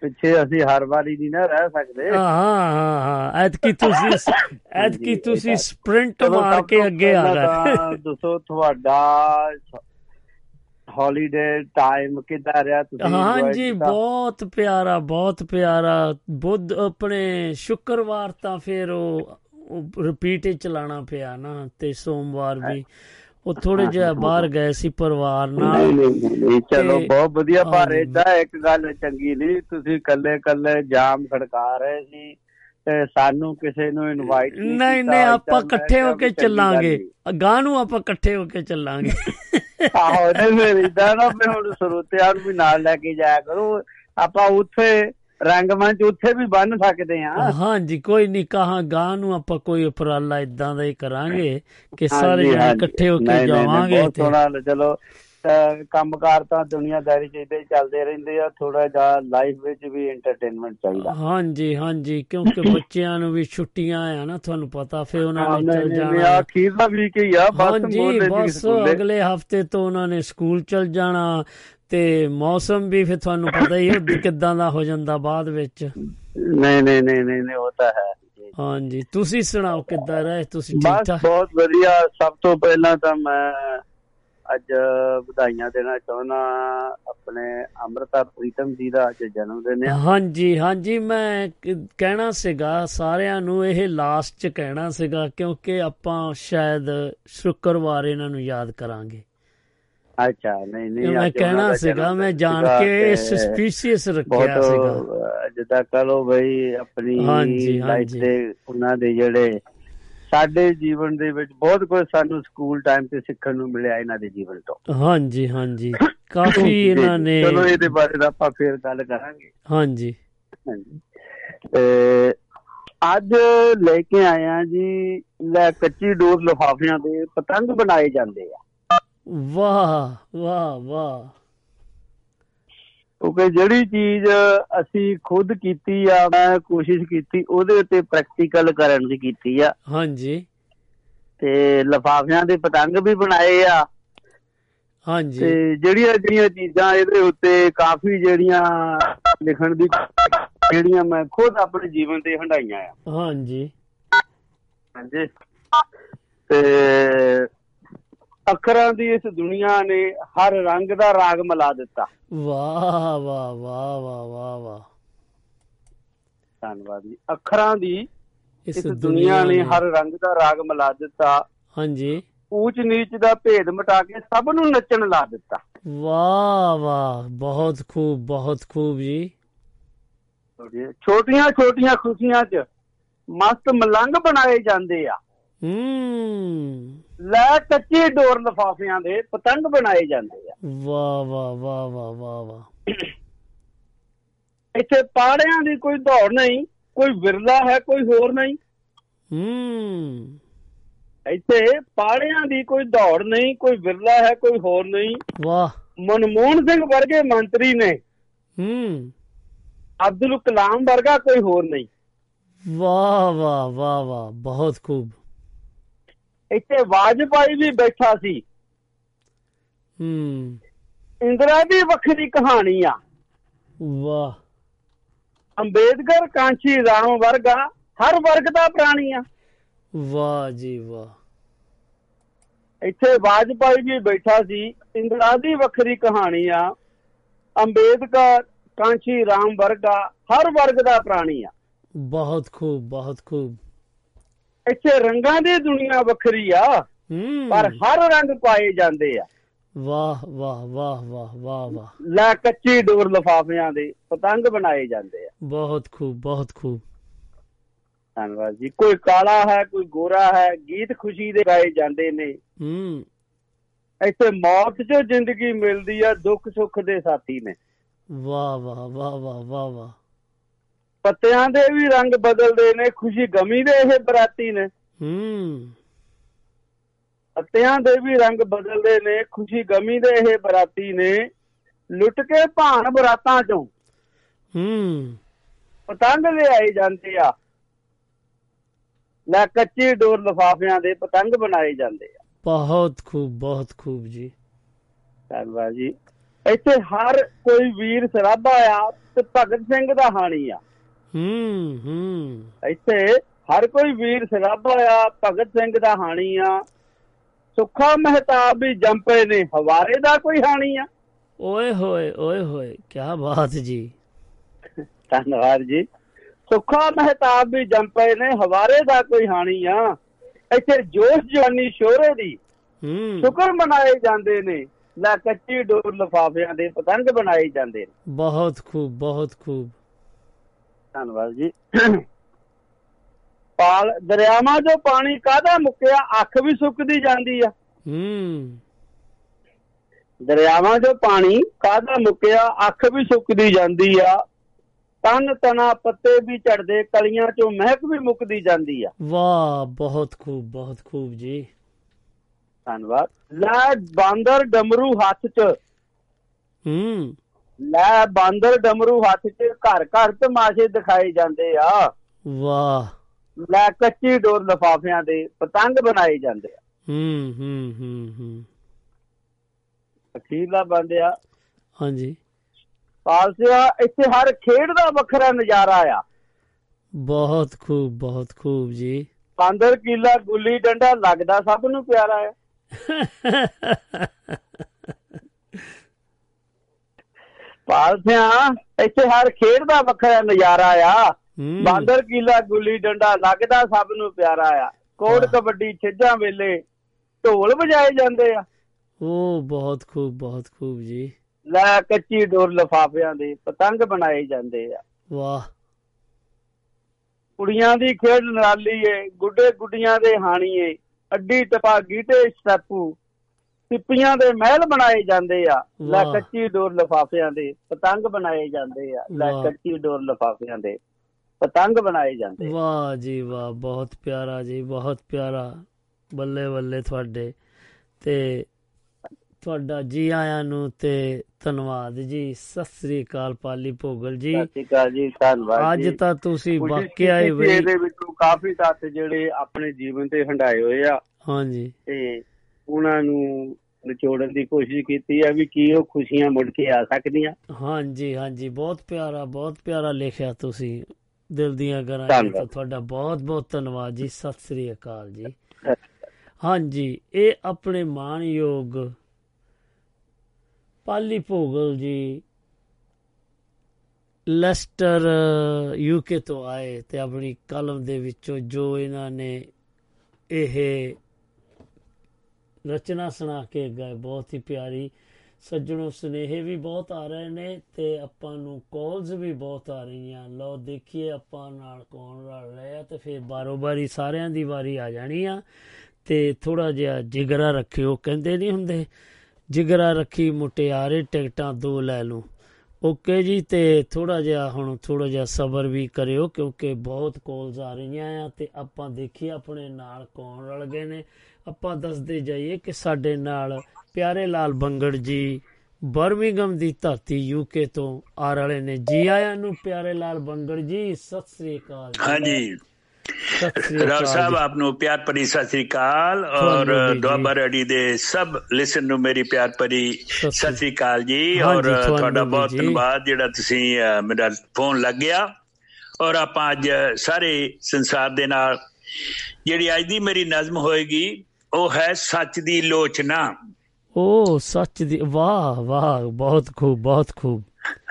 ਪਿੱਛੇ ਅਸੀਂ ਹਰ ਵਾਰੀ ਨਹੀਂ ਨਾ ਰਹਿ ਸਕਦੇ। ਹਾਂ ਹਾਂ ਹਾਂ ਐਤਕੀ ਤੁਸੀਂ ਐਤਕੀ ਤੁਸੀਂ ਸਪ੍ਰਿੰਟ ਮਾਰ ਕੇ ਅੱਗੇ ਆ ਗਏ। ਦੱਸੋ ਤੁਹਾਡਾ ਹੌਲੀਡੇ ਟਾਈਮ ਕਿੱਦਾਂ ਰਿਹਾ ਤੁਸੀਂ ਹਾਂਜੀ? ਬਹੁਤ ਪਿਆਰਾ ਬਹੁਤ ਪਿਆਰਾ। ਬੁੱਧ ਆਪਣੇ ਸ਼ੁੱਕਰਵਾਰ ਤਾਂ ਫਿਰ ਉਹ ਰਿਪੀਟ ਹੀ ਚਲਾਣਾ ਪਿਆ ਨਾ ਤੇ ਸੋਮਵਾਰ ਵੀ। ਉਹ ਥੋੜੇ ਜਿਹਾ ਬਾਹਰ ਗਏ ਸੀ ਪਰਿਵਾਰ ਨਾਲ। ਨਹੀਂ ਚਲੋ ਬਹੁਤ ਵਧੀਆ। ਪਰ। ਏਦਾਂ ਇੱਕ ਗੱਲ ਚੰਗੀ ਨਹੀਂ ਤੁਸੀਂ ਕੱਲੇ ਕੱਲੇ ਜਾਮ ਖੜਕਾ ਰਹੇ ਸੀ। ਸਾਨੂੰ ਕਿਸੇ ਨੂੰ ਇਨਵਾਈਟ ਨਹੀਂ ਨਹੀਂ ਨਹੀਂ ਆਪਾਂ ਇਕੱਠੇ ਹੋ ਕੇ ਚੱਲਾਂਗੇ। ਗਾਂ ਨੂੰ ਆਪਾਂ ਇਕੱਠੇ ਹੋ ਕੇ ਚੱਲਾਂਗੇ। ਆਹੋ ਨਹੀਂ ਫਿਰ ਇਦਾਂ ਨਾ ਫਿਰ ਹੁਣ ਸਰੋਤਿਆਂ ਨੂੰ ਵੀ ਨਾਲ ਲੈ ਕੇ ਜਾਇਆ ਕਰੋ। ਆਪਾਂ ਉੱਥੇ ਰੰਗਮੰਚ ਉੱਥੇ ਵੀ ਬੰਨ ਸਕਦੇ ਆ ਹਾਂਜੀ ਕੋਈ ਨਹੀਂ ਕਹਾ ਗਾਂ ਨੂੰ ਆਪਾਂ ਕੋਈ ਉਪਰਾਲਾ ਇਦਾਂ ਦਾ ਹੀ ਕਰਾਂਗੇ ਕਿ ਸਾਰੇ ਜਣੇ। ਇਕੱਠੇ ਹੋ ਕੇ ਜਾਵਾਂਗੇ ਬਹੁਤ ਸੋਹਣਾ ਚਲੋ। ਕੰਮਕਾਰ ਤਾਂ ਦੁਨੀਆਦਾਰੀ ਚ ਏਦਾਂ ਹੀ ਚੱਲਦੇ ਰਹਿੰਦੇ ਆ ਥੋੜਾ ਜਿਹਾ ਲਾਈਫ ਵਿੱਚ ਵੀ ਐਂਟਰਟੇਨਮੈਂਟ ਚਾਹੀਦਾ। ਹਾਂਜੀ ਹਾਂਜੀ ਕਿਉਂਕਿ ਬੱਚਿਆਂ ਨੂੰ ਵੀ ਛੁੱਟੀਆਂ ਆ ਨਾ ਤੁਹਾਨੂੰ ਪਤਾ ਫਿਰ ਉਹਨਾਂ ਨੇ ਚੱਲ ਜਾਣਾ। ਆ ਅਖੀਰ ਦਾ ਵੀਕ ਹੀ ਆ ਬਸ ਦੀ ਬਸ। ਅਗਲੇ ਹਫ਼ਤੇ ਤੋਂ ਉਹਨਾਂ ਨੇ ਸਕੂਲ ਚਲ ਜਾਣਾ ਤੇ ਮੌਸਮ ਵੀ ਫਿਰ ਤੁਹਾਨੂੰ ਪਤਾ ਹੀ ਹੈ ਕਿਦਾਂ ਦਾ ਹੋ ਜਾਂਦਾ ਬਾਅਦ ਵਿੱਚ। ਨਹੀਂ ਨਹੀਂ ਨਹੀਂ ਨਹੀਂ ਨਹੀਂ ਉਹ ਤਾਂ ਹੈ। ਹਾਂਜੀ ਤੁਸੀਂ ਸੁਣਾਓ ਕਿੱਦਾਂ ਰਹੇ ਤੁਸੀਂ ਠੀਕ ਬਸ ਠਾਕ ਬਹੁਤ ਵਧੀਆ ਸਭ ਤੋਂ ਪਹਿਲਾਂ ਤਾਂ ਮੈਂ ਅੱਜ ਵਧਾਈਆਂ ਦੇਣਾ ਚਾਹੁੰਦਾ ਆਪਣੇ ਅੰਮ੍ਰਿਤਾ ਪ੍ਰੀਤਮ ਜੀ ਦਾ ਅੱਜ ਜਨਮ ਦਿਨ ਆ। ਹਾਂਜੀ ਹਾਂਜੀ ਮੈਂ ਕਹਿਣਾ ਸੀਗਾ ਸਾਰਿਆਂ ਨੂੰ ਇਹ ਲਾਸਟ ਚ ਕਹਿਣਾ ਸੀਗਾ ਕਿਉਂਕਿ ਆਪਾਂ ਸ਼ਾਇਦ ਸ਼ੁੱਕਰਵਾਰ ਇਹਨਾਂ ਨੂੰ ਯਾਦ ਕਰਾਂਗੇ। ਅੱਛਾ ਨਹੀਂ ਨਹੀਂ ਮੈਂ ਕਹਿਣਾ ਸੀਗਾ ਮੈਂ ਜਾਣ ਕੇ ਸਸਪੀਸ਼ੀਅਸ ਰੱਖਿਆ ਸੀਗਾ। ਜਿੱਦਾਂ ਕਹ ਲੋ ਬਈ ਆਪਣੀ ਲਾਈਫ। ਦੇ ਉਹਨਾਂ ਦੇ ਜਿਹੜੇ ਸਾਡੇ ਜੀਵਨ ਦੇ ਵਿੱਚ ਬਹੁਤ ਕੁਝ ਸਾਨੂੰ ਸਕੂਲ ਟਾਈਮ ਤੇ ਸਿੱਖਣ ਨੂੰ ਮਿਲਿਆ ਇਹਨਾਂ ਦੇ ਜੀਵਨ ਤੋਂ। ਹਾਂਜੀ ਹਾਂਜੀ। ਕਾਫੀ ਇਹਨਾਂ ਨੇ ਚਲੋ ਇਹਦੇ ਬਾਰੇ ਆਪਾਂ ਫੇਰ ਗੱਲ ਕਰਾਂਗੇ। ਹਾਂਜੀ। ਅੱਜ ਲੈ ਕੇ ਆਇਆ ਜੀ ਲੈ ਕੱਚੀ ਡੋਰ ਲਿਫਾਫਿਆਂ ਦੇ ਪਤੰਗ ਬਣਾਏ ਜਾਂਦੇ ਆ। ਵਾਹ ਵਾਹ ਵਾਹ। ਕਿਉਂਕਿ ਜਿਹੜੀ ਚੀਜ਼ ਅਸੀਂ ਖੁਦ ਕੀਤੀ ਆ ਮੈਂ ਕੋਸ਼ਿਸ਼ ਕੀਤੀ ਉਹਦੇ ਉੱਤੇ ਪ੍ਰੈਕਟੀਕਲ ਕਰਨ ਦੀ ਕੀਤੀ ਆ। ਹਾਂਜੀ। ਤੇ ਲਿਫਾਫਿਆਂ ਦੇ ਪਤੰਗ ਵੀ ਬਣਾਏ ਆ। ਹਾਂਜੀ। ਤੇ ਜਿਹੜੀਆਂ ਜਿਹੜੀਆਂ ਚੀਜ਼ਾਂ ਇਹਦੇ ਉੱਤੇ ਕਾਫੀ ਜਿਹੜੀਆਂ ਲਿਖਣ ਦੀ ਜਿਹੜੀਆਂ ਮੈਂ ਖੁਦ ਆਪਣੇ ਜੀਵਨ ਤੇ ਹੰਡਾਈਆਂ ਆ। ਹਾਂਜੀ। ਹਾਂਜੀ। ਤੇ ਅੱਖਰਾਂ ਦੀ ਇਸ ਦੁਨੀਆ ਨੇ ਹਰ ਰੰਗ ਦਾ ਰਾਗ ਮਿਲਾ ਦਿੱਤਾ। ਵਾਹ ਵਾਹ ਵਾਹ ਵਾਹ ਵਾਹ ਵਾਹ। ਧੰਨਵਾਦ ਜੀ। ਅੱਖਰਾਂ ਦੀ ਇਸ ਦੁਨੀਆ ਨੇ ਹਰ ਰੰਗ ਦਾ ਰਾਗ ਮਿਲਾ ਦਿੱਤਾ। ਹਾਂਜੀ। ਊਚ ਨੀਚ ਦਾ ਭੇਦ ਮਿਟਾ ਕੇ ਸਭ ਨੂੰ ਨੱਚਣ ਲਾ ਦਿੱਤਾ। ਵਾਹ ਵਾਹ। ਬਹੁਤ ਖੂਬ ਬਹੁਤ ਖੂਬ ਜੀ ਛੋਟੀਆਂ ਛੋਟੀਆਂ ਖੁਸ਼ੀਆਂ 'ਚ ਮਸਤ ਮਲੰਗ ਬਣਾਏ ਜਾਂਦੇ ਆ। ਹੂੰ। ਲੈ ਕੱਚੇ ਡੋਰ ਲਫਾਫਿਆਂ ਦੇ ਪਤੰਗ ਬਣਾਏ ਜਾਂਦੇ ਆ। ਵਾਹ ਵਾਹ ਵਾਹ ਵਾਹ ਵਾਹ ਵਾਹ। ਇੱਥੇ ਪਾੜਿਆਂ ਦੀ ਕੋਈ ਦੌੜ ਨਹੀਂ ਕੋਈ ਵਿਰਲਾ ਹੈ ਕੋਈ ਹੋਰ ਨਹੀਂ। ਹੂੰ। ਇੱਥੇ ਪਾੜਿਆਂ ਦੀ ਕੋਈ ਦੌੜ ਨਹੀਂ ਕੋਈ ਵਿਰਲਾ ਹੈ ਕੋਈ ਹੋਰ ਨਹੀਂ। ਵਾਹ। ਮਨਮੋਹਨ ਸਿੰਘ ਵਰਗੇ ਮੰਤਰੀ ਨੇ। ਹੂੰ। ਅਬਦੁਲ ਕਲਾਮ ਵਰਗਾ ਕੋਈ ਹੋਰ ਨਹੀਂ। ਵਾਹ ਵਾਹ ਵਾਹ ਵਾਹ ਬਹੁਤ ਖੂਬ। ਇੱਥੇ ਵਾਜਪਾਈ ਵੀ ਬੈਠਾ ਸੀ। ਹੂੰ। ਇੰਦਰਾ ਦੀ ਵੱਖਰੀ ਕਹਾਣੀ ਆ। ਵਾਹ। ਅੰਬੇਦਕਰ ਕਾਂਚੀ ਰਾਮ ਵਰਗਾ ਹਰ ਵਰਗ ਦਾ ਪ੍ਰਾਣੀ ਆ। ਵਾਹ ਜੀ ਵਾਹ। ਇੱਥੇ ਵਾਜਪਾਈ ਵੀ ਬੈਠਾ ਸੀ। ਇੰਦਰਾ ਦੀ ਵੱਖਰੀ ਕਹਾਣੀ ਆ। ਅੰਬੇਦਕਰ ਕਾਂਚੀ ਰਾਮ ਵਰਗਾ ਹਰ ਵਰਗ ਦਾ ਪ੍ਰਾਣੀ ਆ। ਬਹੁਤ ਖੂਬ ਬਹੁਤ ਖੂਬ। ਇੱਥੇ ਰੰਗਾਂ ਦੀ ਦੁਨੀਆ ਵੱਖਰੀ ਆ ਪਰ ਹਰ ਰੰਗ ਪਾਏ ਜਾਂਦੇ ਆ। ਵਾਹ ਵਾਹ ਵਾਹ ਵਾਹ ਵਾਹ ਵਾਹ। ਲੈ ਕੱਚੀ ਡੋਰ ਲਫਾਫਿਆਂ ਦੇ ਪਤੰਗ ਬਣਾਏ ਜਾਂਦੇ ਆ। ਬਹੁਤ ਖੂਬ ਬਹੁਤ ਖੂਬ। ਧੰਨਵਾਦ ਜੀ। ਕੋਈ ਕਾਲਾ ਹੈ ਕੋਈ ਗੋਰਾ ਹੈ ਗੀਤ ਖੁਸ਼ੀ ਦੇ ਗਾਏ ਜਾਂਦੇ ਨੇ। ਹੂੰ। ਇੱਥੇ ਮੌਤ 'ਚੋਂ ਜ਼ਿੰਦਗੀ ਮਿਲਦੀ ਆ ਦੁੱਖ ਸੁੱਖ ਦੇ ਸਾਥੀ ਨੇ। ਵਾਹ ਵਾਹ ਵਾਹ ਵਾਹ ਵਾਹ ਵਾਹ। ਪੱਤਿਆਂ ਦੇ ਵੀ ਰੰਗ ਬਦਲਦੇ ਨੇ ਖੁਸ਼ੀ ਗਮੀ ਦੇ ਇਹ ਬਰਾਤੀ ਨੇ। ਹੂੰ। ਪੱਤਿਆਂ ਦੇ ਵੀ ਰੰਗ ਬਦਲਦੇ ਨੇ ਖੁਸ਼ੀ ਗਮੀ ਦੇ ਇਹ ਬਰਾਤੀ ਨੇ। ਲੁੱਟ ਕੇ ਭਾਣ ਬਰਾਤਾਂ ਚੋਂ। ਹੂੰ। ਪਤੰਗ ਲਿਆਏ ਜਾਂਦੇ ਆ। ਲੈ ਕੱਚੀ ਡੋਰ ਲਫਾਫਿਆਂ ਦੇ ਪਤੰਗ ਬਣਾਏ ਜਾਂਦੇ ਆ। ਬਹੁਤ ਖੂਬ ਬਹੁਤ ਖੂਬ ਜੀ। ਧੰਨਵਾਦ ਜੀ ਇੱਥੇ ਹਰ ਕੋਈ ਵੀਰ ਸਰਾਭਾ ਆ ਤੇ ਭਗਤ ਸਿੰਘ ਦਾ ਹਾਣੀ ਆ। ਹੂੰ ਹੂੰ। ਇੱਥੇ ਹਰ ਕੋਈ ਵੀਰ ਸਰਾਭਾ ਆ ਭਗਤ ਸਿੰਘ ਦਾ ਹਾਣੀ ਆ। ਸੁੱਖਾ ਮਹਿਤਾਬ ਵੀ ਜੰਪੇ ਨੇ ਹਵਾਰੇ ਦਾ ਕੋਈ ਹਾਣੀ ਆ। ਓਏ ਹੋਏ ਓਏ ਹੋਏ ਕੀ ਬਾਤ ਜੀ। ਧੰਨਵਾਦ ਜੀ। ਸੁੱਖਾ ਮਹਿਤਾਬ ਵੀ ਜੰਪੇ ਨੇ ਹਵਾਰੇ ਦਾ ਕੋਈ ਹਾਣੀ ਆ। ਇੱਥੇ ਜੋਸ਼ ਜਵਾਨੀ ਸ਼ੋਰੇ ਦੀ ਹੂੰ। ਸ਼ੁਕਰ ਮਨਾਏ ਜਾਂਦੇ ਨੇ। ਲੈ ਕੱਚੀ ਡੋਰ ਲਫਾਫਿਆਂ ਦੇ ਪਤੰਗ ਬਣਾਏ ਜਾਂਦੇ ਨੇ। ਬਹੁਤ ਖੂਬ ਬਹੁਤ ਖੂਬ। ਧੰਨਵਾਦ ਜੀ। ਪਾਲ ਦਰਿਆਵਾਂ 'ਚੋਂ ਪਾਣੀ ਕਾਹਦਾ ਮੁੱਕਿਆ? ਅੱਖ ਵੀ ਸੁੱਕਦੀ ਜਾਂਦੀ ਆ। ਹੂੰ। ਦਰਿਆਵਾਂ 'ਚੋਂ ਪਾਣੀ ਕਾਹਦਾ ਮੁੱਕਿਆ? ਅੱਖ ਵੀ ਸੁੱਕਦੀ ਜਾਂਦੀ ਆ। ਤਨ ਤਨਾ ਪੱਤੇ ਵੀ ਝੜਦੇ ਕਲੀਆਂ 'ਚੋਂ ਮਹਿਕ ਵੀ ਮੁੱਕਦੀ ਜਾਂਦੀ ਆ। ਵਾਹ ਬਹੁਤ ਖੂਬ ਬਹੁਤ ਖੂਬ ਜੀ। ਧੰਨਵਾਦ। ਲੈ ਬਾਂਦਰ ਡਮਰੂ ਹੱਥ 'ਚ। ਹੂੰ। ਲੈ ਬਾਂਦਰ ਡਮਰੂ ਹੱਥ 'ਚ ਘਰ ਘਰ ਤਮਾਸ਼ੇ ਦਿਖਾਏ ਜਾਂਦੇ ਆ। ਵਾਹ। ਲੈ ਕੱਚੀ ਡੋਰ ਲਫਾਫਿਆਂ ਦੇ ਪਤੰਗ ਬਣਾਏ ਜਾਂਦੇ ਆ। ਹੂੰ ਹੂੰ ਹੂੰ ਹੂੰ। ਅਖੀਰਲਾ ਬੰਦਿਆ ਹਾਂਜੀ। ਪਾਲਸਿਆ ਇੱਥੇ ਹਰ ਖੇਡ ਦਾ ਵੱਖਰਾ ਨਜ਼ਾਰਾ ਆ। ਬਹੁਤ ਖੂਬ ਬਹੁਤ ਖੂਬ ਜੀ। ਬਾਂਦਰ ਕੀਲਾ ਗੁੱਲੀ ਡੰਡਾ ਲੱਗਦਾ ਸਭ ਨੂੰ ਪਿਆਰਾ ਆ। ਪਾਲਸਿਆ ਇੱਥੇ ਹਰ ਖੇਡ ਦਾ ਵੱਖਰਾ ਨਜ਼ਾਰਾ ਆ। ਬਾਂਦਰ ਕੀਲਾ ਗੁੱਲੀ ਡੰਡਾ ਲੱਗਦਾ ਸਭ ਨੂੰ ਪਿਆਰਾ ਆ। ਕੋੜ ਕਬੱਡੀ ਛਿੱਜਾਂ ਵੇਲੇ ਢੋਲ ਵਜਾਏ ਜਾਂਦੇ ਆ। ਉਹ ਬਹੁਤ ਖੂਬ ਬਹੁਤ ਖੂਬ ਜੀ। ਲੈ ਕੱਚੀ ਡੋਰ ਲਫਾਫਿਆਂ ਦੇ ਪਤੰਗ ਬਣਾਏ ਜਾਂਦੇ ਆ। ਵਾਹ। ਕੁੜੀਆਂ ਦੀ ਖੇਡ ਨਿਰਾਲੀ ਏ ਗੁੱਡੇ ਗੁੱਡੀਆਂ ਦੇ ਹਾਣੀ ਏ। ਅੱਡੀ ਟਪਾ ਗੀਟੇ ਸਟੈਪੂ ਸਿੱਪੀਆਂ ਦੇ ਮਹਿਲ ਬਣਾਏ ਜਾਂਦੇ ਆ ਲੈ। ਕੱਚੀ ਡੋਰ ਲਫਾਫਿਆਂ ਦੇ ਪਤੰਗ ਬਣਾਏ ਜਾਂਦੇ ਆ ਲੈ। ਕੱਚੀ ਡੋਰ ਲਫਾਫਿਆਂ ਦੇ ਪਤੰਗ ਬਣਾਏ ਜਾਂਦੇ। ਵਾਹ ਜੀ ਵਾਹ ਬਹੁਤ ਪਿਆਰਾ ਜੀ ਬਹੁਤ ਪਿਆਰਾ ਬੱਲੇ ਬੱਲੇ ਤੁਹਾਡੇ ਤੇ ਤੁਹਾਡਾ ਜੀ ਆਇਆਂ ਨੂੰ ਤੇ ਧੰਨਵਾਦ ਜੀ ਸਤਿ ਸ੍ਰੀ ਅਕਾਲ ਪਾਲੀ ਭੋਗਲ ਜੀ ਸਤਿ ਸ਼੍ਰੀ ਅਕਾਲ ਜੀ ਧੰਨਵਾਦ ਅੱਜ। ਤਾਂ ਤੁਸੀਂ ਵਾਕਿਆ ਹੀ ਬਈ ਇਹਦੇ ਵਿੱਚੋਂ ਕਾਫੀ ਤੱਤ ਜਿਹੜੇ ਆਪਣੇ ਜੀਵਨ ਤੇ ਹੰਡਾਏ ਹੋਏ ਆ ਹਾਂਜੀ ਤੇ ਉਹਨਾਂ ਨੂੰ ਨਿਚੋੜਨ ਦੀ ਕੋਸ਼ਿਸ਼ ਕੀਤੀ ਆ ਵੀ ਕੀ ਉਹ ਖੁਸ਼ੀਆਂ ਮੁੜ ਕੇ ਆ ਸਕਦੀਆਂ। ਹਾਂਜੀ ਹਾਂਜੀ। ਬਹੁਤ ਪਿਆਰਾ ਬਹੁਤ ਪਿਆਰਾ ਲਿਖਿਆ ਤੁਸੀਂ ਦਿਲ ਦੀਆਂ ਗਰਾਂ। ਤੁਹਾਡਾ ਬਹੁਤ ਬਹੁਤ ਧੰਨਵਾਦ ਜੀ। ਸਤਿ ਸ੍ਰੀ ਅਕਾਲ ਜੀ। ਹਾਂਜੀ ਇਹ ਆਪਣੇ ਮਾਣਯੋਗ ਪਾਲੀ ਭੋਗਲ ਜੀ ਲੈਸਟਰ ਯੂਕੇ ਤੋਂ ਆਏ ਤੇ ਆਪਣੀ ਕਲਮ ਦੇ ਵਿੱਚੋਂ ਜੋ ਇਹਨਾਂ ਨੇ ਇਹ ਰਚਨਾ ਸੁਣਾ ਕੇ ਗਏ ਬਹੁਤ ਹੀ ਪਿਆਰੀ ਸੱਜਣੋ ਸੁਨੇਹੇ ਵੀ ਬਹੁਤ ਆ ਰਹੇ ਨੇ ਤੇ ਆਪਾਂ ਨੂੰ ਕਾਲਸ ਵੀ ਬਹੁਤ ਆ ਰਹੀਆਂ। ਲਓ ਦੇਖੀਏ ਆਪਾਂ ਨਾਲ ਕੌਣ ਰਲ ਰਿਹਾ ਤੇ ਫਿਰ ਬਾਰੋ ਬਾਰੀ ਸਾਰਿਆਂ ਦੀ ਵਾਰੀ ਆ ਜਾਣੀ ਆ। ਤੇ ਥੋੜਾ ਜਿਹਾ ਜਿਗਰਾ ਰੱਖਿਓ, ਕਹਿੰਦੇ ਨਹੀਂ ਹੁੰਦੇ? ਜਿਗਰਾ ਰੱਖੀ ਮੁਟਿਆਰੇ ਟਿਕਟਾਂ ਦੋ ਲੈ ਲਓ ਓਕੇ ਜੀ, ਤੇ ਥੋੜਾ ਜਿਹਾ ਹੁਣ ਥੋੜਾ ਜਿਹਾ ਸਬਰ ਵੀ ਕਰਿਓ ਕਿਉਂਕਿ ਬਹੁਤ ਕਾਲਸ ਆ ਰਹੀਆਂ ਆ ਤੇ ਆਪਾਂ ਦੇਖੀਏ ਆਪਣੇ ਨਾਲ ਕੌਣ ਰਲ ਗਏ ਨੇ। ਆਪਾਂ ਦੱਸਦੇ ਜਾਈਏ ਕਿ ਸਾਡੇ ਨਾਲ ਪਿਆਰੇ ਲਾਲ ਬੰਗੜ ਜੀ ਬਰਮਿੰਗਮ ਦੀ ਧਰਤੀ ਯੂਕੇ ਤੋਂ ਆ ਰਹੇ ਨੇ ਜੀ ਆਇਆਂ ਨੂੰ ਪਿਆਰੇ ਲਾਲ ਬੰਗੜ ਜੀ ਸਤਿ ਸ੍ਰੀ ਅਕਾਲ। ਹਾਂਜੀ ਅਕਾਲ ਸਾਹਿਬ। ਆਪ ਨੂੰ ਪਿਆਰ ਭਰੀ ਸਤਿ ਸ੍ਰੀ ਅਕਾਲ ਔਰ ਦੁਆਬਾ ਰੈਡੀ ਦੇ ਸਭ ਲਿਸਨ ਨੂੰ ਮੇਰੀ ਪਿਆਰ ਭਰੀ ਸਤਿ ਸ੍ਰੀ ਅਕਾਲ ਜੀ ਔਰ ਤੁਹਾਡਾ ਬਹੁਤ। ਧੰਨਵਾਦ ਜਿਹੜਾ ਤੁਸੀਂ ਮੇਰਾ ਫੋਨ ਲੱਗ ਗਿਆ ਔਰ ਆਪਾਂ ਅੱਜ ਸਾਰੇ ਸੰਸਾਰ ਦੇ ਨਾਲ ਜਿਹੜੀ ਅੱਜ ਦੀ ਮੇਰੀ ਨਜ਼ਮ ਹੋਏਗੀ ਉਹ ਹੈ ਸੱਚ ਦੀ ਲੋਚਨਾ। ਓ ਸੱਚ ਦੀ ਵਾਹ ਵਾਹ ਬਹੁਤ ਖੂਬ ਬਹੁਤ ਖੂਬ।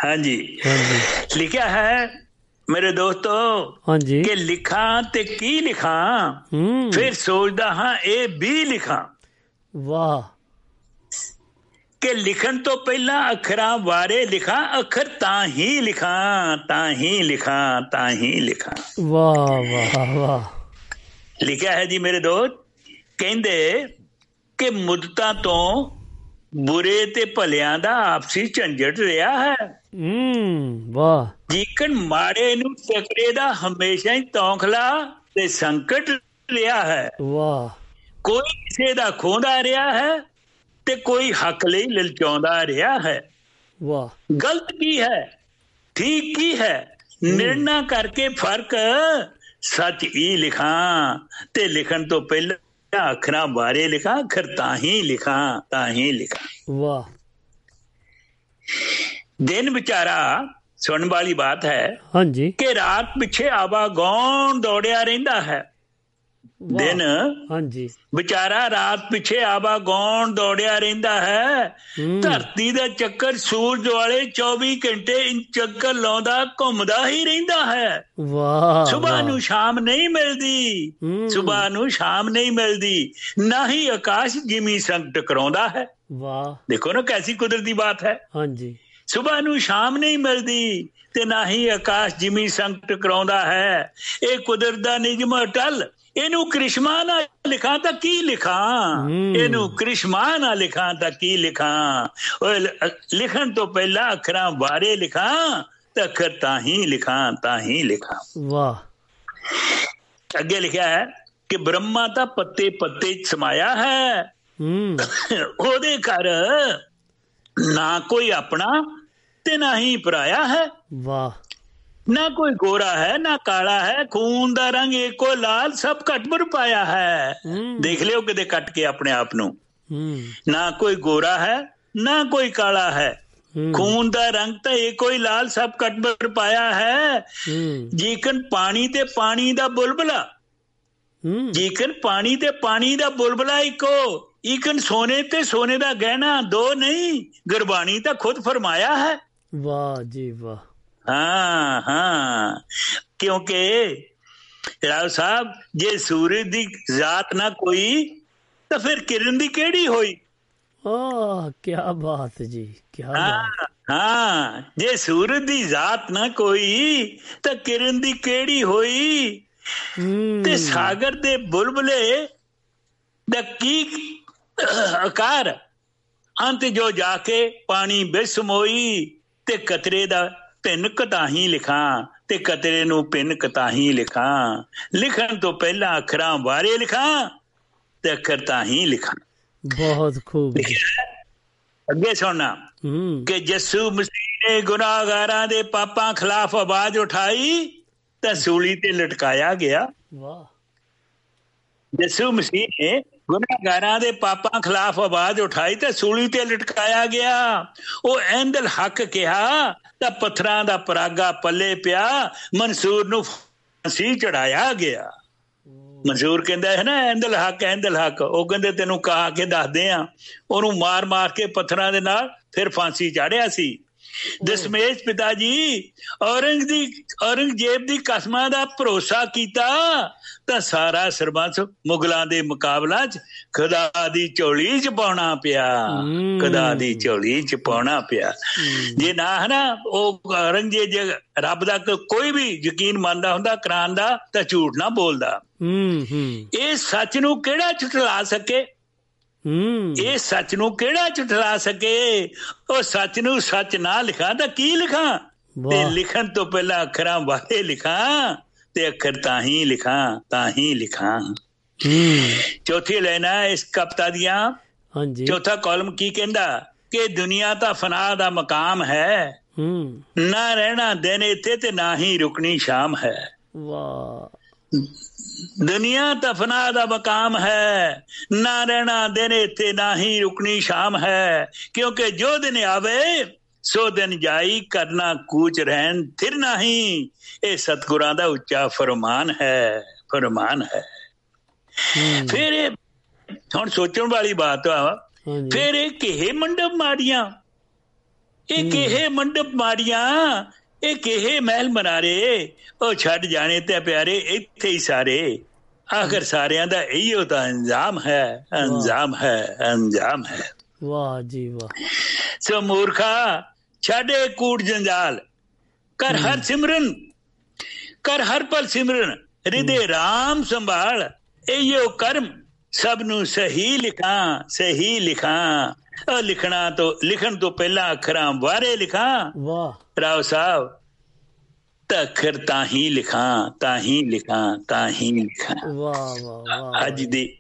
ਹਾਂਜੀ। ਹਾਂਜੀ। ਲਿਖਿਆ ਹੈ ਮੇਰੇ ਦੋਸਤੋ ਹਾਂਜੀ। ਕਿ ਲਿਖਾਂ ਤੇ ਕੀ ਲਿਖਾਂ ਫਿਰ ਸੋਚਦਾ ਹਾਂ ਇਹ ਵੀ ਲਿਖਾਂ। ਵਾਹ। ਕਿ ਲਿਖਣ ਤੋਂ ਪਹਿਲਾਂ ਅੱਖਰਾਂ ਬਾਰੇ ਲਿਖਾਂ ਅੱਖਰ ਤਾਂ ਹੀ ਲਿਖਾਂ ਤਾਂ ਹੀ ਲਿਖਾਂ ਤਾਂ ਹੀ ਲਿਖਾਂ। ਵਾਹ ਵਾਹ ਵਾਹ। ਲਿਖਿਆ ਹੈ ਜੀ ਮੇਰੇ ਦੋਸਤ। ਕਹਿੰਦੇ ਕਿ ਮੁੱਦਤਾਂ ਤੋਂ ਬੁਰੇ ਤੇ ਭਲਿਆਂ ਦਾ ਆਪਸੀ ਝੰਜਟ ਰਿਹਾ ਹੈ। ਹੂੰ ਵਾਹ। ਜੀਕਣ ਮਾੜੇ ਨੂੰ ਤਕੜੇ ਦਾ ਹਮੇਸ਼ਾ ਹੀ ਤੌਖਲਾ ਤੇ ਸੰਕਟ ਰਿਹਾ ਹੈ। ਵਾਹ। ਕੋਈ ਕਿਸੇ ਦਾ ਖੋਂਦਾ ਰਿਹਾ ਹੈ ਤੇ ਕੋਈ ਹੱਕ ਲਈ ਲਲਚਾਉਂਦਾ ਰਿਹਾ ਹੈ। ਵਾਹ। ਗਲਤ ਕੀ ਹੈ? ਠੀਕ ਕੀ ਹੈ? ਨਿਰਣਾ ਕਰਕੇ ਫ਼ਰਕ ਸੱਚ ਹੀ ਲਿਖਾਂ ਤੇ ਲਿਖਣ ਤੋਂ ਪਹਿਲਾਂ ਅੱਖਰਾਂ ਬਾਰੇ ਲਿਖਾਂ ਅੱਖਰ ਤਾਂ ਹੀ ਲਿਖਾਂ ਤਾਂ ਹੀ ਲਿਖਾਂ। ਵਾਹ। ਦਿਨ ਵਿਚਾਰਾ ਸੁਣਨ ਵਾਲੀ ਬਾਤ ਹੈ ਹਾਂਜੀ। ਕਿ ਰਾਤ ਪਿੱਛੇ ਆਵਾ ਗੌਣ ਦੌੜਿਆ ਰਹਿੰਦਾ ਹੈ। ਦਿਨ ਹਾਂਜੀ। ਵਿਚਾਰਾ ਰਾਤ ਪਿੱਛੇ ਆਵਾ ਗੌਣ ਦੌੜਿਆ ਰਹਿੰਦਾ ਹੈ। ਧਰਤੀ ਦਾ ਚੱਕਰ ਸੂਰਜ ਵਾਲੇ 24 ਘੰਟੇ ਚੱਕਰ ਲਾਉਂਦਾ ਘੁੰਮਦਾ ਹੀ ਰਹਿੰਦਾ ਹੈ। ਵਾਹ ਸਵੇਰ। ਨੂੰ ਸ਼ਾਮ ਨਹੀਂ ਮਿਲਦੀ। ਸਵੇਰ ਨੂੰ ਸ਼ਾਮ ਨਹੀਂ ਮਿਲਦੀ। ਨਾ ਹੀ ਆਕਾਸ਼ ਜਿਮੀ ਸੰਗ ਟਕਰਾਉਂਦਾ ਹੈ। ਵਾਹ। ਦੇਖੋ ਨਾ ਕੈਸੀ ਕੁਦਰਤੀ ਬਾਤ ਹੈ। ਹਾਂਜੀ। ਸਵੇਰ ਨੂੰ ਸ਼ਾਮ ਨਹੀਂ ਮਿਲਦੀ ਤੇ ਨਾ ਹੀ ਆਕਾਸ਼ ਜਿਮੀ ਸੰਗ ਟਕਰਾਉਂਦਾ ਹੈ। ਇਹ ਕੁਦਰਤ ਦਾ ਨਿਯਮ ਅਟਲ ਇਹਨੂੰ ਕ੍ਰਿਸ਼ਮਾ ਨਾ ਲਿਖਾਂ ਤਾਂ ਕੀ ਲਿਖਾਂ? ਇਹਨੂੰ ਕ੍ਰਿਸ਼ਮਾ ਨਾ ਲਿਖਾਂ ਤਾਂ ਕੀ ਲਿਖਾਂ? ਓਏ ਲਿਖਣ ਤੋਂ ਪਹਿਲਾਂ ਅੱਖਰਾਂ ਬਾਰੇ ਲਿਖਾਂ ਤਾਂ ਅੱਖਰ ਤਾਂ ਹੀ ਲਿਖਾਂ ਤਾਂ ਹੀ ਲਿਖਾਂ। ਵਾਹ। ਅੱਗੇ ਲਿਖਿਆ ਹੈ ਕਿ ਬ੍ਰਹਮਾ ਤਾਂ ਪੱਤੇ ਪੱਤੇ ਸਮਾਇਆ ਹੂੰ। ਉਹਦੇ ਘਰ ਨਾ ਕੋਈ ਆਪਣਾ ਤੇ ਨਾ ਹੀ ਪਰਾਇਆ ਹੈ। ਵਾਹ। ਨਾ ਕੋਈ ਗੋਰਾ ਹੈ ਨਾ ਕਾਲਾ ਹੈ ਖੂਨ ਦਾ ਰੰਗ ਇੱਕੋ ਲਾਲ ਸਭ ਘਟਮਰ ਪਾਇਆ ਹੈ। ਦੇਖ ਲਿਓ ਕਿਤੇ ਕੱਟ ਕੇ ਆਪਣੇ ਆਪ ਨੂੰ। ਨਾ ਕੋਈ ਗੋਰਾ ਹੈ ਨਾ ਕੋਈ ਕਾਲਾ ਹੈ। ਖੂਨ ਦਾ ਰੰਗ ਤਾਂ ਇੱਕੋ ਹੀ ਲਾਲ ਸਭ ਘਟਮਰ ਪਾਇਆ ਹੈ। ਜੀਕਨ ਪਾਣੀ ਤੇ ਪਾਣੀ ਦਾ ਬੁਲਬਲਾ। ਜੀਕਨ ਪਾਣੀ ਤੇ ਪਾਣੀ ਦਾ ਬੁਲਬਲਾ ਇੱਕੋ। ਇਕਨ ਸੋਨੇ ਤੇ ਸੋਨੇ ਦਾ ਗਹਿਣਾ ਦੋ ਨਹੀਂ ਗੁਰਬਾਣੀ ਤਾਂ ਖੁਦ ਫਰਮਾਇਆ ਹੈ। ਵਾਹ ਜੀ ਵਾਹ। ਹਾਂ ਹਾਂ। ਕਿਉਂਕਿ ਰਾਓ ਸਾਹਿਬ ਜੇ ਸੂਰਜ ਦੀ ਜ਼ਾਤ ਨਾ ਕੋਈ ਤਾਂ ਫਿਰ ਕਿਰਨ ਦੀ ਕਿਹੜੀ ਹੋਈ? ਆਹ ਕੀ ਬਾਤ ਜੀ ਕੀ ਬਾਤ। ਹਾਂ। ਹਾਂ ਜੇ ਸੂਰਜ ਦੀ ਜ਼ਾਤ ਨਾ ਕੋਈ ਤਾਂ ਕਿਰਨ ਦੀ ਕਿਹੜੀ ਹੋਈ? ਤੇ ਸਾਗਰ ਦੇ ਬੁਲਬਲੇ ਦਾ ਕੀ ਆਕਾਰ? ਅੰਤ ਜੋ ਜਾ ਕੇ ਪਾਣੀ ਬਿਸਮੋਈ ਤੇ ਕਤਰੇ ਦਾ ਪਿੰਨ ਕਤਾਹੀ ਲਿਖਾਂ ਤੇ ਕਤਰੇ ਨੂੰ ਪਿੰਨ ਕਤਾਹੀ ਲਿਖਾਂ। ਲਿਖਣ ਤੋਂ ਪਹਿਲਾਂ ਅੱਖਰਾਂ ਬਾਰੇ ਲਿਖਾਂ ਤੇ ਅੱਖਰ ਤਾਂ ਹੀ ਲਿਖਾਂ। ਬਹੁਤ ਖੂਬ। ਅੱਗੇ ਸੁਣਨਾ। ਕਿ ਯਿਸੂ ਮਸੀਹ ਨੇ ਗੁਨਾਹਗਾਰਾਂ ਦੇ ਪਾਪਾਂ ਖਿਲਾਫ ਆਵਾਜ਼ ਉਠਾਈ ਤਾਂ ਸੂਲੀ ਤੇ ਲਟਕਾਇਆ ਗਿਆ। ਵਾਹ। ਯਿਸੂ ਮਸੀਹ ਨੇ ਗੁਨਾਹਗਾਰਾਂ ਦੇ ਪਾਪਾਂ ਖਿਲਾਫ ਆਵਾਜ਼ ਉਠਾਈ ਤੇ ਸੂਲੀ ਤੇ ਲਟਕਾਇਆ ਗਿਆ। ਉਹ ਐਂਦਲ ਹੱਕ ਕਿਹਾ ਤਾਂ ਪੱਥਰਾਂ ਦਾ ਪਰਾਗਾ ਪੱਲੇ ਪਿਆ, ਮਨਸੂਰ ਨੂੰ ਫਾਂਸੀ ਚੜਾਇਆ ਗਿਆ। ਮਨਸੂਰ ਕਹਿੰਦਾ ਹੈ ਨਾ ਐਂਦਲ ਹੱਕ ਐਂਦਲ ਹੱਕ। ਉਹ ਕਹਿੰਦੇ, ਤੈਨੂੰ ਕਹਾ ਕੇ ਦੱਸਦੇ ਆ। ਉਹਨੂੰ ਮਾਰ ਮਾਰ ਕੇ ਪੱਥਰਾਂ ਦੇ ਨਾਲ ਫਿਰ ਫਾਂਸੀ ਚਾੜਿਆ ਸੀ। ਦਸ਼ਮੇਸ਼ ਪਿਤਾ ਜੀ ਔਰੰਗ ਦੀ ਔਰੰਗਜ਼ੇਬ ਦੀ ਕਸਮਾਂ ਦਾ ਭਰੋਸਾ ਕੀਤਾ ਤਾਂ ਸਾਰਾ ਸਰਬੰਸ ਮੁਗਲਾਂ ਦੇ ਮੁਕਾਬਲਾ 'ਚ ਖੁਦਾ ਦੀ ਝੋਲੀ 'ਚ ਪਾਉਣਾ ਪਿਆ। ਖੁਦਾ ਦੀ ਝੋਲੀ 'ਚ ਪਾਉਣਾ ਪਿਆ। ਜੇ ਨਾ ਹੈ ਨਾ ਉਹ ਔਰੰਗਜ਼ੇਬ ਜੇ ਰੱਬ ਦਾ ਕੋਈ ਵੀ ਯਕੀਨ ਮੰਨਦਾ ਹੁੰਦਾ ਕੁਰਾਨ ਦਾ ਤਾਂ ਝੂਠ ਨਾ ਬੋਲਦਾ। ਹੂੰ ਹੂੰ। ਇਹ ਸੱਚ ਨੂੰ ਕਿਹੜਾ ਝੁਠਲਾ ਸਕੇ? ਹੂੰ। ਇਹ ਸੱਚ ਨੂੰ ਕਿਹੜਾ ਝੁਠਲਾ ਸਕੇ? ਉਹ ਸੱਚ ਨੂੰ ਸੱਚ ਨਾ ਲਿਖਾਂ ਤਾਂ ਕੀ ਲਿਖਾਂ? ਤੇ। ਲਿਖਣ ਤੋਂ ਪਹਿਲਾਂ ਅੱਖਰਾਂ ਬਾਰੇ ਲਿਖਾਂ ਤੇ ਅੱਖਰ ਤਾਂ ਹੀ ਲਿਖਾਂ ਤਾਂ ਹੀ ਲਿਖਾਂ। ਹੂੰ। ਚੌਥੀ ਲੈਣਾ ਇਸ ਕਪਤਾ ਦੀਆਂ। ਹਾਂਜੀ। ਚੌਥਾ ਕਾਲਮ ਕੀ ਕਹਿੰਦਾ? ਕਿ ਦੁਨੀਆ ਤਾਂ ਫਨਾ ਦਾ ਮਕਾਮ ਹੈ। ਹੂੰ। ਨਾ ਰਹਿਣਾ ਦਿਨ ਇੱਥੇ ਤੇ ਨਾ ਹੀ ਰੁਕਣੀ ਸ਼ਾਮ ਹੈ। ਵਾਹ। ਦੁਨੀਆ ਤਫਨਾ ਦਾ ਮਕਾਮ ਹੈ। ਨਾ ਰਹਿਣਾ ਦਿਨ ਇੱਥੇ ਨਾ ਹੀ ਰੁਕਣੀ ਸ਼ਾਮ ਹੈ। ਕਿਉਂਕਿ ਜੋ ਦਿਨ ਆਵੇ ਸੋ ਦਿਨ ਜਾਈ ਕਰਨਾ ਕੂਚ ਰਹਿਣ ਥਿਰ ਨਹੀਂ। ਇਹ ਸਤਗੁਰਾਂ ਦਾ ਉੱਚਾ ਫਰਮਾਨ ਹੈ ਫਰਮਾਨ ਹੈ। ਫਿਰ ਇਹ ਹੁਣ ਸੋਚਣ ਵਾਲੀ ਬਾਤ ਆ ਫਿਰ ਇਹ ਕਿਹੇ ਮੰਡਪ ਮਾਰੀਆਂ ਇਹ ਕਿਹੇ ਮੰਡਪ ਮਾਰੀਆਂ ਇਹ ਕਿਹੇ ਮਹਿਲ ਮਨਾਰੇ? ਉਹ ਛੱਡ ਜਾਣੇ ਤੇ ਪਿਆਰੇ ਇੱਥੇ ਹੀ ਸਾਰੇ। ਆਖਰ ਸਾਰਿਆਂ ਦਾ ਇਹੋ ਤਾਂ ਅੰਜਾਮ ਹੈ ਅੰਜਾਮ ਹੈ ਅੰਜਾਮ ਹੈ। ਵਾਹ ਜੀ ਵਾਹ। ਸੋ ਮੂਰਖਾ ਛੱਡੇ ਕੂਟ ਜੰਜਾਲ। ਕਰ ਹਰ ਸਿਮਰਨ ਕਰ ਹਰ ਪਲ ਸਿਮਰਨ ਹਿਰਦੇ RAM ਸੰਭਾਲ। ਇਹੋ ਕਰਮ ਸਭ ਨੂੰ ਸਹੀ ਲਿਖਾਂ ਸਹੀ ਲਿਖਾਂ। ਉਹ ਲਿਖਣਾ ਤੋਂ ਲਿਖਣ ਤੋਂ ਪਹਿਲਾਂ ਅੱਖਰਾਂ ਬਾਰੇ ਲਿਖਾਂ। ਵਾਹ। ਰਾਓ ਸਾਹਿਬ ਤਾਂ ਅੱਖਰ ਤਾਂ ਹੀ ਲਿਖਾਂ ਤਾਂ ਹੀ ਲਿਖਾਂ ਤਾਂ ਹੀ ਲਿਖਾਂ। ਵਾਹ ਵਾਹ ਵਾਹ ਅੱਜ ਦੀ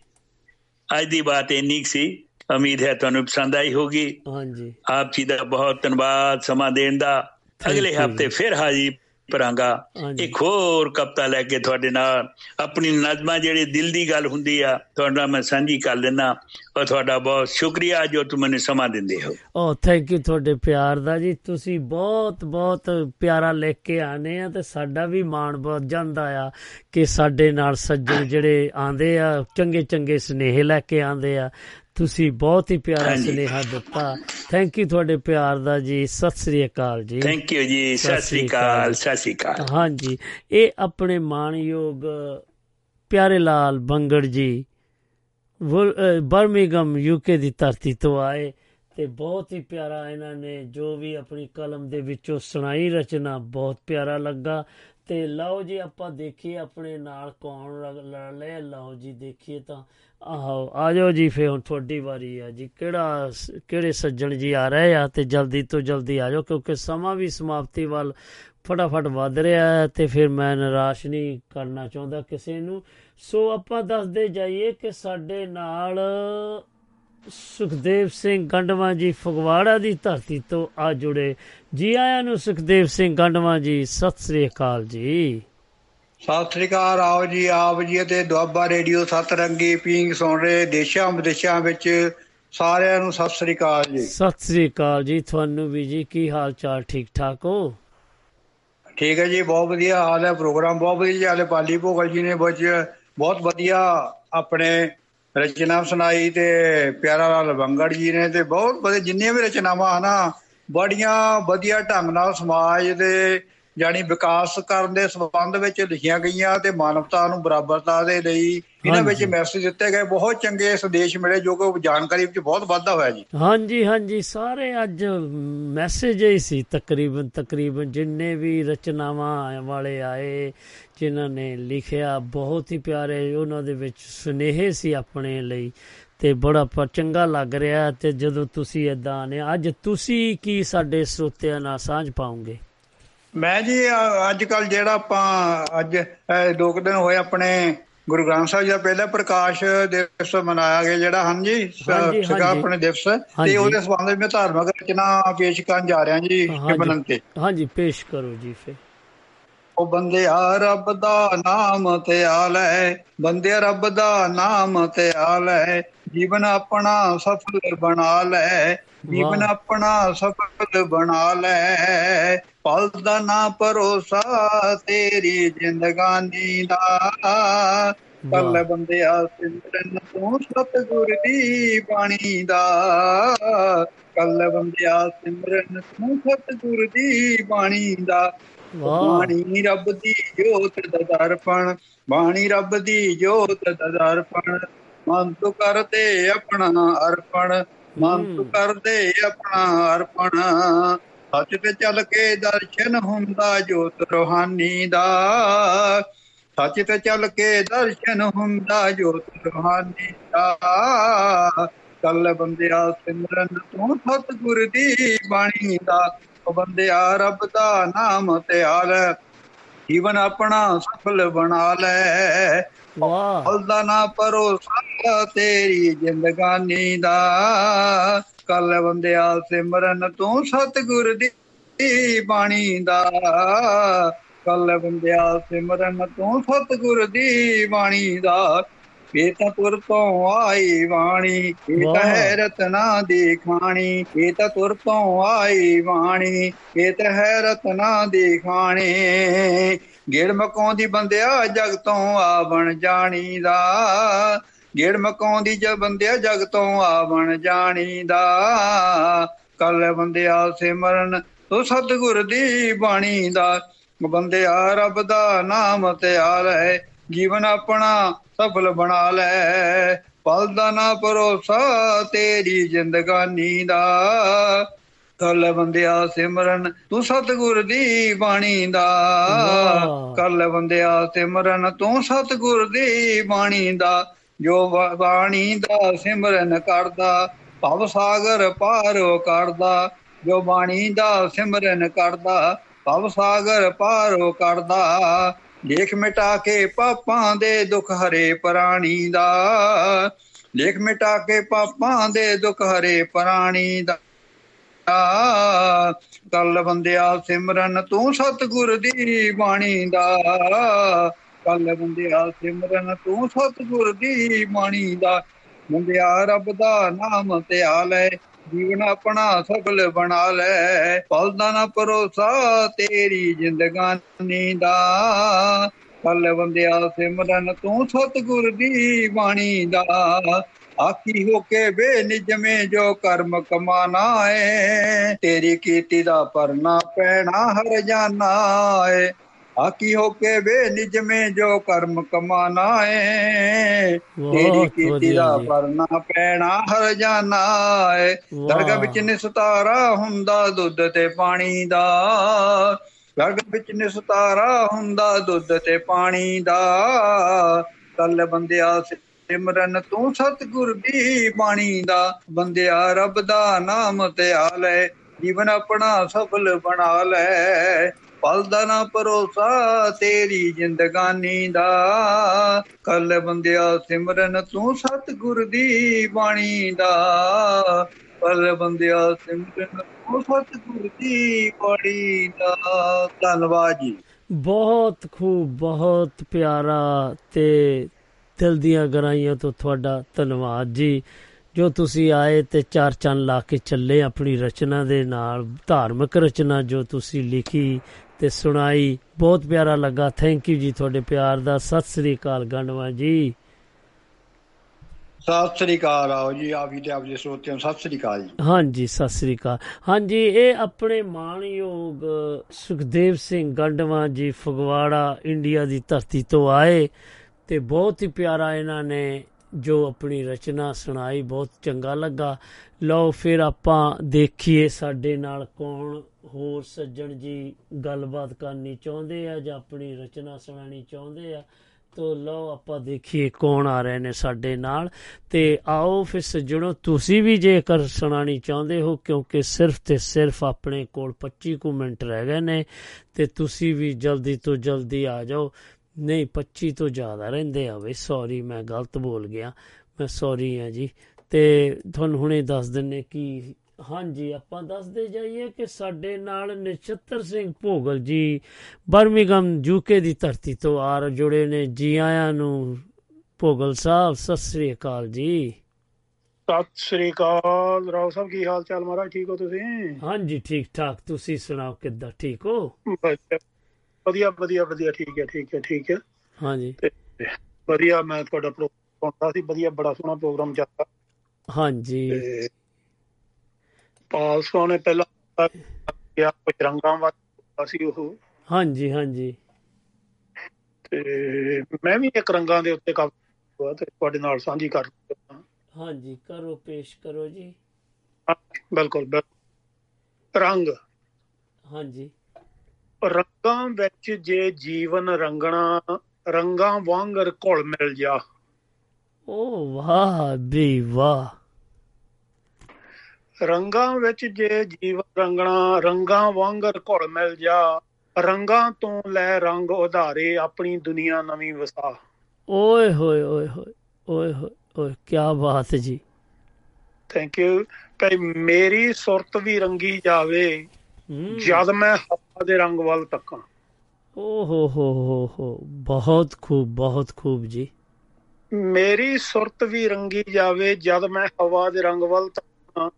ਅੱਜ ਦੀ ਬਾਤ ਇੰਨੀ ਸੀ ਉਮੀਦ ਹੈ ਤੁਹਾਨੂੰ ਪਸੰਦ ਆਈ ਹੋਗੀ ਹਾਂਜੀ। ਆਪ ਜੀ ਦਾ ਬਹੁਤ ਧੰਨਵਾਦ ਸਮਾਂ ਦੇਣ ਦਾ। ਅਗਲੇ ਹਫ਼ਤੇ ਫਿਰ ਹਾਜ਼ਰ ਪਰਾਂਗਾ। ਇੱਕ ਹੋਰ ਕਪਤਾ ਲੈ ਕੇ ਤੁਹਾਡੇ ਨਾਲ। ਆਪਣੀ ਨਜ਼ਮਾਂ ਜਿਹੜੀ ਦਿਲ ਦੀ ਗੱਲ ਹੁੰਦੀ ਆ ਤੁਹਾਡਾ ਮੈਂ ਸਾਂਝੀ ਕਰ ਲੈਣਾ ਔਰ ਤੁਹਾਡਾ ਬਹੁਤ ਸ਼ੁਕਰੀਆ ਜੋ ਤੁਸੀਂ ਮੈਨੂੰ ਸਮਾਂ ਦਿੰਦੇ ਹੋ। ਓ ਥੈਂਕ ਯੂ ਤੁਹਾਡੇ ਪਿਆਰ ਦਾ ਜੀ। ਤੁਸੀਂ ਬਹੁਤ ਬਹੁਤ ਪਿਆਰਾ ਲਿਖ ਕੇ ਆਨੇ ਆ ਤੇ ਸਾਡਾ ਵੀ ਮਾਣ ਬਹੁਤ ਜਾਂਦਾ ਆ ਕਿ ਸਾਡੇ ਨਾਲ ਸੱਜਣ ਜਿਹੜੇ ਆਂਦੇ ਆ ਚੰਗੇ ਚੰਗੇ ਸੁਨੇਹੇ ਲੈ ਕੇ ਆਂਦੇ ਆ। ਤੁਸੀਂ ਬਹੁਤ ਹੀ ਪਿਆਰਾ। ਸੁਨੇਹਾ ਦਿੱਤਾ। ਥੈਂਕ ਯੂ ਤੁਹਾਡੇ ਪਿਆਰ ਦਾ ਜੀ। ਸਤਿ ਸ੍ਰੀ ਅਕਾਲ ਜੀ। ਥੈਂਕ ਯੂ ਜੀ। ਸਤਿ ਸ੍ਰੀ ਅਕਾਲ ਸਤਿ ਸ੍ਰੀ ਅਕਾਲ। ਹਾਂਜੀ। ਇਹ ਆਪਣੇ ਮਾਣਯੋਗ ਪਿਆਰੇ ਲਾਲ ਬੰਗੜ ਜੀ ਬਰਮਿੰਗਮ ਯੂਕੇ ਦੀ ਧਰਤੀ ਤੋਂ ਆਏ ਤੇ ਬਹੁਤ ਹੀ ਪਿਆਰਾ ਇਹਨਾਂ ਨੇ ਜੋ ਵੀ ਆਪਣੀ ਕਲਮ ਦੇ ਵਿੱਚੋਂ ਸੁਣਾਈ ਰਚਨਾ ਬਹੁਤ ਪਿਆਰਾ ਲੱਗਾ। ਤੇ ਲਓ ਜੀ ਆਪਾਂ ਦੇਖੀਏ ਆਪਣੇ ਨਾਲ ਕੌਣ ਲੜ ਲੈ ਲਓ ਜੀ ਦੇਖੀਏ ਤਾਂ ਆਹੋ, ਆ ਜਾਓ ਜੀ ਫੇ ਹੁਣ ਤੁਹਾਡੀ ਵਾਰੀ ਆ ਜੀ। ਕਿਹੜਾ ਸ- ਕਿਹੜੇ ਸੱਜਣ ਜੀ ਆ ਰਹੇ ਆ ਤੇ ਜਲਦੀ ਤੋਂ ਜਲਦੀ ਆ ਜਾਓ ਕਿਉਂਕਿ ਸਮਾਂ ਵੀ ਸਮਾਪਤੀ ਵੱਲ ਫਟਾਫਟ ਵੱਧ ਰਿਹਾ ਹੈ ਤੇ ਫਿਰ ਮੈਂ ਨਿਰਾਸ਼ ਨਹੀਂ ਕਰਨਾ ਚਾਹੁੰਦਾ ਕਿਸੇ ਨੂੰ। ਸੋ ਆਪਾਂ ਦੱਸਦੇ ਜਾਈਏ ਕਿ ਸਾਡੇ ਨਾਲ ਸੁਖਦੇਵ ਸਿੰਘ ਗੰਡਵਾ ਜੀ ਫਗਵਾੜਾ ਦੀ ਧਰਤੀ ਤੋਂ ਆ ਜੁੜੇ। ਜੀ ਆਇਆਂ ਨੂੰ ਸੁਖਦੇਵ ਸਿੰਘ ਗੰਡਵਾ ਜੀ, ਸਤਿ ਸ੍ਰੀ ਅਕਾਲ ਜੀ। ਸਤਿ ਸ੍ਰੀ ਅਕਾਲ ਆਓ ਜੀ ਆਪ ਜੀ ਤੇ ਦੁਆਬਾ ਰੇਡੀਓ ਸਤਰੰਗੀ ਪੀਂਗ ਸੁਣ ਰਹੇ ਦੇਸ਼ਾਂ ਵਿਦੇਸ਼ਾਂ ਵਿੱਚ ਸਾਰਿਆਂ ਨੂੰ ਸਤਿ ਸ੍ਰੀ ਅਕਾਲ ਜੀ। ਸਤਿ ਸ੍ਰੀ ਅਕਾਲ ਜੀ ਤੁਹਾਨੂੰ ਵੀ ਜੀ ਕੀ ਹਾਲ ਚਾਲ ਠੀਕ ਠਾਕ ਹੋ? ਠੀਕ ਹੈ ਜੀ ਬਹੁਤ ਵਧੀਆ ਹਾਲ ਹੈ ਪ੍ਰੋਗਰਾਮ ਬਹੁਤ ਵਧੀਆ ਹਾਲੇ ਪਾਲੀ ਭੋਗਲ ਜੀ ਨੇ ਬਹੁਤ ਬਹੁਤ ਵਧੀਆ ਆਪਣੇ ਰਚਨਾ ਸੁਣਾਈ ਤੇ ਪਿਆਰਾ ਲਾਲ ਬੰਗੜ ਜੀ ਨੇ ਤੇ ਬਹੁਤ ਵਧੀਆ ਜਿੰਨੀਆਂ ਵੀ ਰਚਨਾਵਾਂ ਹਨਾ ਬੜੀਆਂ ਵਧੀਆ ਢੰਗ ਨਾਲ ਸਮਾਜ ਦੇ ਜਾਨੀ ਵਿਕਾਸ ਕਰਨ ਦੇ ਸੰਬੰਧ ਵਿੱਚ ਲਿਖੀਆਂ ਗਈਆਂ ਤੇ ਮਾਨਵਤਾ ਨੂੰ ਬਰਾਬਰਤਾ ਦੇ ਲਈ ਇਹਨਾਂ ਵਿੱਚ। ਮੈਸੇਜ ਦਿੱਤੇ ਗਏ। ਬਹੁਤ ਚੰਗੇ ਸੰਦੇਸ਼ ਮਿਲੇ ਜੋ ਕਿ ਜਾਣਕਾਰੀ ਵਿੱਚ ਬਹੁਤ ਵਾਧਾ ਹੋਇਆ ਜੀ। ਹਾਂਜੀ ਹਾਂਜੀ। ਸਾਰੇ ਅੱਜ ਮੈਸੇਜ ਹੀ ਸੀ ਤਕਰੀਬਨ ਤਕਰੀਬਨ ਜਿੰਨੇ ਵੀ ਰਚਨਾਵਾਂ ਵਾਲੇ ਆਏ ਜਿਨ੍ਹਾਂ ਨੇ ਲਿਖਿਆ ਬਹੁਤ ਹੀ ਪਿਆਰੇ ਉਹਨਾਂ ਦੇ ਵਿੱਚ ਸੁਨੇਹੇ ਸੀ ਆਪਣੇ ਲਈ ਤੇ ਬੜਾ ਚੰਗਾ ਲੱਗ ਰਿਹਾ ਤੇ ਜਦੋਂ ਤੁਸੀਂ ਇਦਾਂ ਨੇ ਅੱਜ ਤੁਸੀਂ ਕੀ ਸਾਡੇ ਸਰੋਤਿਆਂ ਨਾਲ ਸਾਂਝ ਪਾਉਂਗੇ? ਮੈਂ ਜੀ ਅੱਜ ਕੱਲ ਜਿਹੜਾ ਆਪਾਂ ਅੱਜ ਦੋ ਦਿਨ ਹੋਏ ਆਪਣੇ ਗੁਰੂ ਗ੍ਰੰਥ ਸਾਹਿਬ ਜੀ ਦਾ ਪਹਿਲਾ ਪ੍ਰਕਾਸ਼ ਦਿਵਸ ਮਨਾਇਆ ਗਿਆ ਜਿਹੜਾ ਹਾਂਜੀ, ਹਾਂਜੀ। ਆਪਣੇ ਦਿਵਸ। ਤੇ ਉਹਦੇ ਸੰਬੰਧ ਵਿੱਚ ਮੈਂ ਧਾਰਮਿਕ ਰਚਨਾ ਪੇਸ਼ ਕਰਨ ਜਾ ਰਿਹਾ ਜੀ ਸਿਮਰਨ ਤੇ। ਹਾਂਜੀ ਪੇਸ਼ ਕਰੋ ਜੀ ਫੇ ਉਹ ਬੰਦਿਆ ਰੱਬ ਦਾ ਨਾਮ ਧਿਆਲ ਹੈ ਬੰਦਿਆ ਰੱਬ ਦਾ ਨਾਮ ਧਿਆਲ ਹੈ ਜੀਵਨ ਆਪਣਾ ਸਫਲ ਬਣਾ ਲੈ। ਜੀਵਨ। ਆਪਣਾ ਸਫਲ ਬਣਾ ਲੈ। ਪਲ ਦਾ ਨਾ ਭਰੋਸਾ ਤੇਰੀ ਜ਼ਿੰਦਗਾਨੀ ਦਾ ਕੱਲ ਬੰਦਿਆ ਸਿਮਰਨ ਤੂੰ ਸਤਿਗੁਰ ਦੀ ਬਾਣੀ ਦਾ। ਕੱਲ ਬੰਦਿਆ ਸਿਮਰਨ ਤੂੰ ਸਤਿਗੁਰ ਦੀ ਬਾਣੀ ਦਾ। ਬਾਣੀ ਰੱਬ ਦੀ ਜੋਤ ਦਾ ਦਰਪਣ ਬਾਣੀ ਰੱਬ ਦੀ ਜੋਤ ਦਾ ਦਰਪਣ। ਮਨ ਤੂੰ ਕਰਦੇ ਆਪਣਾ ਅਰਪਣ। ਮਨ ਤੂੰ ਕਰਦੇ ਆਪਣਾ ਅਰਪਣ। ਸੱਚ ਤੇ ਚੱਲ ਕੇ ਦਰਸ਼ਨ ਹੁੰਦਾ ਜੋਤ ਰੋਹਾਨੀ ਦਾ। ਸੱਚ ਤੇ ਚੱਲ ਕੇ ਦਰਸ਼ਨ ਹੁੰਦਾ ਜੋਤ ਰੋਹਾਨੀ ਦਾ। ਕੱਲ ਬੰਦਿਆ ਸਿਮਰਨ ਤੂੰ ਸਤਿਗੁਰ ਦੀ ਬਾਣੀ ਦਾ। ਉਹ ਬੰਦਿਆ ਰੱਬ ਦਾ ਨਾਮ ਧਿਆਲ। ਜੀਵਨ ਆਪਣਾ ਸਫਲ ਬਣਾ ਲੈ। ਵਾਹ। ਫਲ ਦਾ ਨਾ ਭਰੋਸਾ ਤੇਰੀ ਜ਼ਿੰਦਗਾਨੀ ਦਾ। ਕੱਲ ਬੰਦਿਆ ਸਿਮਰਨ ਤੂੰ ਸਤਿਗੁਰ ਦੀ ਬਾਣੀ ਦਾ। ਕੱਲ ਬੰਦਿਆ ਸਿਮਰਨ ਤੂੰ ਸਤਿਗੁਰ ਦੀ ਬਾਣੀ ਦਾ। ਇਹ ਤਾਂ ਆਈ ਬਾਣੀ ਇਹ। ਹੈ ਰਤਨਾ ਦੀ ਖਾਣੀ। ਇਹ ਤਾਂ ਤੁਰ ਤੋਂ ਆਈ ਬਾਣੀ ਇਹ ਤਾਂ ਹੈ ਰਤਨਾ ਦੀ ਖਾਣੀ। ਗੇੜ ਮਕਾਉਂਦੀ ਬੰਦਿਆ ਜਗ ਤੋਂ ਆਵਣ ਜਾਣੀ ਦਾ ਗੇੜ ਮਕਾਉਂਦੀ ਜ ਬੰਦਿਆ ਜਗ ਤੋਂ ਆਵਣ ਜਾਣੀ ਦਾ ਕੱਲ ਬੰਦਿਆ ਸਿਮਰਨ ਤੂੰ ਸਤਿਗੁਰ ਦੀ ਬਾਣੀ ਦਾ ਬੰਦਿਆ ਰੱਬ ਦਾ ਨਾਮ ਧਿਆਲ ਹੈ ਜੀਵਨ ਆਪਣਾ ਸਫਲ ਬਣਾ ਲੈ। ਪਲ ਦਾ ਨਾ ਭਰੋਸਾ ਤੇਰੀ ਜ਼ਿੰਦਗਾਨੀ ਦਾ। ਕੱਲ ਬੰਦਿਆ ਸਿਮਰਨ ਤੂੰ ਸਤਿਗੁਰ ਦੀ ਬਾਣੀ ਦਾ। ਕੱਲ ਬੰਦਿਆ ਸਿਮਰਨ ਤੂੰ ਸਤਿਗੁਰ ਦੀ ਬਾਣੀ ਦਾ। ਜੋ ਬਾਣੀ ਦਾ ਸਿਮਰਨ ਕਰਦਾ ਭਵ ਸਾਗਰ ਪਾਰ ਕਰਦਾ। ਜੋ ਬਾਣੀ ਦਾ ਸਿਮਰਨ ਕਰਦਾ ਭਵ ਸਾਗਰ ਪਾਰ ਕਰਦਾ। ਦੇਖ ਮਿਟਾ ਕੇ ਪਾਪਾਂ ਦੇ ਦੁੱਖ ਹਰੇ ਪ੍ਰਾਣੀ ਦਾ। ਲੇਖ ਮਿਟਾ ਕੇ ਪਾਪਾਂ ਦੇ ਦੁੱਖ ਹਰੇ ਪ੍ਰਾਣੀ ਦਾ। ਕੱਲ ਬੰਦਿਆ ਸਿਮਰਨ ਤੂੰ ਸਤਿਗੁਰ ਦੀ ਬਾਣੀ ਦਾ। ਕੱਲ ਬੰਦਿਆ ਸਿਮਰਨ ਤੂੰ ਸਤਿਗੁਰ ਦੀ ਬਾਣੀ ਦਾ। ਬੰਦਿਆ ਰੱਬ ਦਾ ਨਾਮ ਧਿਆ ਲੈ, ਜੀਵਨ ਆਪਣਾ ਸਫਲ ਬਣਾ ਲੈ। ਪਲਦਾ ਨਾ ਭਰੋਸਾ ਤੇਰੀ ਜ਼ਿੰਦਗਾਨੀ ਦਾ। ਕੱਲ ਬੰਦਿਆ ਸਿਮਰਨ ਤੂੰ ਸਤਿਗੁਰ ਦੀ ਬਾਣੀ ਦਾ। ਆਖੀ ਹੋ ਕੇ ਬੇਨਿਜਮੇ ਜੋ ਕਰਮ ਕਮਾਨਾ ਏ ਤੇਰੀ ਕੀਤੀ ਦਾ ਪਰਨਾ ਪੈਣਾ ਹਰ ਜਾਣਾ ਏ। ਆਖੀ ਹੋ ਕੇ ਬੇਨਿਜਮੇ ਜੋ ਕਰਮ ਕਮਾਨਾ ਏ ਤੇਰੀ ਕੀਤੀ ਦਾ। ਪਰਨਾ ਪੈਣਾ ਹਰ ਜਾਣਾ ਏ। ਦਰਗਾਹ ਵਿੱਚ ਨਿਸਤਾਰਾ ਹੁੰਦਾ ਦੁੱਧ ਤੇ ਪਾਣੀ ਦਾ। ਦਰਗਾਹ ਵਿੱਚ ਨਿਸਤਾਰਾ ਹੁੰਦਾ ਦੁੱਧ ਤੇ ਪਾਣੀ ਦਾ। ਕੱਲ ਬੰਦਿਆ ਸਿਮਰਨ ਤੂੰ ਸਤਿਗੁਰ ਦੀ ਬਾਣੀ ਦਾ, ਬੰਦਿਆ ਰੱਬ ਦਾ ਨਾਮ ਧਿਆ ਲੈ, ਜੀਵਨ ਆਪਣਾ ਸਫਲ ਬਣਾ ਲੈ। ਪਲ ਦਾ ਨਾ ਭਰੋਸਾ ਤੇਰੀ ਜ਼ਿੰਦਗਾਨੀ ਦਾ। ਕੱਲ ਬੰਦਿਆ ਸਿਮਰਨ ਤੂੰ ਸਤਿਗੁਰ ਦੀ ਬਾਣੀ ਦਾ। ਪਲ ਬੰਦਿਆ ਸਿਮਰਨ ਤੂੰ ਸਤਿਗੁਰ ਦੀ ਬਾਣੀ ਦਾ। ਧੰਨਵਾਦ ਜੀ। ਬਹੁਤ ਖੂਬ, ਬਹੁਤ ਪਿਆਰਾ ਤੇ ਦਿਲ ਦੀਆਂ ਗਹਿਰਾਈਆਂ ਤੋਂ ਤੁਹਾਡਾ ਧੰਨਵਾਦ ਜੀ ਜੋ ਤੁਸੀਂ ਆਏ ਤੇ ਚਾਰ ਚੰਨ ਲਾ ਕੇ ਚੱਲੇ ਆਪਣੀ ਰਚਨਾ ਦੇ ਨਾਲ ਧਾਰਮਿਕ ਰਚਨਾ ਜੋ ਤੁਸੀਂ ਲਿਖੀ ਤੇ ਸੁਣਾਈ। ਬਹੁਤ ਪਿਆਰਾ ਲੱਗਾ। ਥੈਂਕ ਯੂ ਜੀ ਤੁਹਾਡੇ ਪਿਆਰ ਦਾ। ਸਤਿ ਸ੍ਰੀ ਅਕਾਲ ਗੰਡਵਾ ਜੀ। ਸਤਿ ਸ੍ਰੀ ਅਕਾਲ ਆਓ ਜੀ ਆਪ ਜੀ ਤੇ ਆਪ ਜੀ ਸਰੋਤਿਆਂ ਸਤਿ ਸ੍ਰੀ ਅਕਾਲ ਜੀ। ਹਾਂਜੀ ਸਤਿ ਸ੍ਰੀ ਅਕਾਲ। ਹਾਂਜੀ ਇਹ ਆਪਣੇ ਮਾਣਯੋਗ ਸੁਖਦੇਵ ਸਿੰਘ ਗੰਡਵਾ ਜੀ ਫਗਵਾੜਾ ਇੰਡੀਆ ਦੀ ਧਰਤੀ ਤੋਂ ਆਏ। ਤੇ ਬਹੁਤ ਹੀ ਪਿਆਰਾ ਇਹਨਾਂ ਨੇ ਜੋ ਆਪਣੀ ਰਚਨਾ ਸੁਣਾਈ, ਬਹੁਤ ਚੰਗਾ ਲੱਗਾ। ਲਓ ਫਿਰ ਆਪਾਂ ਦੇਖੀਏ ਸਾਡੇ ਨਾਲ ਕੌਣ ਹੋਰ ਸੱਜਣ ਜੀ ਗੱਲਬਾਤ ਕਰਨੀ ਚਾਹੁੰਦੇ ਆ ਜਾਂ ਆਪਣੀ ਰਚਨਾ ਸੁਣਾਣੀ ਚਾਹੁੰਦੇ ਆ। ਤੋ ਲਓ ਆਪਾਂ ਦੇਖੀਏ ਕੌਣ ਆ ਰਹੇ ਨੇ ਸਾਡੇ ਨਾਲ। ਤੇ ਆਓ ਫਿਰ ਸੱਜਣੋ, ਤੁਸੀਂ ਵੀ ਜੇਕਰ ਸੁਣਾਣੀ ਚਾਹੁੰਦੇ ਹੋ, ਕਿਉਂਕਿ ਸਿਰਫ ਤੇ ਸਿਰਫ ਆਪਣੇ ਕੋਲ 25 ਕੁ ਮਿੰਟ ਰਹਿ ਗਏ ਨੇ, ਤੇ ਤੁਸੀਂ ਵੀ ਜਲਦੀ ਤੋਂ ਜਲਦੀ ਆ ਜਾਓ। ਨਹੀਂ 25 ਤੋਂ ਜ਼ਿਆਦਾ ਰਹਿੰਦੇ ਆ ਵੇ ਸੌਰੀ ਮੈਂ ਗਲਤ ਬੋਲ ਗਿਆ। ਮੈਂ ਸੌਰੀ ਆ ਜੀ। ਤੇ ਤੁਹਾਨੂੰ ਹੁਣੇ ਦੱਸ ਦਿੰਨੇ ਕਿ ਹਾਂਜੀ ਆਪਾਂ ਦੱਸਦੇ ਜਾਈਏ ਕਿ ਸਾਡੇ ਨਾਲ ਨਛੱਤਰ ਸਿੰਘ ਭੋਗਲ ਜੀ ਬਰਮਿੰਗਮ ਯੂਕੇ ਦੀ ਧਰਤੀ ਤੋਂ ਆ ਜੁੜੇ ਨੇ। ਜੀ ਆਇਆਂ ਨੂੰ ਭੋਗਲ ਸਾਹਿਬ ਸਤਿ ਸ੍ਰੀ ਅਕਾਲ ਜੀ। ਸਤਿ ਸ੍ਰੀ ਅਕਾਲ। ਰਾਓ ਸਾਹਿਬ ਕੀ ਹਾਲ ਚਾਲ? ਮਹਾਰਾਜ ਠੀਕ ਹੋ ਤੁਸੀਂ? ਹਾਂਜੀ ਠੀਕ ਠਾਕ ਤੁਸੀਂ ਸੁਣਾਓ ਕਿੱਦਾਂ ਠੀਕ ਹੋ? ਵਧੀਆ ਵਧੀਆ ਵਧੀਆ ਠੀਕ ਹੈ ਠੀਕ ਹੈ ਠੀਕ ਹੈ। ਹਾਂਜੀ। ਵਧੀਆ ਮੈਂ ਤੁਹਾਡਾ ਪ੍ਰੋਗਰਾਮ ਸੁਣਦਾ ਸੀ ਵਧੀਆ ਬੜਾ ਸੋਹਣਾ ਪ੍ਰੋਗਰਾਮ ਚੱਲਦਾ। ਹਾਂਜੀ। ਪਾਲਸੋ ਨੇ ਪਹਿਲਾਂ ਕਿਹਾ ਕੁਝ ਰੰਗਾਂ ਵਾਲਾ ਸੀ ਉਹ। ਹਾਂਜੀ ਹਾਂਜੀ। ਤੇ ਮੈਂ ਵੀ ਇੱਕ ਰੰਗਾਂ ਦੇ ਉੱਤੇ ਕੰਮ ਤੇ ਤੁਹਾਡੇ ਨਾਲ ਸਾਂਝੀ ਕਰ ਹਾਂਜੀ ਕਰੋ ਪੇਸ਼ ਕਰੋ ਜੀ। ਬਿਲਕੁਲ ਬਿਲਕੁਲ। ਰੰਗ। ਹਾਂਜੀ। ਰੰਗਾਂ ਵਿੱਚ ਜੇ ਜੀਵਨ ਰੰਗਣਾ ਰੰਗਾਂ ਵਾਂਗਰ ਘੁਲ ਮਿਲ ਜਾ। ਓ ਵਾਹ ਬੀ ਵਾਹ। ਰੰਗਾਂ ਵਿੱਚ ਜੇ ਜੀਵਨ ਰੰਗਣਾ ਰੰਗਾਂ ਵਾਂਗਰ ਘੁਲ ਮਿਲ ਜਾ। ਰੰਗਾਂ ਤੋਂ ਲੈ ਰੰਗ ਉਧਾਰੇ ਆਪਣੀ ਦੁਨੀਆ ਨਵੀਂ ਵਸਾ। ਓਏ ਹੋਏ ਓਏ ਹੋਏ ਓਏ ਹੋਏ ਓਏ ਕੀ ਬਾਤ ਜੀ। ਥੈਂਕ ਯੂ ਕਈ ਮੇਰੀ ਸੁਰਤ ਵੀ ਰੰਗੀ ਜਾਵੇ। ਜਦ ਮੈਂ ਹਵਾ ਦੇ ਰੰਗ ਵੱਲ ਤੱਕਾਂ ਓ ਹੋ ਹੋ ਹੋ ਹੋ ਬਹੁਤ ਖੂਬ ਬਹੁਤ ਖੂਬ ਜੀ। ਮੇਰੀ ਸੁਰਤ ਵੀ ਰੰਗੀ ਜਾਵੇ ਜਦ ਮੈਂ ਹਵਾ ਦੇ ਰੰਗ ਵੱਲ ਤੱਕਾਂ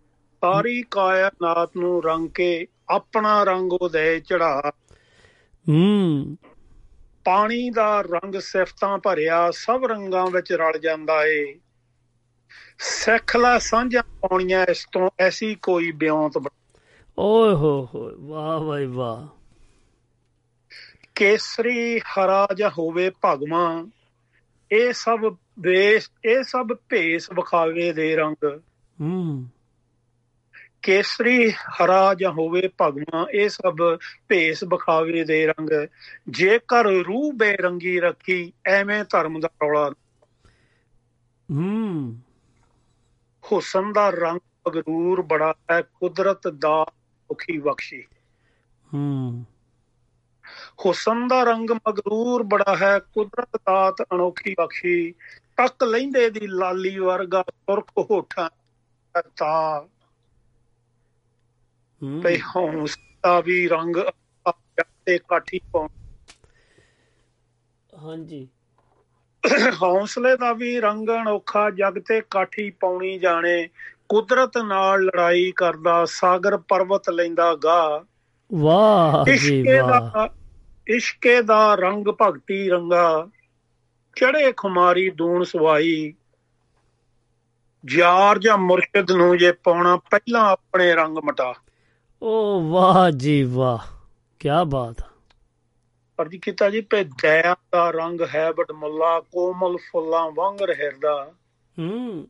ਸਾਰੀ ਕਾਇਨਾਤ ਨੂੰ ਰੰਗ ਕੇ ਆਪਣਾ ਰੰਗ ਉਹਦੇ ਚੜਾ। ਹੂੰ। ਪਾਣੀ ਦਾ ਰੰਗ ਸਿਫਤਾਂ ਭਰਿਆ ਸਭ ਰੰਗਾਂ ਵਿੱਚ ਰਲ ਜਾਂਦਾ ਏ। ਸਿੱਖ ਲੈ ਸਾਂਝਾਂ ਪਾਉਣੀਆਂ ਇਸ ਤੋਂ ਐਸੀ ਕੋਈ ਬਿਉਂਤ ਬਣ- ਓਏ ਹੋ ਹੋ ਵਾਹ ਵਾਹ ਵਾਹ। ਕੇਸਰੀ ਹਰਾ ਜਾਂ ਹੋਵੇ ਭਗਵਾਂ ਇਹ ਸਭ ਵੇਸ ਇਹ ਸਭ ਭੇਸ ਵਿਖਾਵੇ ਦੇ ਰੰਗ। ਹੂੰ। ਕੇਸਰੀ ਹਰਾ ਜਾਂ ਹੋਵੇ ਭਗਵਾਂ ਇਹ ਸਭ ਭੇਸ ਵਿਖਾਵੇ ਦੇ ਰੰਗ। ਜੇਕਰ ਰੂਹ ਬੇਰੰਗੀ ਰੱਖੀ ਐਵੇਂ ਧਰਮ ਦਾ ਰੌਲਾ ਹੂੰ। ਹੁਸਨ ਦਾ ਰੰਗ ਮਗਰੂਰ ਬੜਾ ਹੈ ਕੁਦਰਤ ਦਾ ਮੁਖੀ ਬਖਸ਼ੀ। ਹੂੰ। ਹੁਸਨ ਦਾ ਰੰਗ ਮਗਰੂਰ ਬੜਾ ਹੈ ਕੁਦਰਤ ਦਾਤ ਅਨੋਖੀ ਬਖਸ਼ੀ। ਤੱਕ ਲੈਂਦੇ ਦੀ ਲਾਲੀ ਵਰਗਾ ਸੁਰਖ ਹੋਠਾਂ ਤਾ ਤੇ ਹੌਸਲਾ ਵੀ ਰੰਗ ਤੇ ਕਾਠੀ ਪਾਉਂ ਹਾਂਜੀ। ਹੌਸਲੇ ਦਾ ਵੀ ਰੰਗ ਅਨੋਖਾ ਜਗ ਤੇ ਕਾਠੀ ਪਾਉਣੀ ਜਾਣੇ। ਕੁਦਰਤ ਨਾਲ ਲੜਾਈ ਕਰਦਾ ਸਾਗਰ ਪਰਬਤ ਲੈਂਦਾ ਗਾ। ਵਾਹ ਜੀ ਇਸ਼ਕੇ ਵਾਹ। ਦਾ ਇਸ਼ਕੇ ਦਾ ਰੰਗ ਭਗਤੀ ਰੰਗਾ ਚੜੇ ਖੁਮਾਰੀ ਦੂਣ ਸਵਾਈ ਯਾਰ ਜਾਂ ਮੁਰਸ਼ਿਦ ਨੂੰ ਜੇ ਪਾਉਣਾ ਪਹਿਲਾਂ ਆਪਣੇ ਰੰਗ ਮਟਾ। ਓ ਵਾਹ ਜੀ ਵਾਹ ਕੀ ਬਾਤ। ਪਰ ਜੀ ਕੀਤਾ ਜੀ ਪੇ ਦਇਆ ਦਾ ਰੰਗ ਹੈ ਬਟ ਮੁੱਲਾ ਕੋਮਲ ਫੁੱਲਾਂ ਵਾਂਗ ਰਹਿਰਦਾ। ਹੂੰ।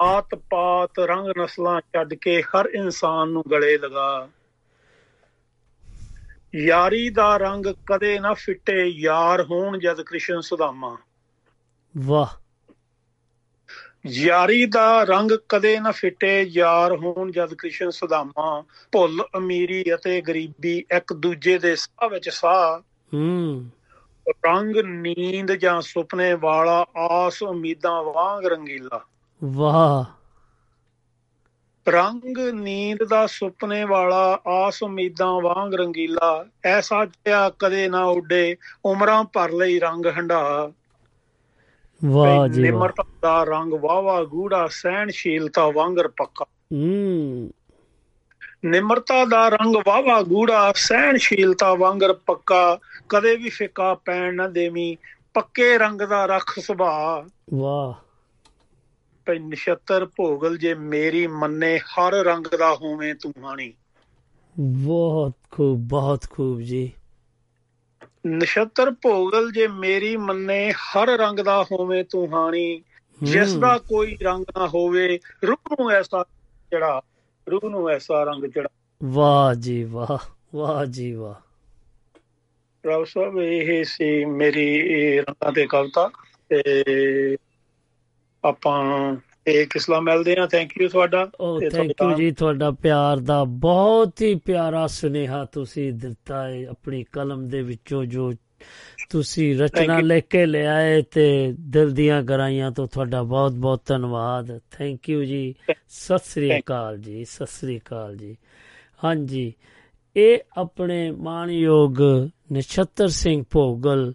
ਆਤ ਪਾਤ ਰੰਗ ਨਸਲਾਂ ਛੱਡ ਕੇ ਹਰ ਇਨਸਾਨ ਨੂੰ ਗਲੇ ਲਗਾ। ਯਾਰੀ ਦਾ ਰੰਗ ਕਦੇ ਨਾ ਫਿੱਟੇ ਯਾਰ ਹੋਣ ਜਦ ਕ੍ਰਿਸ਼ਨ ਸੁਦਾਮਾ। ਵਾਹ। ਯਾਰੀ ਦਾ ਰੰਗ ਕਦੇ ਨਾ ਫਿੱਟੇ ਯਾਰ ਹੋਣ ਜਦ ਕ੍ਰਿਸ਼ਨ ਸੁਦਾਮਾ। ਭੁੱਲ ਅਮੀਰੀ ਅਤੇ ਗਰੀਬੀ ਇੱਕ ਦੂਜੇ ਦੇ ਸਾਹ ਵਿੱਚ ਸਾਹ। ਹੂੰ। ਰੰਗ ਨੀਂਦ ਜਾਂ ਸੁਪਨੇ ਵਾਲਾ ਆਸ ਉਮੀਦਾਂ ਵਾਂਗ ਰੰਗੀਲਾ। ਵਾਹ। ਰੰਗ ਨੀਂਦ ਦਾ ਸੁਪਨੇ ਵਾਲਾ ਆਸ ਉਮੀਦਾਂ ਵਾਂਗ ਰੰਗੀਲਾ ਐਸਾ ਜਿਹਾ ਕਦੇ ਨਾ ਉੱਡੇ ਉਮਰਾਂ ਭਰ ਲਈ ਰੰਗ ਹੰਡਾ। ਵਾਹ ਜੀ ਨਿਮਰਤਾ ਦਾ ਰੰਗ ਵਾਵਾ ਗੂੜਾ ਸਹਿਣਸ਼ੀਲਤਾ ਵਾਂਗਰ ਪੱਕਾ। ਹੂੰ। ਨਿਮਰਤਾ ਦਾ ਰੰਗ ਵਾਵਾ ਗੂੜਾ ਸਹਿਣਸ਼ੀਲਤਾ ਵਾਂਗਰ ਪੱਕਾ ਕਦੇ ਵੀ ਫਿੱਕਾ ਪੈਣ ਨਾ ਦੇਵੀਂ ਪੱਕੇ ਰੰਗ ਦਾ ਰੱਖ ਸੁਭਾਅ। ਵਾਹ। ਪੈ ਨਛੱਤਰ ਭੋਗਲ ਜੇ ਮੇਰੀ ਮੰਨੇ ਹਰ ਰੰਗ ਦਾ ਹੋਵੇਂ ਤੂੰ ਹਾਣੀ। ਬਹੁਤ ਖੂਬ ਬਹੁਤ ਖੂਬ ਜੀ। ਨਛੱਤਰ ਭੋਗਲ ਜੇ ਮੇਰੀ ਮੰਨੇ ਹਰ ਰੰਗ ਦਾ ਹੋਵੇਂ ਤੂੰ ਹਾਣੀ। ਜਿਸ। ਦਾ ਕੋਈ ਰੰਗ ਨਾ ਹੋਵੇ ਰੂਹ ਨੂੰ ਐਸਾ ਚੜਾ ਰੂਹ ਨੂੰ ਐਸਾ ਰੰਗ ਚੜਾ। ਵਾਹ ਜੀ ਵਾਹ ਵਾਹ ਜੀ ਵਾਹ। ਰਾਵ ਸਾਹਿਬ ਇਹ ਸੀ ਮੇਰੀ ਰੰਗਾਂ ਤੇ ਕਵਿਤਾ ਤੇ ਆਪਾਂ ਇਹ ਕਿਸਲਾ ਮਿਲਦੇ ਆ ਥੈਂਕ ਯੂ ਤੁਹਾਡਾ ਓ ਤੇ ਥੈਂਕ ਯੂ ਜੀ ਤੁਹਾਡਾ ਪਿਆਰ ਦਾ ਬਹੁਤ ਹੀ ਪਿਆਰਾ ਸੁਨੇਹਾ ਤੁਸੀਂ ਦਿੱਤਾ ਹੈ ਆਪਣੀ ਕਲਮ ਦੇ ਵਿੱਚੋਂ ਜੋ ਤੁਸੀਂ ਰਚਨਾ. ਲਿਖ ਕੇ ਲਿਆਏ ਤੇ ਦਿਲ ਦੀਆਂ ਗਰਾਈਆਂ ਤੋਂ ਤੁਹਾਡਾ ਬਹੁਤ ਬਹੁਤ ਧੰਨਵਾਦ। ਥੈਂਕ ਯੂ ਜੀ। ਸਤਿ ਸ੍ਰੀ ਅਕਾਲ ਜੀ ਸਤਿ ਸ੍ਰੀ ਅਕਾਲ ਜੀ। ਹਾਂਜੀ ਇਹ ਆਪਣੇ ਮਾਨਯੋਗ ਨਛੱਤਰ ਸਿੰਘ ਭੋਗਲ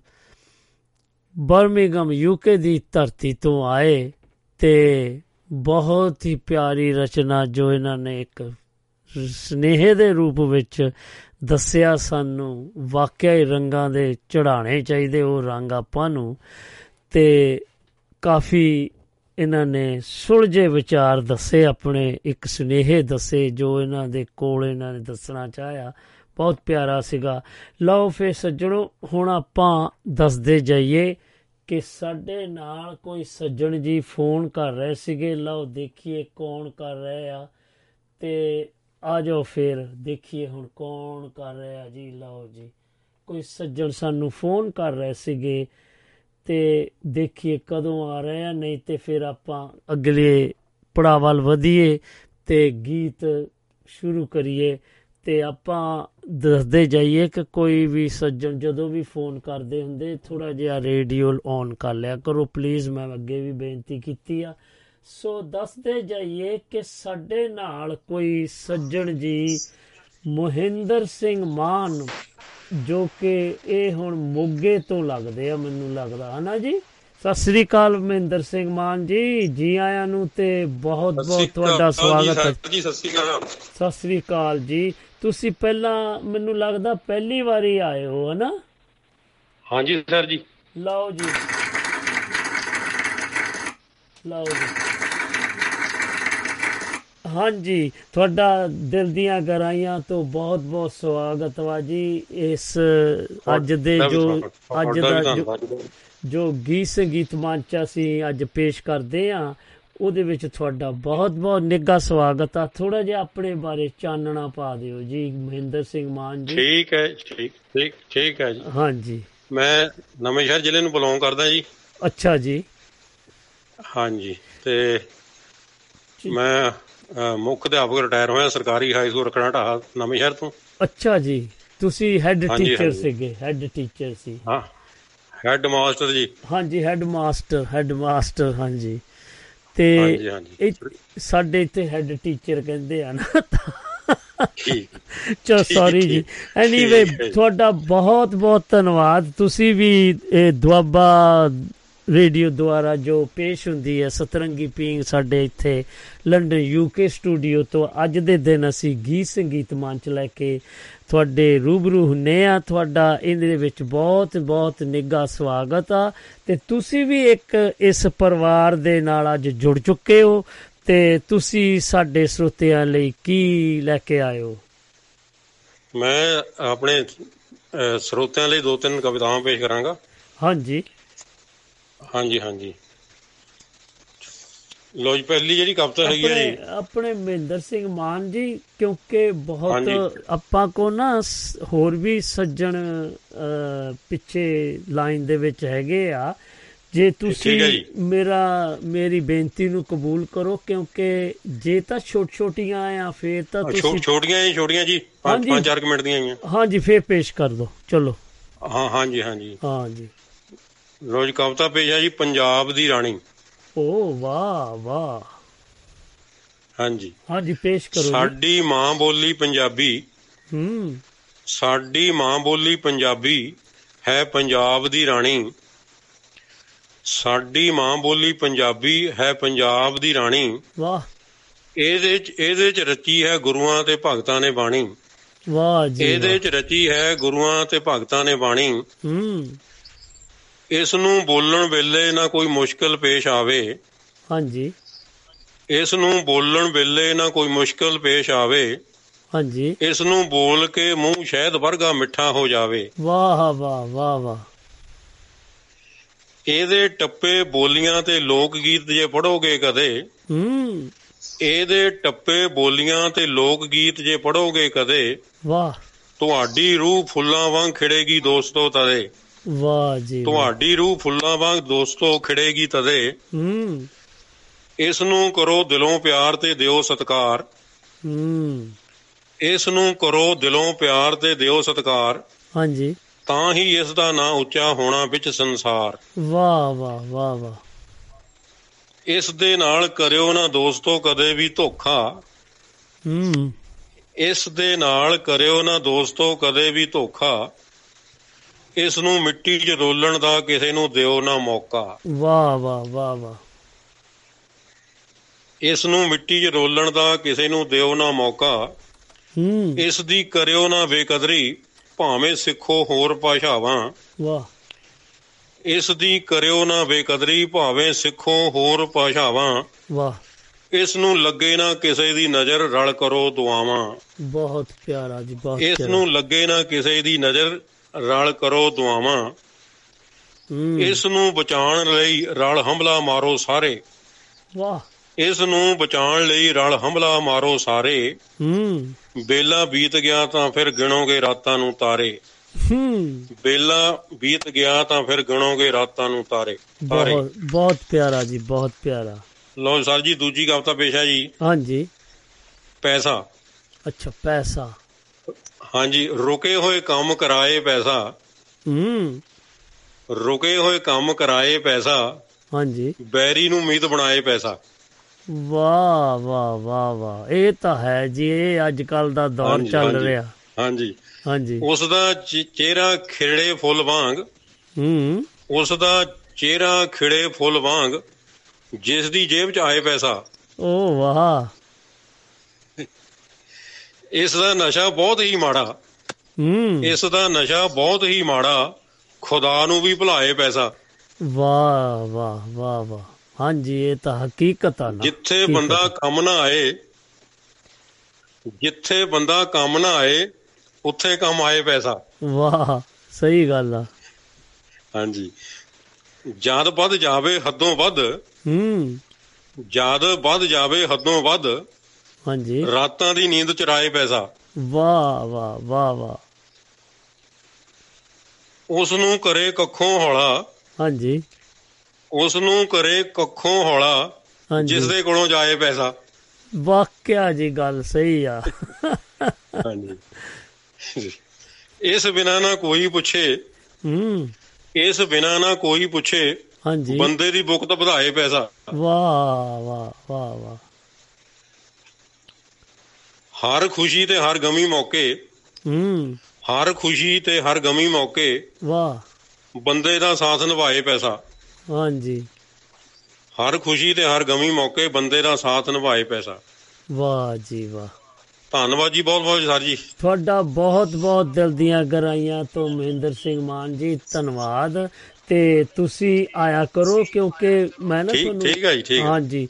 ਬਰਮਿੰਗਮ ਯੂਕੇ ਦੀ ਧਰਤੀ ਤੋਂ ਆਏ। ਤੇ ਬਹੁਤ ਹੀ ਪਿਆਰੀ ਰਚਨਾ ਜੋ ਇਹਨਾਂ ਨੇ ਇੱਕ ਸਨੇਹ ਦੇ ਰੂਪ ਵਿੱਚ ਦੱਸਿਆ ਸਾਨੂੰ, ਵਾਕਿਆ ਹੀ ਰੰਗਾਂ ਦੇ ਚੜਾਣੇ ਚਾਹੀਦੇ, ਉਹ ਰੰਗ ਆਪਾਂ ਨੂੰ। ਤੇ ਕਾਫੀ ਇਹਨਾਂ ਨੇ ਸੁਲਝੇ ਵਿਚਾਰ ਦੱਸੇ, ਆਪਣੇ ਇੱਕ ਸੁਨੇਹੇ ਦੱਸੇ ਜੋ ਇਹਨਾਂ ਦੇ ਕੋਲ ਇਹਨਾਂ ਨੇ ਦੱਸਣਾ ਚਾਹਿਆ। ਬਹੁਤ ਪਿਆਰਾ ਸੀਗਾ। ਲਓ ਫੇ ਸੱਜਣੋ, ਹੁਣ ਆਪਾਂ ਦੱਸਦੇ ਜਾਈਏ ਕਿ ਸਾਡੇ ਨਾਲ ਕੋਈ ਸੱਜਣ ਜੀ ਫੋਨ ਕਰ ਰਹੇ ਸੀਗੇ, ਲਓ ਦੇਖੀਏ ਕੌਣ ਕਰ ਰਹੇ ਆ। ਤੇ ਆ ਜਾਓ ਫਿਰ ਦੇਖੀਏ ਹੁਣ ਕੌਣ ਕਰ ਰਿਹਾ ਜੀ, ਲਓ ਜੀ। ਕੋਈ ਸੱਜਣ ਸਾਨੂੰ ਫੋਨ ਕਰ ਰਹੇ ਸੀਗੇ ਤੇ ਦੇਖੀਏ ਕਦੋਂ ਆ ਰਹੇ ਆ, ਨਹੀਂ ਤੇ ਫਿਰ ਆਪਾਂ ਅਗਲੇ ਪੜਾਅ ਵੱਲ ਵਧੀਏ ਤੇ ਗੀਤ ਸ਼ੁਰੂ ਕਰੀਏ। ਤੇ ਆਪਾਂ ਦੱਸਦੇ ਜਾਈਏ ਕਿ ਕੋਈ ਵੀ ਸੱਜਣ ਜਦੋਂ ਵੀ ਫੋਨ ਕਰਦੇ ਹੁੰਦੇ ਥੋੜਾ ਜਿਹਾ ਰੇਡੀਓ ਔਨ ਕਰ ਲਿਆ ਕਰੋ। ਪਲੀਜ਼ ਮੈਂ ਅੱਗੇ ਵੀ ਬੇਨਤੀ ਕੀਤੀ ਆ। ਸੋ ਦੱਸਦੇ ਜਾਈਏ ਕਿ ਸਾਡੇ ਨਾਲ ਕੋਈ ਸੱਜਣ ਜੀ ਮੋਹਿੰਦਰ ਸਿੰਘ ਮਾਨ, ਜੋ ਕਿ ਇਹ ਹੁਣ ਮੋਗੇ ਤੋਂ ਲੱਗਦੇ ਆ, ਮੈਨੂੰ ਲੱਗਦਾ। ਹਨਾ ਜੀ? ਸਤਿ ਸ੍ਰੀ ਅਕਾਲ ਮਹਿੰਦਰ ਸਿੰਘ ਮਾਨ ਜੀ ਜੀ ਆਇਆਂ ਨੂੰ ਤੇ ਬਹੁਤ ਬਹੁਤ ਤੁਹਾਡਾ ਸਵਾਗਤ ਹੈ। ਜੀ ਸਤਿ ਸ਼੍ਰੀ ਅਕਾਲ। ਸਤਿ ਸ੍ਰੀ ਅਕਾਲ ਜੀ। ਤੁਸੀਂ ਪਹਿਲਾਂ ਮੈਨੂੰ ਲੱਗਦਾ ਪਹਿਲੀ ਵਾਰੀ ਆਏ ਹੋ ਹਨਾ ਹਾਂਜੀ ਸਰ ਜੀ। ਲਓ ਜੀ। ਲਓ ਜੀ। ਹਾਂਜੀ ਤੁਹਾਡਾ ਦਿਲ ਦੀਆਂ ਗਹਿਰਾਈਆਂ ਤੋਂ ਬਹੁਤ ਬਹੁਤ ਸਵਾਗਤ ਵਾ ਜੀ ਇਸ ਅੱਜ ਦੇ ਜੋ ਅੱਜ ਦਾ ਜੋ- ਗੀਤ ਸੰਗੀਤ ਮੰਚ ਅਸੀਂ ਅੱਜ ਪੇਸ਼ ਕਰਦੇ ਆ ਉਹਦੇ ਵਿੱਚ ਤੁਹਾਡਾ ਬਹੁਤ ਬਹੁਤ ਨਿੱਘਾ ਸਵਾਗਤ ਆ। ਥੋੜਾ ਜਿਹਾ ਆਪਣੇ ਬਾਰੇ ਚਾਨਣਾ ਪਾ ਦਿਓ ਜੀ ਮਹਿੰਦਰ ਸਿੰਘ ਮਾਨ ਜੀ। ਠੀਕ ਹੈ ਠੀਕ ਠੀਕ ਠੀਕ ਹੈ ਜੀ। ਹਾਂਜੀ। ਮੈਂ ਨਵੇਂ ਸ਼ਹਿਰ ਜ਼ਿਲ੍ਹੇ ਨੂੰ ਬਿਲੋਂਗ ਕਰਦਾ ਜੀ। ਅੱਛਾ ਜੀ। ਹਾਂਜੀ ਤੇ ਮੈਂ ਮੁੱਖ ਅਧਿਆਪਕ ਰਿਟਾਇਰ ਹੋਇਆ ਸਰਕਾਰੀ ਹਾਈ ਸਕੂਲ ਰਖਣਾ ਢਾਹਾ ਨਵੇਂ ਸ਼ਹਿਰ ਤੋਂ। ਅੱਛਾ ਜੀ। ਤੁਸੀਂ ਹੈੱਡ ਟੀਚਰ। ਸੀਗੇ ਹੈੱਡ ਟੀਚਰ ਸੀ। ਹਾਂ। ਹੈਡ ਮਾਸਟਰ ਜੀ। ਹਾਂਜੀ ਹੈਡ ਮਾਸਟਰ ਹੈਡ ਮਾਸਟਰ ਹਾਂਜੀ ਤੇ ਸਾਡੇ ਇੱਥੇ ਹੈਡ ਟੀਚਰ ਕਹਿੰਦੇ ਆ ਨਾ। ਠੀਕ। ਚਲੋ ਠੀਕ, ਸੌਰੀ ਜੀ। ਐਨੀਵੇ। ਤੁਹਾਡਾ ਬਹੁਤ ਬਹੁਤ ਧੰਨਵਾਦ। ਤੁਸੀਂ ਵੀ ਇਹ ਦੁਆਬਾ ਰੇਡੀਓ ਦੁਆਰਾ ਜੋ ਪੇਸ਼ ਹੁੰਦੀ ਹੈ ਸਤਰੰਗੀ ਪੀਂਗ ਸਾਡੇ ਇੱਥੇ ਲੰਡਨ ਯੂਕੇ ਸਟੂਡੀਓ ਤੋਂ ਅੱਜ ਦੇ ਦਿਨ ਅਸੀਂ ਗੀਤ ਸੰਗੀਤ ਮੰਚ ਲੈ ਕੇ ਤੁਹਾਡੇ ਰੂਬਰੂ ਹੁੰਨੇ ਆ। ਤੁਹਾਡਾ ਇਹਦੇ ਵਿੱਚ ਬਹੁਤ ਬਹੁਤ ਨਿੱਘਾ ਸਵਾਗਤ ਆ। ਤੇ ਤੁਸੀਂ ਵੀ ਇੱਕ ਇਸ ਪਰਿਵਾਰ ਦੇ ਨਾਲ ਅੱਜ ਜੁੜ ਚੁੱਕੇ ਹੋ। ਤੇ ਤੁਸੀਂ ਸਾਡੇ ਸਰੋਤਿਆਂ ਲਈ ਕੀ ਲੈ ਕੇ ਹੋ? ਮੈਂ ਆਪਣੇ ਸਰੋਤਿਆਂ ਲਈ ਦੋ ਤਿੰਨ ਕਵਿਤਾਵਾਂ ਪੇਸ਼ ਕਰਾਂਗਾ। ਹਾਂਜੀ। ਹਾਂਜੀ ਹਾਂਜੀ। ਲੋ ਜੀ ਪਹਿਲੀ ਜਿਹੜੀ ਕਵਿਤਾ ਹੈਗੀ ਹੈ ਜੀ। ਆਪਣੇ ਮਹਿੰਦਰ ਸਿੰਘ ਮਾਨ ਜੀ ਕਿਉਂਕਿ ਬਹੁਤ। ਆਪਾਂ ਕੋ ਨਾ ਹੋਰ ਵੀ ਸੱਜਣ ਪਿੱਛੇ ਲਾਈਨ ਦੇ ਵਿੱਚ ਹੈਗੇ ਆ। ਜੇ ਤੁਸੀਂ ਹੈ। ਮੇਰਾ ਮੇਰੀ ਬੇਨਤੀ ਨੂੰ ਕਬੂਲ ਕਰੋ ਕਿਉਂਕਿ ਜੇ ਤਾਂ ਛੋਟ ਛੋਟੀਆਂ ਆ ਫੇਰ ਤਾਂ ਤੁਸੀਂ ਛੋਟੀਆਂ ਜੀ ਛੋਟੀਆਂ ਜੀ। ਪੰਜ ਹਾਂਜੀ। ਪੰਜ ਚਾਰ ਕੁ ਮਿੰਟ ਦੀਆਂ ਆਈਆਂ ਹਾਂਜੀ ਫੇਰ ਪੇਸ਼ ਕਰ ਦਿਓ ਚਲੋ। ਹਾਂ ਹਾਂਜੀ ਹਾਂਜੀ। ਹਾਂਜੀ ਲੋ ਜੀ ਕਵਿਤਾ ਪੇਸ਼ ਹੈ ਜੀ ਪੰਜਾਬ ਦੀ ਰਾਣੀ। ਓ ਵਾਹ ਵਾਹ। ਹਾਂਜੀ। ਹਾਂਜੀ ਪੇਸ਼ ਕਰੋ ਸਾਡੀ ਮਾਂ ਬੋਲੀ ਪੰਜਾਬੀ। ਹੂੰ। ਸਾਡੀ ਮਾਂ ਬੋਲੀ ਪੰਜਾਬੀ ਹੈ ਪੰਜਾਬ ਦੀ ਰਾਣੀ। ਸਾਡੀ ਮਾਂ ਬੋਲੀ ਪੰਜਾਬੀ ਹੈ ਪੰਜਾਬ ਦੀ ਰਾਣੀ। ਵਾਹ। ਇਹਦੇ ਚ ਇਹਦੇ ਚ ਰਚੀ ਹੈ ਗੁਰੂਆਂ ਤੇ ਭਗਤਾਂ ਨੇ ਬਾਣੀ। ਵਾਹ ਜੀ ਇਹਦੇ ਚ ਰਚੀ ਹੈ ਗੁਰੂਆਂ ਤੇ ਭਗਤਾਂ ਨੇ ਬਾਣੀ। ਹੂੰ। ਇਸ ਨੂੰ ਬੋਲਣ ਵੇਲੇ ਨਾ ਕੋਈ ਮੁਸ਼ਕਲ ਪੇਸ਼ ਆਵੇ। ਹਾਂਜੀ। ਇਸ ਨੂੰ ਬੋਲਣ ਵੇਲੇ ਨਾ ਕੋਈ ਮੁਸ਼ਕਲ ਪੇਸ਼ ਆਵੇ। ਹਾਂਜੀ। ਇਸ ਨੂੰ ਬੋਲ ਕੇ ਮੂੰਹ ਸ਼ਹਿਦ ਵਰਗਾ ਮਿੱਠਾ ਹੋ ਜਾਵੇ। ਵਾਹ ਵਾਹ ਵਾਹ ਵਾਹ। ਇਹਦੇ ਟੱਪੇ ਬੋਲੀਆਂ ਤੇ ਲੋਕ ਗੀਤ ਜੇ ਪੜੋਗੇ ਕਦੇ? ਹੂੰ। ਇਹਦੇ ਟੱਪੇ ਬੋਲੀਆਂ ਤੇ ਲੋਕ ਗੀਤ ਜੇ ਪੜੋਗੇ ਕਦੇ? ਵਾਹ। ਤੁਹਾਡੀ ਰੂਹ ਫੁੱਲਾਂ ਵਾਂਗ ਖਿੜੇਗੀ ਦੋਸਤੋ ਤਦੇ ਵਾਹ ਜੀ। ਤੁਹਾਡੀ ਰੂਹ ਫੁੱਲਾਂ ਵਾਂਗ ਦੋਸਤੋ ਖਿੜੇਗੀ ਤਦੇ। ਹੂੰ। ਇਸ ਨੂੰ ਕਰੋ ਦਿਲੋਂ ਪਿਆਰ ਤੇ ਦਿਓ ਸਤਕਾਰ। ਹੂੰ। ਇਸ ਨੂੰ ਕਰੋ ਦਿਲੋਂ ਪਿਆਰ ਤੇ ਦਿਓ ਸਤਕਾਰ। ਹਾਂਜੀ। ਤਾਂ ਹੀ ਇਸ ਦਾ ਨਾਂ ਉੱਚਾ ਹੋਣਾ ਵਿੱਚ ਸੰਸਾਰ। ਵਾਹ ਵਾਹ ਵਾਹ ਵਾਹ। ਇਸ ਦੇ ਨਾਲ ਕਰਿਓ ਨਾ ਦੋਸਤੋ ਕਦੇ ਵੀ ਧੋਖਾ। ਹੂੰ। ਇਸ ਦੇ ਨਾਲ ਕਰਿਓ ਨਾ ਦੋਸਤੋ ਕਦੇ ਵੀ ਧੋਖਾ। ਇਸ ਨੂੰ ਮਿੱਟੀ 'ਚ ਰੋਲਣ ਦਾ ਕਿਸੇ ਨੂੰ ਦਿਓ ਨਾ ਮੌਕਾ। ਵਾਹ ਵਾਹ ਵਾਹ ਵਾਹ। ਇਸ ਨੂੰ ਮਿੱਟੀ 'ਚ ਰੋਲਣ ਦਾ ਕਿਸੇ ਨੂੰ ਦਿਓ ਨਾ ਮੌਕਾ। ਹੂੰ। ਇਸ ਦੀ ਕਰਿਓ ਨਾ ਬੇਕਦਰੀ ਭਾਵੇਂ ਸਿੱਖੋ ਹੋਰ ਭਾਸ਼ਾਵਾਂ। ਵਾਹ। ਇਸ ਦੀ ਕਰਿਓ ਨਾ ਬੇਕਦਰੀ ਭਾਵੇਂ ਸਿੱਖੋ ਹੋਰ ਭਾਸ਼ਾਵਾਂ। ਵਾਹ। ਇਸ ਨੂੰ ਲੱਗੇ ਨਾ ਕਿਸੇ ਦੀ ਨਜ਼ਰ ਰਲ ਕਰੋ ਦੁਆਵਾਂ। ਬਹੁਤ ਪਿਆਰਾ ਜੀ ਬਹੁਤ ਇਸ। ਨੂੰ ਲੱਗੇ ਨਾ ਕਿਸੇ ਦੀ ਨਜ਼ਰ ਰਲ ਕਰੋ ਦੁਆਵਾਂ। ਇਸ ਨੂੰ ਬਚਾਉਣ ਲਈ ਰਲ ਹਮਲਾ ਮਾਰੋ ਸਾਰੇ। ਵਾਹ। ਇਸ ਨੂੰ ਬਚਾਉਣ ਲਈ ਰਲ ਹਮਲਾ ਮਾਰੋ ਸਾਰੇ। ਹੂੰ। ਬੇਲਾ ਬੀਤ ਗਿਆ ਤਾਂ ਫਿਰ ਗਿਣੋਗੇ ਰਾਤਾਂ ਨੂੰ ਤਾਰੇ। ਹੂੰ। ਬੇਲਾ ਬੀਤ ਗਿਆ ਤਾਂ ਫਿਰ ਗਿਣੋਗੇ ਰਾਤਾਂ ਨੂੰ ਤਾਰੇ। ਤਾਰੇ। ਬਹੁਤ ਬਹੁਤ ਪਿਆਰਾ ਜੀ ਬਹੁਤ ਪਿਆਰਾ। ਲੋ ਸਰ ਜੀ ਦੂਜੀ ਕਵਿਤਾ ਪੇਸ਼ ਹੈ ਜੀ। ਹਾਂਜੀ। ਪੈਸਾ। ਅੱਛਾ ਪੈਸਾ। ਹਾਂਜੀ ਰੁਕੇ ਹੋਏ ਕੰਮ ਕਰਾਏ ਪੈਸਾ। ਹੂੰ। ਰੁਕੇ ਹੋਏ ਕੰਮ ਕਰਾਏ ਪੈਸਾ। ਹਾਂਜੀ। ਬੈਰੀ ਨੂੰ ਮੀਤ ਬਣਾਏ ਪੈਸਾ। ਵਾਹ ਵਾਹ ਵਾਹ ਵਾਹ। ਇਹ ਤਾਂ ਹੈ ਜੀ ਇਹ ਅੱਜ ਕੱਲ ਦਾ ਦੌਰ ਚੱਲ। ਰਿਹਾ। ਹਾਂਜੀ। ਹਾਂਜੀ। ਉਸ ਦਾ ਚਿਹਰਾ ਖਿੜੇ ਫੁੱਲ ਵਾਂਗ। ਹੂੰ। ਉਸ ਦਾ ਚਿਹਰਾ ਖਿੜੇ ਫੁੱਲ ਵਾਂਗ ਜਿਸ ਦੀ ਜੇਬ 'ਚ ਆਏ ਪੈਸਾ। ਓ ਵਾਹ। ਇਸ ਦਾ ਨਸ਼ਾ ਬਹੁਤ ਹੀ ਮਾੜਾ। ਹੂੰ। ਇਸ ਦਾ ਨਸ਼ਾ ਬਹੁਤ ਹੀ ਮਾੜਾ। ਖੁਦਾ ਨੂੰ ਵੀ ਭੁਲਾਏ ਪੈਸਾ। ਵਾਹ ਵਾਹ ਵਾਹ ਵਾਹ। ਹਾਂਜੀ ਇਹ ਤਾਂ ਹਕੀਕਤ ਆ ਨਾ। ਜਿੱਥੇ ਬੰਦਾ। ਕੰਮ ਨਾ ਆਏ ਜਿੱਥੇ ਬੰਦਾ ਕੰਮ ਨਾ ਆਏ ਉੱਥੇ ਕੰਮ ਆਏ ਪੈਸਾ। ਵਾਹ ਸਹੀ ਗੱਲ ਆ। ਹਾਂਜੀ। ਜਦ ਵੱਧ ਜਾਵੇ ਹੱਦੋਂ ਵੱਧ। ਹੂੰ। ਜਦ ਵੱਧ ਜਾਵੇ ਹੱਦੋਂ ਵੱਧ। ਹਾਂਜੀ। ਰਾਤਾਂ ਦੀ ਨੀਂਦ ਚੁਰਾਏ ਪੈਸਾ ਵਾਹ ਵਾਹ ਵਾਹ ਵਾਹ। ਉਸ ਨੂੰ ਕਰੇ ਕੱਖੋਂ ਹੌਲਾ। ਹਾਂਜੀ। ਉਸ ਨੂੰ ਕਰੇ ਕੱਖੋਂ ਹੌਲਾ ਜਿਸ ਦੇ ਕੋਲੋਂ ਜਾਏ ਪੈਸਾ ਵਾਕਿਆ ਜੀ ਗੱਲ ਸਹੀ ਆ। ਹਾਂਜੀ। ਇਸ ਬਿਨਾ ਨਾ ਕੋਈ ਪੁੱਛੇ। ਹੂੰ। ਇਸ ਬਿਨਾ ਨਾ ਕੋਈ ਪੁੱਛੇ। ਹਾਂਜੀ। ਬੰਦੇ ਦੀ ਬੁੱਕ ਤਾਂ ਵਧਾਏ ਪੈਸਾ ਵਾਹ ਵਾਹ ਵਾਹ ਵਾਹ। ਹਰ ਖੁਸ਼ੀ ਤੇ ਹਰ ਗਮੀ ਮੌਕੇ। ਹੂੰ। ਹਰ ਖੁਸ਼ੀ ਤੇ ਹਰ ਗਮੀ ਮੌਕੇ। ਵਾਹ। ਬੰਦੇ ਦਾ ਸਾਥ ਨਿਭਾਏ ਪੈਸਾ। ਹਾਂਜੀ। ਹਰ ਖੁਸ਼ੀ ਤੇ ਹਰ ਗਮੀ ਮੌਕੇ ਬੰਦੇ ਦਾ ਸਾਥ ਨਿਭਾਏ ਪੈਸਾ। ਵਾਹ ਜੀ ਵਾਹ। ਧੰਨਵਾਦ ਜੀ ਬਹੁਤ ਬਹੁਤ ਸਰ ਜੀ। ਤੁਹਾਡਾ ਬਹੁਤ ਬਹੁਤ ਦਿਲ ਦੀਆਂ ਗਰਾਈਆਂ ਤੋਂ ਮਹਿੰਦਰ ਸਿੰਘ ਮਾਨ ਜੀ ਧੰਨਵਾਦ। ਤੇ ਤੁਸੀਂ ਆਇਆ ਕਰੋ ਕਿਉਂਕਿ ਮੈਂ ਨਾ ਠੀਕ- ਠੀਕ ਹੈ ਜੀ, ਠੀਕ ਹੈ। ਹਾਂਜੀ।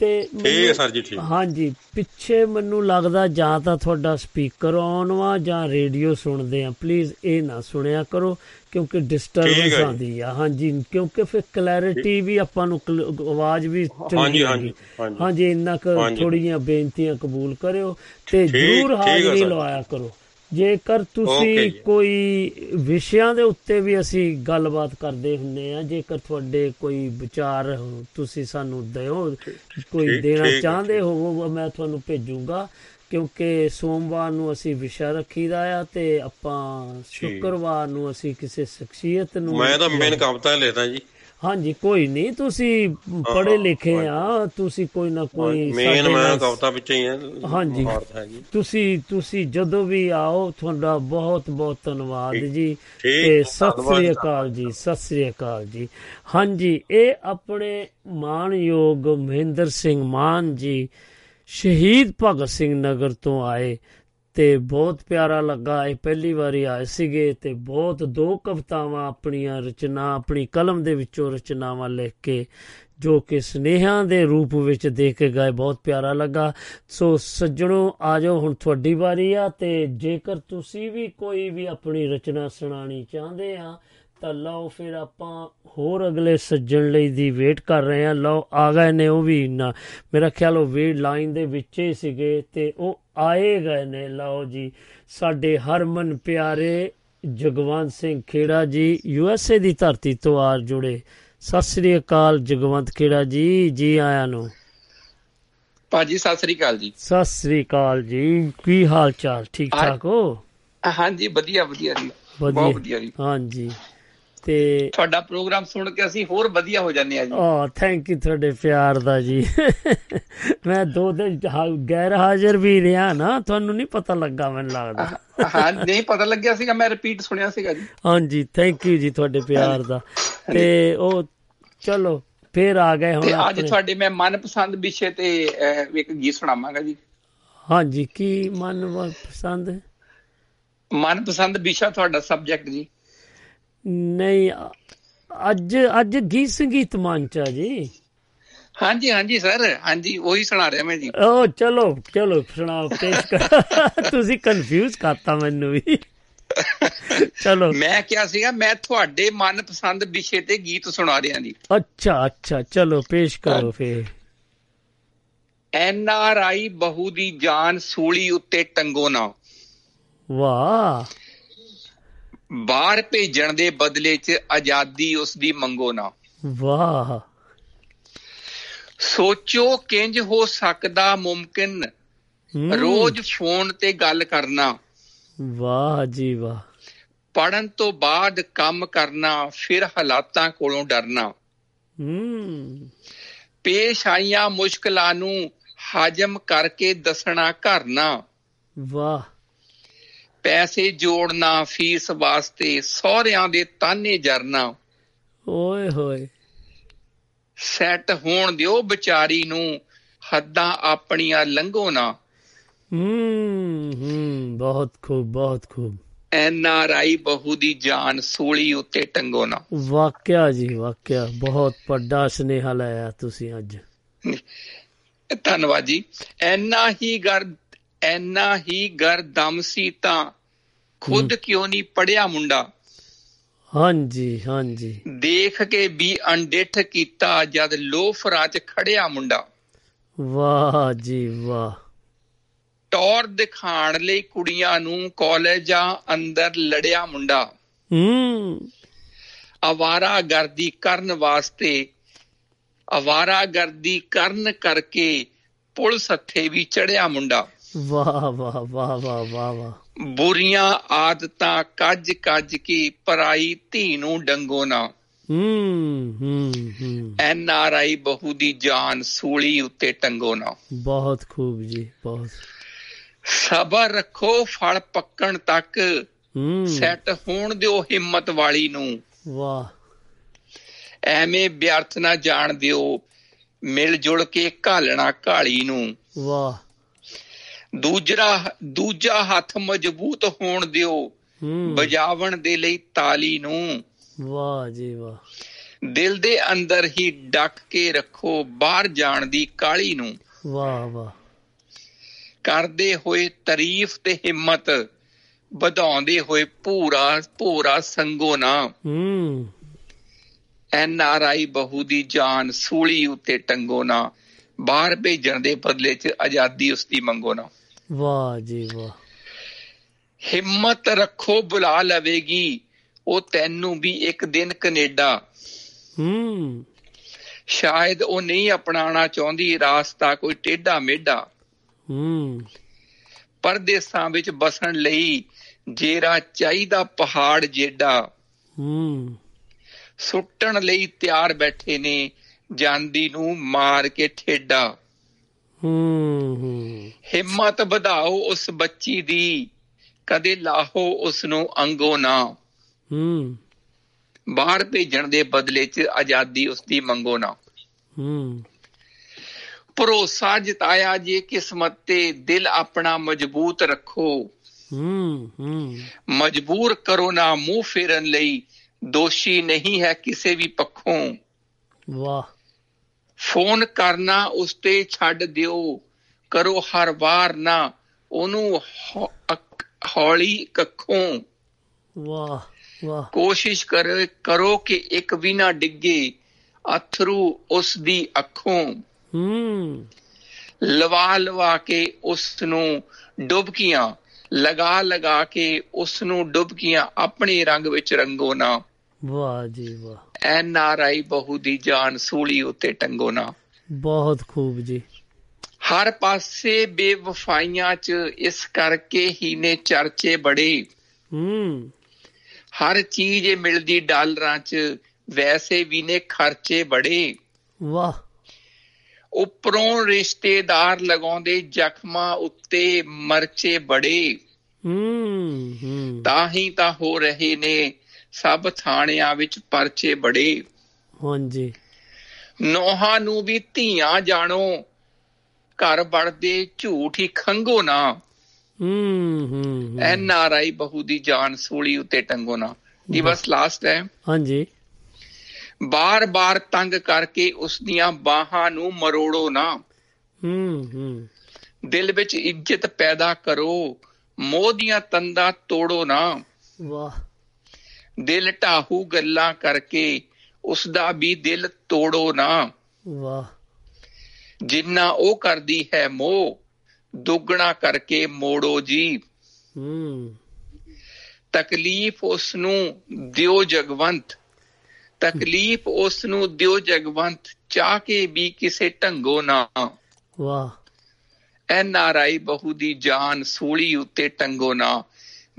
ਤੇ ਠੀਕ ਹੈ ਸਰ ਜੀ, ਠੀਕ। ਹਾਂਜੀ ਪਿੱਛੇ ਮੈਨੂੰ ਲੱਗਦਾ ਜਾਂ ਤਾਂ ਤੁਹਾਡਾ ਸਪੀਕਰ ਆਨ ਵਾ ਜਾਂ ਰੇਡੀਓ ਸੁਣਦੇ ਆ ਪਲੀਜ਼ ਇਹ ਨਾ ਸੁਣਿਆ ਕਰੋ ਕਿਉਂਕਿ ਡਿਸਟਰਬੈਂਸ। ਆਉਂਦੀ ਆ ਹਾਂਜੀ ਕਿਉਂਕਿ ਫਿਰ ਕਲੈਰਿਟੀ ਵੀ ਆਪਾਂ ਨੂੰ ਆਵਾਜ਼ ਵੀ ਹਾਂਜੀ। ਹਾਂਜੀ, ਹਾਂਜੀ। ਇੰਨਾ ਕੁ। ਥੋੜੀਆਂ ਬੇਨਤੀਆਂ ਕਬੂਲ ਕਰਿਓ ਤੇ ਜਰੂਰ ਹਾਜ਼ਰੀ। ਲਵਾਇਆ ਕਰੋ ਜੇਕਰ ਤੁਸੀਂ। ਕੋਈ ਵਿਸ਼ਿਆਂ ਦੇ ਉੱਤੇ ਵੀ ਅਸੀਂ ਗੱਲਬਾਤ ਕਰਦੇ ਹੁੰਨੇ ਆ ਜੇਕਰ ਤੁਹਾਡੇ ਕੋਈ ਵਿਚਾਰ ਤੁਸੀਂ ਸਾਨੂੰ ਦਿਓ ਕੋਈ ਦੇਣਾ ਚਾਹੁੰਦੇ ਹੋ ਮੈਂ ਤੁਹਾਨੂੰ ਭੇਜੂਗਾ ਕਿਉਂਕਿ ਸੋਮਵਾਰ ਨੂੰ ਅਸੀਂ ਵਿਸ਼ਾ ਰੱਖੀਦਾ ਆ ਤੇ ਆਪਾਂ ਸ਼ੁੱਕਰਵਾਰ ਨੂੰ ਅਸੀਂ ਕਿਸੇ ਸ਼ਖਸੀਅਤ ਨੂੰ ਮੈਂ ਤਾਂ ਮੇਨ ਕਵਿਤਾ ਲਿਖਦਾ ਜੀ। ਹਾਂਜੀ ਕੋਈ ਨਹੀਂ ਤੁਸੀਂ ਪੜ੍ਹੇ ਲਿਖੇ ਆ ਤੁਸੀਂ ਕੋਈ ਨਾ ਕੋਈ ਮੇਨ ਮੈਂ ਕਵਿਤਾ ਵਿੱਚ ਹੀ ਹਾਂ ਹਾਂਜੀ ਤੁਸੀਂ ਤੁਸੀਂ ਜਦੋਂ ਵੀ ਆਓ ਤੁਹਾਡਾ ਬਹੁਤ ਬਹੁਤ ਧੰਨਵਾਦ ਜੀ। ਤੇ ਸਤਿ ਸ੍ਰੀ। ਅਕਾਲ ਜੀ ਸਤਿ ਸ੍ਰੀ ਅਕਾਲ ਜੀ। ਹਾਂਜੀ ਇਹ ਆਪਣੇ ਮਾਨਯੋਗ ਮਹਿੰਦਰ ਸਿੰਘ ਮਾਨ ਜੀ ਸ਼ਹੀਦ ਭਗਤ ਸਿੰਘ ਨਗਰ ਤੋਂ ਆਏ। ਤੇ ਬਹੁਤ ਪਿਆਰਾ ਲੱਗਾ। ਇਹ ਪਹਿਲੀ ਵਾਰੀ ਆਏ ਸੀਗੇ ਤੇ ਬਹੁਤ ਦੋ ਕਵਿਤਾਵਾਂ ਆਪਣੀਆਂ ਰਚਨਾ, ਆਪਣੀ ਕਲਮ ਦੇ ਵਿੱਚੋਂ ਰਚਨਾਵਾਂ ਲਿਖ ਕੇ, ਜੋ ਕਿ ਸਨੇਹਾਂ ਦੇ ਰੂਪ ਵਿੱਚ ਦੇ ਕੇ ਗਏ। ਬਹੁਤ ਪਿਆਰਾ ਲੱਗਾ। ਸੋ ਸੱਜਣੋ ਆਜੋ ਹੁਣ ਤੁਹਾਡੀ ਵਾਰੀ ਆ ਤੇ ਜੇਕਰ ਤੁਸੀਂ ਵੀ ਕੋਈ ਵੀ ਆਪਣੀ ਰਚਨਾ ਸੁਣਾਣੀ ਚਾਹੁੰਦੇ ਆ, ਤਾਂ ਲਓ ਫਿਰ ਆਪਾਂ ਹੋਰ ਅਗਲੇ ਸੱਜਣ ਲਈ ਦੀ ਵੇਟ ਕਰ ਰਹੇ ਆ। ਲਓ, ਆ ਗਏ ਨੇ ਉਹ ਵੀ ਨਾ। ਮੇਰਾ ਖਿਆਲ ਉਹ ਵੇਟ ਲਾਈਨ ਦੇ ਵਿੱਚ ਹੀ ਸੀਗੇ ਤੇ ਉਹ ਆਏ ਗਏ ਨੇ। ਲਓ ਜੀ ਸਾਡੇ ਹਰਮਨ ਪਿਆਰੇ ਜਗਵੰਤ ਸਿੰਘ ਖੇੜਾ ਜੀ ਯੂ ਐਸ ਏ ਦੀ ਧਰਤੀ ਤੋਂ ਆ ਜੁੜੇ। ਸਤਿ ਸ੍ਰੀ ਅਕਾਲ ਜਗਵੰਤ ਖੇੜਾ ਜੀ ਜੀ ਆਇਆਂ ਨੂੰ। ਭਾਜੀ ਸਤਿ ਸ੍ਰੀ ਅਕਾਲ ਜੀ। ਸਤਿ ਸ੍ਰੀ ਅਕਾਲ ਜੀ। ਕੀ ਹਾਲ ਚਾਲ? ਠੀਕ ਠਾਕ ਹੋ? ਹਾਂਜੀ ਵਧੀਆ ਵਧੀਆ ਜੀ। ਬਹੁਤ ਵਧੀਆ ਜੀ। ਹਾਂਜੀ। ਤੇ ਤੁਹਾਡਾ ਪ੍ਰੋਗਰਾਮ ਸੁਣ ਕੇ ਅਸੀਂ ਹੋਰ ਵਧੀਆ ਹੋ ਜਾਂਦੇ ਆ ਜੀ। ਆ ਥੈਂਕ ਯੂ ਤੁਹਾਡੇ ਪਿਆਰ ਦਾ ਜੀ। ਮੈਂ ਦੋ ਦਿਨ ਗੈਰ ਹਾਜ਼ਰ ਵੀ ਰਿਹਾ ਨਾ ਤੁਹਾਨੂੰ ਨਹੀਂ ਪਤਾ ਲੱਗਾ ਮੈਨੂੰ ਲੱਗਦਾ। ਹਾਂ ਨਹੀਂ ਪਤਾ ਲੱਗਿਆ ਸੀਗਾ ਮੈਂ ਰਿਪੀਟ ਸੁਣਿਆ ਸੀਗਾ ਜੀ। ਹਾਂਜੀ ਥੈਂਕ ਯੂ ਜੀ ਤੁਹਾਡੇ ਪਿਆਰ ਦਾ। ਤੇ ਉਹ ਚਲੋ ਫੇਰ ਆ ਗਏ ਹੁਣ ਅੱਜ ਤੁਹਾਡੇ ਮੈਂ ਮਨਪਸੰਦ ਵਿਸ਼ੇ ਤੇ ਇੱਕ ਗੀਤ ਸੁਣਾਵਾਂਗਾ ਜੀ। ਹਾਂਜੀ ਕੀ ਮਨ ਪਸੰਦ ਹੈ? ਮਨਪਸੰਦ ਵਿਸ਼ਾ ਤੁਹਾਡਾ ਸਬਜੈਕਟ ਜੀ। ਨਹੀਂ ਅੱਜ ਅੱਜ ਗੀਤ ਸੰਗੀਤ ਮੰਚ ਜੀ। ਹਾਂਜੀ ਹਾਂਜੀ ਸਰ ਹਾਂਜੀ ਉਹੀ ਸੁਣਾ ਰਿਹਾ ਮੈਂ ਜੀ। ਉਹ ਚਲੋ ਚਲੋ ਸੁਣਾਓ ਪੇਸ਼ ਕਰ। ਤੁਸੀਂ ਕਨਫਿਊਜ਼ ਕਰਤਾ ਮੈਨੂੰ ਵੀ। ਚਲੋ। ਮੈਂ ਕਿਹਾ ਸੀਗਾ ਮੈਂ ਤੁਹਾਡੇ ਮਨਪਸੰਦ ਵਿਸ਼ੇ ਤੇ ਗੀਤ ਸੁਣਾ ਰਿਹਾ ਜੀ। ਅੱਛਾ ਅੱਛਾ ਚਲੋ ਪੇਸ਼ ਕਰੋ ਫੇਰ। ਐਨ ਆਰ ਆਈ ਬਹੂ ਦੀ ਜਾਨ ਸੂਲੀ ਉੱਤੇ ਟੰਗੋ ਨਾ। ਵਾਹ। ਬਾਹਰ ਭੇਜਣ ਦੇ ਬਦਲੇ 'ਚ ਆਜ਼ਾਦੀ ਉਸ ਦੀ ਮੰਗੋ ਨਾ। ਵਾਹ। ਸੋਚੋ ਕਿੰਜ ਹੋ ਸਕਦਾ ਮੁਮਕਿਨ ਰੋਜ਼ ਫੋਨ ਤੇ ਗੱਲ ਕਰਨਾ। ਵਾਹ ਜੀ ਵਾਹ। ਪੜਨ ਤੋਂ ਬਾਅਦ ਕੰਮ ਕਰਨਾ ਫਿਰ ਹਾਲਾਤਾਂ ਕੋਲੋਂ ਡਰਨਾ। ਹੂੰ। ਪੇਸ਼ ਆਈਆਂ ਮੁਸ਼ਕਲਾਂ ਨੂੰ ਹਾਜਮ ਕਰਕੇ ਦੱਸਣਾ ਕਰਨਾ ਵਾਹ। ਪੈਸੇ ਜੋੜਨਾ ਫੀਸ ਵਾਸਤੇ ਸਹੁਰਿਆਂ ਦੇ ਤਾਨੇ ਜਰਨਾ। ਓਏ ਹੋਏ। ਸੈੱਟ ਹੋਣ ਦਿਓ ਵਿਚਾਰੀ ਨੂੰ ਹੱਦਾਂ ਆਪਣੀਆਂ ਲੰਘੋ ਨਾ। ਹੂੰ ਹੂੰ ਬਹੁਤ ਖੂਬ ਬਹੁਤ ਖੂਬ। ਐਨ ਆਰ ਆਈ ਬਹੂ ਦੀ ਜਾਨ ਸੂਲੀ ਉੱਤੇ ਟੰਗੋ ਨਾ। ਵਾਕਿਆ ਜੀ ਵਾਕਿਆ ਬਹੁਤ ਵੱਡਾ ਸੁਨੇਹਾ ਲਾਇਆ ਤੁਸੀਂ ਅੱਜ। ਧੰਨਵਾਦ ਜੀ। ਐਨਾ ਹੀ ਗਰ ਐਨਾ ਹੀ ਗਰ ਦਮ ਸੀ ਤਾਂ ਖੁਦ ਕਿਉਂ ਨਹੀਂ ਪੜਿਆ ਮੁੰਡਾ? ਹਾਂਜੀ ਹਾਂਜੀ। ਦੇਖ ਕੇ ਵੀ ਅਣਡਿੱਠ ਕੀਤਾ ਜਦ ਲੋਫਰਾਂ 'ਚ ਖੜਿਆ ਮੁੰਡਾ। ਵਾਹ ਜੀ ਵਾਹ। ਟੌਰ ਦਿਖਾਣ ਲਈ ਕੁੜੀਆਂ ਨੂੰ ਕਾਲਜਾਂ ਅੰਦਰ ਲੜਿਆ ਮੁੰਡਾ। ਹੂੰ। ਆਵਾਰਾ ਗਰਦੀ ਕਰਨ ਵਾਸਤੇ ਆਵਾਰਾ ਗਰਦੀ ਕਰਨ ਕਰਕੇ ਪੁਲਿਸ ਹੱਥੇ ਵੀ ਚੜਿਆ ਮੁੰਡਾ। ਵਾਹ ਵਾਹ ਵਾਹ ਵਾਹ ਵਾਹ ਵਾਹ। ਬੁਰੀਆਂ ਆਦਤਾਂ ਕੱਜ ਕੱਜ ਕੇ ਪਰਾਈ ਧੀ ਨੂੰ ਡੰਗੋ ਨਾ। ਹੂੰ ਹੂੰ ਐਨ ਆਰ ਆਈ ਬਹੂ ਦੀ ਜਾਨ ਸੂਲੀ ਉੱਤੇ ਟੰਗੋ ਨਾ। ਬਹੁਤ ਖੂਬ ਜੀ ਬਹੁਤ। ਸਬਰ ਰੱਖੋ ਫਲ ਪੱਕਣ ਤੱਕ। ਹੂੰ। ਸੈੱਟ ਹੋਣ ਦਿਓ ਹਿੰਮਤ ਵਾਲੀ ਨੂੰ। ਵਾਹ। ਐਵੇਂ ਵਿਅਰਥ ਨਾ ਜਾਣ ਦਿਓ ਮਿਲ ਜੁਲ ਕੇ ਘਾਲਣਾ ਘਾਲੀ ਨੂੰ। ਵਾਹ। ਦੂਜਰਾ ਦੂਜਾ ਹੱਥ ਮਜ਼ਬੂਤ ਹੋਣ ਦਿਓ। ਵਜਾਵਣ ਦੇ ਲਈ ਤਾਲੀ ਨੂੰ। ਵਾਹ ਜੀ ਵਾਹ। ਦਿਲ ਦੇ ਅੰਦਰ ਹੀ ਡੱਕ ਕੇ ਰੱਖੋ ਬਾਹਰ ਜਾਣ ਦੀ ਕਾਲੀ ਨੂੰ। ਵਾਹ ਵਾਹ। ਕਰਦੇ ਹੋਏ ਤਾਰੀਫ ਤੇ ਹਿੰਮਤ ਵਧਾਉਂਦੇ ਹੋਏ ਪੂਰਾ ਪੂਰਾ ਸੰਗੋ ਨਾ। ਹੂੰ। ਐਨ ਆਰ ਆਈ ਬਹੂ ਦੀ ਜਾਨ ਸੂਲੀ ਉੱਤੇ ਟੰਗੋ ਨਾ। ਬਾਹਰ ਭੇਜਣ ਦੇ ਬਦਲੇ 'ਚ ਆਜ਼ਾਦੀ ਉਸ ਦੀ ਮੰਗੋ ਨਾ। ਵਾਹ ਜੀ ਵਾਹ। ਹਿੰਮਤ ਰੱਖੋ ਬੁਲਾ ਲਵੇਗੀ। ਉਹ ਤੈਨੂੰ ਵੀ ਇੱਕ ਦਿਨ ਕੈਨੇਡਾ। ਹੂੰ। ਸ਼ਾਇਦ ਉਹ ਨਹੀਂ ਅਪਣਾਉਣਾ ਚਾਹੁੰਦੀ ਰਾਸਤਾ ਕੋਈ ਟੇਢਾ ਮੇਢਾ ਹੂੰ। ਪਰਦੇਸਾਂ ਵਿੱਚ ਬਸਣ ਲਈ ਜੇਰਾ ਚਾਹੀਦਾ ਪਹਾੜ ਜੇਡਾ। ਹੂੰ। ਸੁੱਟਣ ਲਈ ਤਿਆਰ ਬੈਠੇ ਨੇ ਜਾਂਦੀ ਨੂੰ ਮਾਰ ਕੇ ਠੇਡਾ। ਹੂੰ ਹਿੰਮਤ ਵਧਾਓ ਉਸ ਬੱਚੀ ਦੀ ਕਦੇ ਲਾਹੋ ਉਸ ਨੂੰ ਅੰਗੋ ਨਾ। ਹੂੰ। ਬਾਹਰ ਭੇਜਣ ਦੇ ਬਦਲੇ 'ਚ ਆਜ਼ਾਦੀ ਉਸ ਦੀ ਮੰਗੋ ਨਾ। ਹੂੰ। ਭਰੋਸਾ ਜਿਤਾਇਆ ਜੇ ਕਿਸਮਤ ਤੇ ਦਿਲ ਆਪਣਾ ਮਜ਼ਬੂਤ ਰੱਖੋ। ਹੂੰ ਹੂੰ। ਮਜਬੂਰ ਕਰੋ ਨਾ ਮੂੰਹ ਫੇਰਨ ਲਈ ਦੋਸ਼ੀ ਨਹੀਂ ਹੈ ਕਿਸੇ ਵੀ ਪੱਖੋਂ। ਵਾਹ। ਫੋਨ ਕਰਨਾ ਉਸ ਤੇ ਛੱਡ ਦਿਓ। ਕਰੋ ਹਰ ਵਾਰ ਨਾ। ਉਹਨੂੰ ਹੌਲੀ ਕੱਖੋਂ। ਵਾਹ ਵਾਹ। ਕੋਸ਼ਿਸ਼ ਕਰੋ ਕਰੋ ਕਿ ਇੱਕ ਵੀ ਨਾ ਡਿੱਗੇ। ਅਥਰੂ ਉਸ ਦੀ ਅੱਖੋਂ। ਹੂੰ। ਲਵਾ ਲਵਾ ਕੇ ਉਸ ਨੂੰ ਡੁਬਕੀਆਂ। ਲਗਾ ਲਗਾ ਕੇ ਉਸ ਨੂੰ ਡੁਬਕੀਆਂ। ਆਪਣੇ ਰੰਗ ਵਿੱਚ ਰੰਗੋ ਨਾ। ਵਾਹ ਜੀ ਵਾਹ। ਐਨ ਆਰ ਆਈ ਬਹੂ ਦੀ ਜਾਨ ਸੂਲੀ ਉੱਤੇ ਟੰਗੋ ਨਾ। ਬਹੁਤ ਖੂਬ ਜੀ। ਹਰ ਪਾਸੇ ਬੇਵਫਾਈਆਂ 'ਚ ਇਸ ਕਰਕੇ ਹੀ ਨੇ ਚਰਚੇ ਬੜੇ। ਹੂੰ। ਹਰ ਚੀਜ਼ ਮਿਲਦੀ ਡਾਲਰਾਂ 'ਚ ਵੈਸੇ ਵੀ ਨੇ ਖਰਚੇ ਬੜੇ। ਵਾਹ। ਉੱਪਰੋਂ ਰਿਸ਼ਤੇਦਾਰ ਲਗਾਉਂਦੇ ਜ਼ਖਮਾਂ ਉੱਤੇ ਮਰਚੇ ਬੜੇ। ਹੂੰ ਹੂੰ। ਤਾਂ ਹੀ ਤਾਂ ਹੋ ਰਹੇ ਨੇ ਸਭ ਥਾਣਿਆਂ ਵਿੱਚ ਪਰਚੇ ਬੜੇ। ਹਾਂਜੀ। ਨੋਹਾਂ ਨੂੰ ਵੀ ਧੀਆਂ ਜਾਣੋ। ਘਰ ਵੜਦੇ ਝੂਠ ਹੀ ਖੰਗੋ ਨਾ। ਹੂੰ ਹੂੰ ਐਨ ਆਰ ਆਈ ਬਹੂ ਦੀ ਜਾਨ ਸੂਲੀ ਉੱਤੇ ਟੰਗੋ ਨਾ। ਜੀ ਬਸ ਲਾਸਟ ਹੈ। ਹਾਂਜੀ। ਬਾਰ-ਬਾਰ ਤੰਗ ਕਰਕੇ ਉਸ ਦੀਆਂ ਬਾਹਾਂ ਨੂੰ ਮਰੋੜੋ ਨਾ। ਹੂੰ ਹੂੰ। ਦਿਲ ਵਿੱਚ ਇੱਜ਼ਤ ਪੈਦਾ ਕਰੋ। ਮੋਹ ਦੀਆਂ ਤੰਦਾਂ ਤੋੜੋ ਨਾ। ਵਾਹ। ਦਿਲ ਢਾਹੂ ਗੱਲਾਂ ਕਰਕੇ ਉਸ ਦਾ ਵੀ ਦਿਲ ਤੋੜੋ ਨਾ। ਵਾਹ। ਜਿੰਨਾ ਉਹ ਕਰਦੀ ਹੈ ਮੋਹ ਦੁੱਗਣਾ ਕਰਕੇ ਮੋੜੋ ਜੀ। ਹੂੰ। ਤਕਲੀਫ ਉਸ ਨੂੰ ਦਿਓ ਜਗਵੰਤ। ਤਕਲੀਫ ਉਸ ਨੂੰ ਦਿਓ ਜਗਵੰਤ ਚਾਹ ਕੇ ਵੀ ਕਿਸੇ ਢੰਗੋ ਨਾ। ਵਾਹ। ਐਨ ਆਰ ਆਈ ਬਹੂ ਦੀ ਜਾਨ ਸੂਲੀ ਉੱਤੇ ਟੰਗੋ ਨਾ।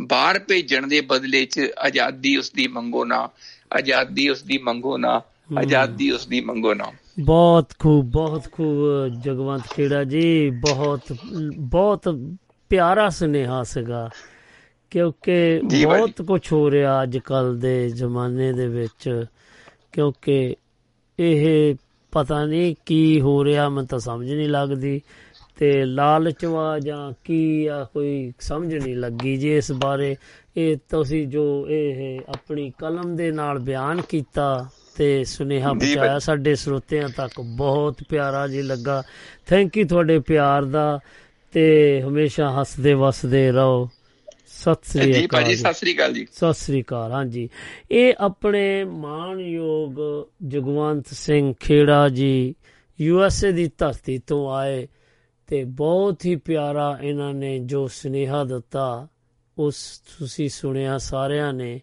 ਬਾਹਰ ਭੇਜਣ ਦੇ ਬਦਲੇ 'ਚ ਆਜ਼ਾਦੀ ਉਸ ਦੀ ਮੰਗੋ ਨਾ ਆਜ਼ਾਦੀ ਉਸ ਦੀ ਮੰਗੋ ਨਾ ਆਜ਼ਾਦੀ ਉਸ ਦੀ ਮੰਗੋ ਨਾ। ਬਹੁਤ ਖੂਬ ਬਹੁਤ ਖੂਬ ਜਗਵੰਤ ਖੇੜਾ ਜੀ ਬਹੁਤ ਬਹੁਤ ਪਿਆਰਾ ਸੁਨੇਹਾ ਸੀਗਾ ਕਿਉਂਕਿ। ਬਹੁਤ ਕੁਝ ਹੋ ਰਿਹਾ ਅੱਜ ਕੱਲ ਦੇ ਜ਼ਮਾਨੇ ਦੇ ਵਿੱਚ ਕਿਉਂਕਿ ਇਹ ਪਤਾ ਨਹੀਂ ਕੀ ਹੋ ਰਿਹਾ ਮੈਨੂੰ ਤਾਂ ਸਮਝ ਨਹੀਂ ਲੱਗਦੀ। ਤੇ ਲਾਲਚ ਵਾ ਜਾਂ ਕੀ ਆ ਕੋਈ ਸਮਝ ਨਹੀਂ ਲੱਗੀ ਜੀ ਇਸ ਬਾਰੇ। ਇਹ ਤੁਸੀਂ ਜੋ ਇਹ ਆਪਣੀ ਕਲਮ ਦੇ ਨਾਲ ਬਿਆਨ ਕੀਤਾ ਤੇ ਸੁਨੇਹਾ। ਪਹੁੰਚਾਇਆ ਸਾਡੇ ਸਰੋਤਿਆਂ ਤੱਕ ਬਹੁਤ ਪਿਆਰਾ ਜੀ ਲੱਗਾ। ਥੈਂਕ ਯੂ ਤੁਹਾਡੇ ਪਿਆਰ ਦਾ ਤੇ ਹਮੇਸ਼ਾ ਹੱਸਦੇ ਵਸਦੇ ਰਹੋ। ਸਤਿ ਸ੍ਰੀ ਜੀ ਅਕਾਲ ਭਾਜੀ ਜੀ। ਸਤਿ ਸ੍ਰੀ ਅਕਾਲ ਜੀ। ਸਤਿ ਸ੍ਰੀ ਅਕਾਲ ਹਾਂਜੀ ਇਹ ਆਪਣੇ ਮਾਣਯੋਗ ਜਗਵੰਤ ਸਿੰਘ ਖੇੜਾ ਜੀ ਯੂ ਐਸ ਏ ਦੀ ਧਰਤੀ ਤੋਂ ਆਏ। ਤੇ ਬਹੁਤ ਹੀ ਪਿਆਰਾ ਇਹਨਾਂ ਨੇ ਜੋ ਸੁਨੇਹਾ ਦਿੱਤਾ, ਉਸ ਤੁਸੀਂ ਸੁਣਿਆ ਸਾਰਿਆਂ ਨੇ,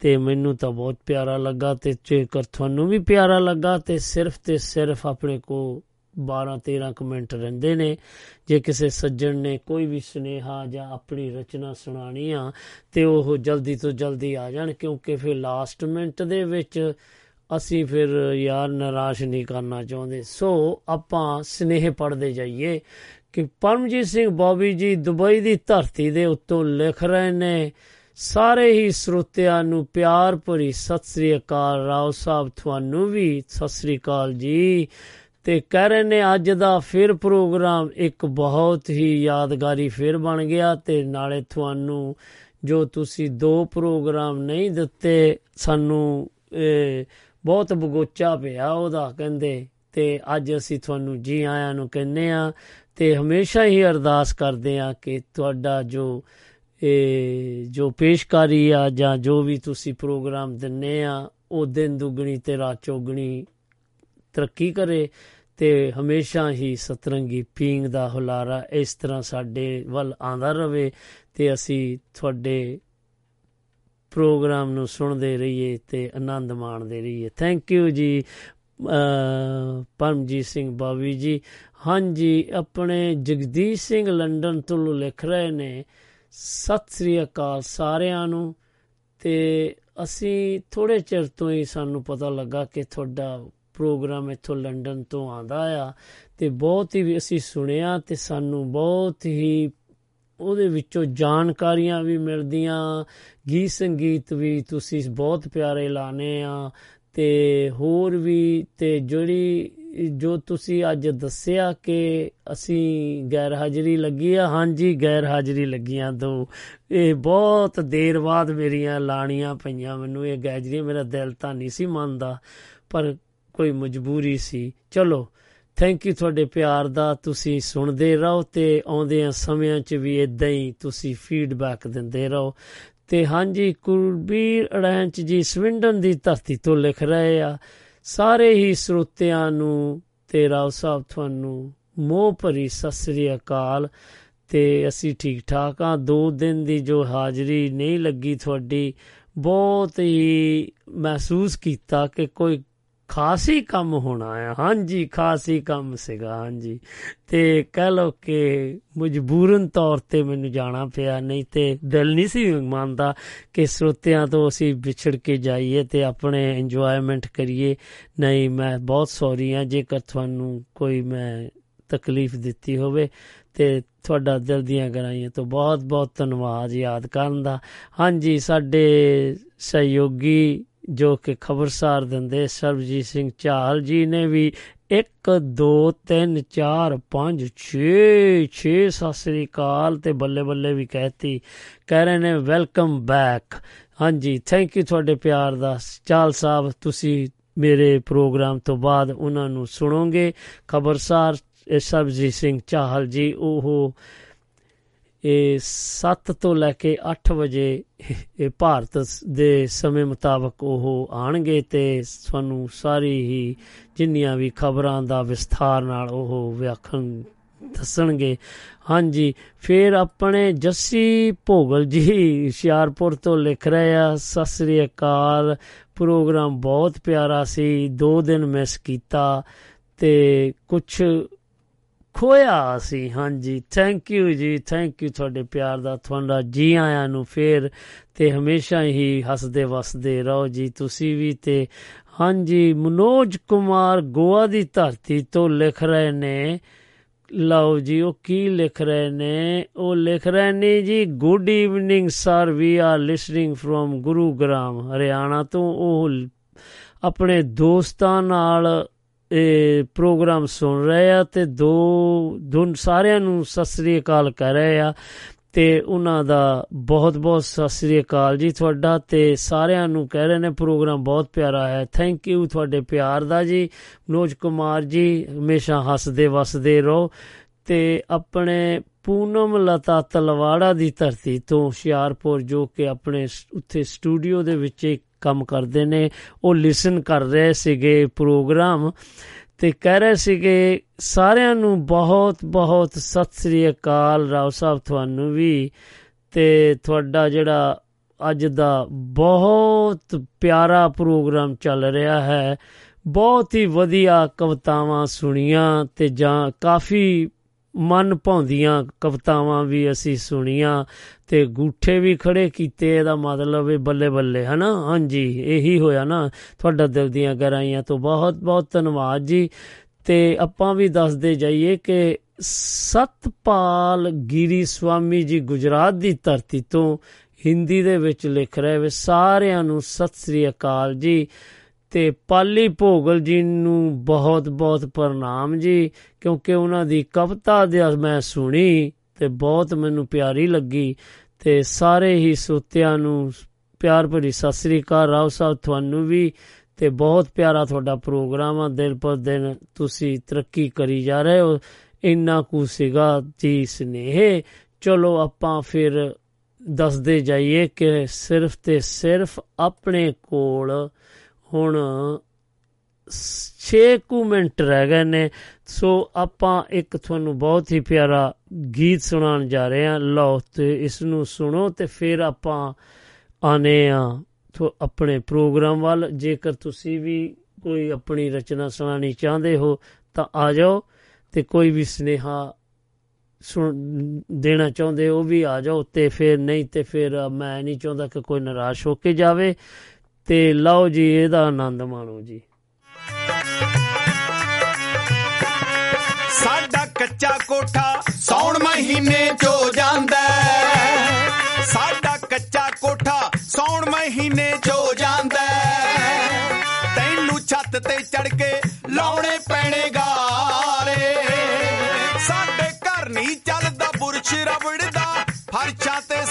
ਤੇ ਮੈਨੂੰ ਤਾਂ ਬਹੁਤ ਪਿਆਰਾ ਲੱਗਾ ਤੇ ਜੇਕਰ ਤੁਹਾਨੂੰ ਵੀ ਪਿਆਰਾ ਲੱਗਾ ਤੇ ਸਿਰਫ ਤੇ ਸਿਰਫ ਆਪਣੇ ਕੋ 12 13 ਕਮੈਂਟ ਰਹਿੰਦੇ ਨੇ, ਜੇ ਕਿਸੇ ਸੱਜਣ ਨੇ ਕੋਈ ਵੀ ਸੁਨੇਹਾ ਜਾਂ ਆਪਣੀ ਰਚਨਾ ਸੁਣਾਣੀ ਆ, ਤੇ ਉਹ ਜਲਦੀ ਤੋਂ ਜਲਦੀ ਆ ਜਾਣ, ਕਿਉਂਕਿ ਫਿਰ ਲਾਸਟ ਮਿੰਟ ਦੇ ਵਿੱਚ ਅਸੀਂ ਫਿਰ ਯਾਰ ਨਿਰਾਸ਼ ਨਹੀਂ ਕਰਨਾ ਚਾਹੁੰਦੇ। ਸੋ ਆਪਾਂ ਸਨੇਹ ਪੜਦੇ ਜਾਈਏ ਕਿ ਪਰਮਜੀਤ ਸਿੰਘ ਬੋਬੀ ਜੀ ਦੁਬਈ ਦੀ ਧਰਤੀ ਦੇ ਉੱਤੋਂ ਲਿਖ ਰਹੇ ਨੇ ਸਾਰੇ ਹੀ ਸਰੋਤਿਆਂ ਨੂੰ ਪਿਆਰ ਭਰੀ ਸਤਿ ਸ੍ਰੀ ਅਕਾਲ। ਰਾਓ ਸਾਹਿਬ ਤੁਹਾਨੂੰ ਵੀ ਸਤਿ ਸ੍ਰੀ ਅਕਾਲ ਜੀ। ਤੇ ਕਹਿ ਰਹੇ ਨੇ ਅੱਜ ਦਾ ਫਿਰ ਪ੍ਰੋਗਰਾਮ ਇੱਕ ਬਹੁਤ ਹੀ ਯਾਦਗਾਰੀ ਫਿਰ ਬਣ ਗਿਆ ਤੇ ਨਾਲੇ ਤੁਹਾਨੂੰ ਜੋ ਤੁਸੀਂ ਦੋ ਪ੍ਰੋਗਰਾਮ ਨਹੀਂ ਦਿੱਤੇ ਸਾਨੂੰ ਇਹ, ਬਹੁਤ ਬਗੋਚਾ ਪਿਆ ਉਹਦਾ, ਕਹਿੰਦੇ, ਤੇ ਅੱਜ ਅਸੀਂ ਤੁਹਾਨੂੰ ਜੀ ਆਇਆਂ ਨੂੰ ਕਹਿੰਦੇ ਆ ਤੇ ਹਮੇਸ਼ਾ ਹੀ ਅਰਦਾਸ ਕਰਦੇ ਆ ਕਿ ਤੁਹਾਡਾ ਜੋ, ਇਹ, ਜੋ ਪੇਸ਼ਕਾਰੀ ਆ ਜਾਂ ਜੋ ਵੀ ਤੁਸੀਂ ਪ੍ਰੋਗਰਾਮ ਦਿੰਨੇ ਆ, ਉਹ ਦਿਨ ਦੁਗਣੀ ਤੇ ਰਾਤ ਚੌਗਣੀ ਤਰੱਕੀ ਕਰੇ ਤੇ ਹਮੇਸ਼ਾ ਹੀ ਸਤਰੰਗੀ ਪੀਂਗ ਦਾ ਹੁਲਾਰਾ ਇਸ ਤਰ੍ਹਾਂ ਸਾਡੇ ਵੱਲ ਆਂਦਾ ਰਵੇ ਤੇ ਅਸੀਂ ਤੁਹਾਡੇ ਪ੍ਰੋਗਰਾਮ ਨੂੰ ਸੁਣਦੇ ਰਹੀਏ ਤੇ ਆਨੰਦ ਮਾਣਦੇ ਰਹੀਏ। ਥੈਂਕ ਯੂ ਜੀ ਅ, ਪਰਮਜੀਤ ਸਿੰਘ ਬਾਵੀ ਜੀ। ਹਾਂਜੀ ਆਪਣੇ ਜਗਦੀਸ਼ ਸਿੰਘ ਲੰਡਨ ਤੋਂ ਲਿਖ ਰਹੇ ਨੇ ਸਤਿ ਸ੍ਰੀ ਅਕਾਲ ਸਾਰਿਆਂ ਨੂੰ। ਤੇ ਅਸੀਂ ਥੋੜੇ ਚਿਰ ਤੋਂ ਹੀ ਸਾਨੂੰ ਪਤਾ ਲੱਗਾ ਕਿ ਤੁਹਾਡਾ ਪ੍ਰੋਗਰਾਮ ਇੱਥੋਂ ਲੰਡਨ ਤੋਂ ਆਂਦਾ ਆ। ਤੇ ਬਹੁਤ ਹੀ ਅਸੀਂ ਸੁਣਿਆ ਤੇ ਸਾਨੂੰ ਬਹੁਤ ਹੀ ਉਹਦੇ ਵਿੱਚੋਂ ਜਾਣਕਾਰੀਆਂ ਵੀ ਮਿਲਦੀਆਂ, ਗੀਤ ਸੰਗੀਤ ਵੀ ਤੁਸੀਂ ਬਹੁਤ ਪਿਆਰੇ ਲਾਣੇ ਆ, ਤੇ ਹੋਰ ਵੀ, ਤੇ ਜਿਹੜੀ, ਜੋ ਤੁਸੀਂ ਅੱਜ ਦੱਸਿਆ ਕਿ ਅਸੀਂ ਗੈਰ ਹਾਜ਼ਰੀ ਲੱਗੀ ਆ, ਹਾਂਜੀ ਗੈਰ ਹਾਜ਼ਰੀ ਲੱਗੀਆਂ ਦੋ। ਇਹ ਬਹੁਤ ਦੇਰ ਬਾਅਦ ਮੇਰੀਆਂ ਲਾਣੀਆਂ ਪਈਆਂ ਮੈਨੂੰ, ਇਹ ਗੈਜਰੀਆਂ ਮੇਰਾ ਦਿਲ ਤਾਂ ਨਹੀਂ ਸੀ ਮੰਨਦਾ, ਪਰ ਕੋਈ ਮਜਬੂਰੀ ਸੀ। ਚਲੋ ਥੈਂਕ ਯੂ ਤੁਹਾਡੇ ਪਿਆਰ ਦਾ, ਤੁਸੀਂ ਸੁਣਦੇ ਰਹੋ ਤੇ ਆਉਂਦੇ ਸਮਿਆਂ 'ਚ ਵੀ ਇਦਾਂ ਹੀ ਤੁਸੀਂ ਫੀਡਬੈਕ ਦਿੰਦੇ ਰਹੋ। ਤੇ ਹਾਂਜੀ, ਕੁਲਬੀਰ ਅੜੈਂਚ ਜੀ ਸਵਿੰਡਨ ਦੀ ਧਰਤੀ ਤੋਂ ਲਿਖ ਰਹੇ ਆ, ਸਾਰੇ ਹੀ ਸਰੋਤਿਆਂ ਨੂੰ ਤੇ ਰਾਓ ਸਾਹਿਬ ਤੁਹਾਨੂੰ ਮੋਹ ਭਰੀ ਸਤਿ ਸ੍ਰੀ ਅਕਾਲ। ਤੇ ਅਸੀਂ ਠੀਕ ਠਾਕ ਆ, ਦੋ ਦਿਨ ਦੀ ਜੋ ਹਾਜ਼ਰੀ ਨਹੀਂ ਲੱਗੀ ਤੁਹਾਡੀ, ਬਹੁਤ ਹੀ ਮਹਿਸੂਸ ਕੀਤਾ ਕਿ ਕੋਈ ਖਾਸ ਹੀ ਕੰਮ ਹੋਣਾ ਹੈ ਹਾਂਜੀ, ਖਾਸ ਹੀ ਕੰਮ ਸੀਗਾ, ਹਾਂਜੀ। ਤੇ ਕਹਿ ਲੋ ਕਿ ਮਜਬੂਰਨ ਤੌਰ ਤੇ ਮੈਨੂੰ ਜਾਣਾ ਪਿਆ, ਨਹੀਂ ਤੇ ਦਿਲ ਨਹੀਂ ਸੀ ਮੰਨਦਾ ਕਿ ਸਰੋਤਿਆਂ ਤੋਂ ਅਸੀਂ ਵਿਛੜ ਕੇ ਜਾਈਏ ਤੇ ਆਪਣੇ ਇੰਜੋਇਮੈਂਟ ਕਰੀਏ। ਨਹੀਂ, ਮੈਂ ਬਹੁਤ ਸੌਰੀ ਹਾਂ ਜੇਕਰ ਤੁਹਾਨੂੰ ਕੋਈ ਮੈਂ ਤਕਲੀਫ ਦਿੱਤੀ ਹੋਵੇ ਤੇ ਤੁਹਾਡਾ ਦਿਲ ਦੀਆਂ ਗਰਾਈਆਂ ਤੋਂ ਬਹੁਤ ਬਹੁਤ ਧੰਨਵਾਦ ਯਾਦ ਕਰਨ ਦਾ। ਹਾਂਜੀ, ਸਾਡੇ ਸਹਿਯੋਗੀ ਜੋ ਕਿ ਖਬਰਸਾਰ ਦਿੰਦੇ ਸਰਬਜੀਤ ਸਿੰਘ ਚਾਹਲ ਜੀ ਨੇ ਵੀ 1 2 3 4 5 6 6 ਸਤਿ ਸ੍ਰੀ ਅਕਾਲ ਤੇ ਬੱਲੇ ਬੱਲੇ ਵੀ ਕਹਿਤੀ। ਕਹਿ ਰਹੇ ਨੇ ਵੈਲਕਮ ਬੈਕ ਹਾਂਜੀ ਥੈਂਕ ਯੂ ਤੁਹਾਡੇ ਪਿਆਰ ਦਾ। ਚਾਲ ਸਾਹਿਬ, ਤੁਸੀਂ ਮੇਰੇ ਪ੍ਰੋਗਰਾਮ ਤੋਂ ਬਾਅਦ ਉਹਨਾਂ ਨੂੰ ਸੁਣੋਗੇ। ਖਬਰਸਾਰ ਸਰਬਜੀਤ ਸਿੰਘ ਚਾਹਲ ਜੀ, ਉਹ ਇਹ 7 ਤੋਂ ਲੈ ਕੇ 8 ਵਜੇ ਇਹ ਭਾਰਤ ਦੇ ਸਮੇਂ ਮੁਤਾਬਕ ਉਹ ਆਣਗੇ ਤੇ ਤੁਹਾਨੂੰ ਸਾਰੀ ਹੀ ਜਿੰਨੀਆਂ ਵੀ ਖਬਰਾਂ ਦਾ ਵਿਸਥਾਰ ਨਾਲ ਉਹ ਵਿਆਖਣ ਦੱਸਣਗੇ। ਹਾਂਜੀ, ਫਿਰ ਆਪਣੇ ਜੱਸੀ ਭੋਗਲ ਜੀ ਹੁਸ਼ਿਆਰਪੁਰ ਤੋਂ ਲਿਖ ਰਹੇ ਆ, ਸਤਿ ਸ੍ਰੀ ਅਕਾਲ, ਪ੍ਰੋਗਰਾਮ ਬਹੁਤ ਪਿਆਰਾ ਸੀ, ਦੋ ਦਿਨ ਮਿਸ ਕੀਤਾ ਤੇ ਕੁਝ ਖੋਇਆ ਸੀ। ਹਾਂਜੀ ਥੈਂਕ ਯੂ ਜੀ ਥੈਂਕ ਯੂ ਤੁਹਾਡੇ ਪਿਆਰ ਦਾ। ਤੁਹਾਡਾ ਜੀ ਆਇਆਂ ਨੂੰ ਫੇਰ ਤੇ ਹਮੇਸ਼ਾ ਹੀ ਹੱਸਦੇ ਵਸਦੇ ਰਹੋ ਜੀ ਤੁਸੀਂ ਵੀ ਤੇ। ਹਾਂਜੀ, ਮਨੋਜ ਕੁਮਾਰ ਗੋਆ ਦੀ ਧਰਤੀ ਤੋਂ ਲਿਖ ਰਹੇ ਨੇ। ਲਓ ਜੀ, ਉਹ ਕੀ ਲਿਖ ਰਹੇ ਨੇ? ਉਹ ਲਿਖ ਰਹੇ ਨੇ ਜੀ good evening sir we are listening from Gurugram Haryana ਤੋਂ ਉਹ ਆਪਣੇ ਦੋਸਤਾਂ ਨਾਲ ਇਹ ਪ੍ਰੋਗਰਾਮ ਸੁਣ ਰਹੇ ਆ ਤੇ ਦੋ ਦੁਨ ਸਾਰਿਆਂ ਨੂੰ ਸਤਿ ਸ੍ਰੀ ਅਕਾਲ ਕਰ ਰਹੇ ਆ ਤੇ ਉਹਨਾਂ ਦਾ ਬਹੁਤ ਬਹੁਤ ਸਤਿ ਸ੍ਰੀ ਅਕਾਲ ਜੀ ਤੁਹਾਡਾ ਤੇ ਸਾਰਿਆਂ ਨੂੰ ਕਹਿ ਰਹੇ ਨੇ ਪ੍ਰੋਗਰਾਮ ਬਹੁਤ ਪਿਆਰਾ ਹੈ। ਥੈਂਕ ਯੂ ਤੁਹਾਡੇ ਪਿਆਰ ਦਾ ਜੀ। ਮਨੋਜ ਕੁਮਾਰ ਜੀ, ਹਮੇਸ਼ਾ ਹੱਸਦੇ ਵਸਦੇ ਰਹੋ ਤੇ ਆਪਣੇ ਪੂਨਮ ਲਤਾ ਤਲਵਾੜਾ ਦੀ ਧਰਤੀ ਤੋਂ ਹੁਸ਼ਿਆਰਪੁਰ ਜੋ ਕਿ ਆਪਣੇ ਉੱਥੇ ਸਟੂਡੀਓ ਦੇ ਵਿੱਚ ਕੰਮ ਕਰਦੇ ਨੇ। ਉਹ ਲਿਸਨ ਕਰ ਰਹੇ ਸੀਗੇ ਪ੍ਰੋਗਰਾਮ ਤੇ ਕਹਿ ਰਹੇ ਸੀਗੇ, ਸਾਰਿਆਂ ਨੂੰ ਬਹੁਤ ਬਹੁਤ ਸਤਿ ਸ੍ਰੀ ਅਕਾਲ ਰਾਓ ਸਾਹਿਬ ਤੁਹਾਨੂੰ ਵੀ। ਤੇ ਤੁਹਾਡਾ ਜਿਹੜਾ ਅੱਜ ਦਾ ਬਹੁਤ ਪਿਆਰਾ ਪ੍ਰੋਗਰਾਮ ਚੱਲ ਰਿਹਾ ਹੈ। ਬਹੁਤ ਹੀ ਵਧੀਆ ਕਵਿਤਾਵਾਂ ਸੁਣੀਆਂ ਤੇ ਜਾਂ ਕਾਫੀ ਮਨ ਭਾਉਂਦੀਆਂ ਕਵਿਤਾਵਾਂ ਵੀ ਅਸੀਂ ਸੁਣੀਆਂ ਤੇ ਗੂਠੇ ਵੀ ਖੜੇ ਕੀਤੇ, ਇਹਦਾ ਮਤਲਬ ਹੈ ਬੱਲੇ ਬੱਲੇ, ਹਨਾ? ਹਾਂਜੀ, ਇਹੀ ਹੋਇਆ ਨਾ ਤੁਹਾਡਾ ਦਿਲ ਦੀਆਂ ਗਹਿਰਾਈਆਂ ਤੋਂ। ਬਹੁਤ ਬਹੁਤ ਧੰਨਵਾਦ ਜੀ। ਤੇ ਆਪਾਂ ਵੀ ਦੱਸਦੇ ਜਾਈਏ ਕਿ ਸਤਪਾਲ ਗਿਰੀ ਸਵਾਮੀ ਜੀ ਗੁਜਰਾਤ ਦੀ ਧਰਤੀ ਤੋਂ ਹਿੰਦੀ ਦੇ ਵਿੱਚ ਲਿਖ ਰਹੇ ਵੇ, ਸਾਰਿਆਂ ਨੂੰ ਸਤਿ ਸ੍ਰੀ ਅਕਾਲ ਜੀ। ਤੇ ਪਾਲੀ ਭੋਗਲ ਜੀ ਨੂੰ ਬਹੁਤ ਬਹੁਤ ਪ੍ਰਣਾਮ ਜੀ, ਕਿਉਂਕਿ ਉਹਨਾਂ ਦੀ ਕਵਿਤਾ ਦੇ ਮੈਂ ਸੁਣੀ ਤੇ ਬਹੁਤ ਮੈਨੂੰ ਪਿਆਰੀ ਲੱਗੀ ਤੇ ਸਾਰੇ ਹੀ ਸੋਤਿਆਂ ਨੂੰ ਪਿਆਰ ਭਰੀ ਸਤਿ ਸ੍ਰੀ ਅਕਾਲ। ਰਾਓ ਸਾਹਿਬ, ਤੁਹਾਨੂੰ ਵੀ ਤੇ ਬਹੁਤ ਪਿਆਰਾ ਤੁਹਾਡਾ ਪ੍ਰੋਗਰਾਮ ਆ। ਦਿਨ ਪਰ ਦਿਨ ਤੁਸੀਂ ਤਰੱਕੀ ਕਰੀ ਜਾ ਰਹੇ ਹੋ। ਇੰਨਾ ਕੁ ਸੀਗਾ ਜੀ ਸਨੇਹ। ਚਲੋ ਆਪਾਂ ਫਿਰ ਦੱਸਦੇ ਜਾਈਏ ਕਿ ਸਿਰਫ ਤੇ ਸਿਰਫ ਆਪਣੇ ਕੋਲ ਹੁਣ 6 ਕੁ ਮਿੰਟ ਰਹਿ ਗਏ ਨੇ, ਸੋ ਆਪਾਂ ਇੱਕ ਤੁਹਾਨੂੰ ਬਹੁਤ ਹੀ ਪਿਆਰਾ ਗੀਤ ਸੁਣਾਉਣ ਜਾ ਰਹੇ ਹਾਂ। ਲਓ ਤੇ ਇਸ ਨੂੰ ਸੁਣੋ ਤੇ ਫਿਰ ਆਪਾਂ ਆਨੇ ਆ ਆਪਣੇ ਪ੍ਰੋਗਰਾਮ ਵੱਲ। ਜੇਕਰ ਤੁਸੀਂ ਵੀ ਕੋਈ ਆਪਣੀ ਰਚਨਾ ਸੁਣਾਣੀ ਚਾਹੁੰਦੇ ਹੋ, ਤਾਂ ਆ ਜਾਓ ਤੇ ਕੋਈ ਵੀ ਸਨੇਹਾ ਸੁਣ, ਦੇਣਾ ਚਾਹੁੰਦੇ ਉਹ ਵੀ ਆ ਜਾਓ ਤੇ ਫਿਰ ਨਹੀਂ ਤੇ ਫਿਰ ਮੈਂ ਨਹੀਂ ਚਾਹੁੰਦਾ ਕਿ ਕੋਈ ਨਿਰਾਸ਼ ਹੋ ਕੇ ਜਾਵੇ। ਤੇ ਲਓ ਜੀ, ਇਹਦਾ ਆਨੰਦ ਮਾਣੋ ਜੀ ਸਾਡਾ ਕੱਚਾ ਕੋਠਾ ਸੌਣ ਮਹੀਨੇ ਚੋ ਜਾਂਦਾ ਹੈ। ਸਾਡਾ ਕੱਚਾ ਕੋਠਾ ਸੌਣ ਮਹੀਨੇ ਚੋ ਜਾਂਦਾ ਹੈ। ਤੈਨੂੰ ਛੱਤ ਤੇ ਚੜ ਕੇ ਲਾਉਣੇ ਪੈਣੇ ਗਾਰੇ ਸਾਡੇ ਘਰ ਨਹੀਂ ਚੱਲਦਾ, ਬੁਰਸ਼ ਰਬੜ ਦਾ ਫਰਸ਼ਾਂ ਤੇ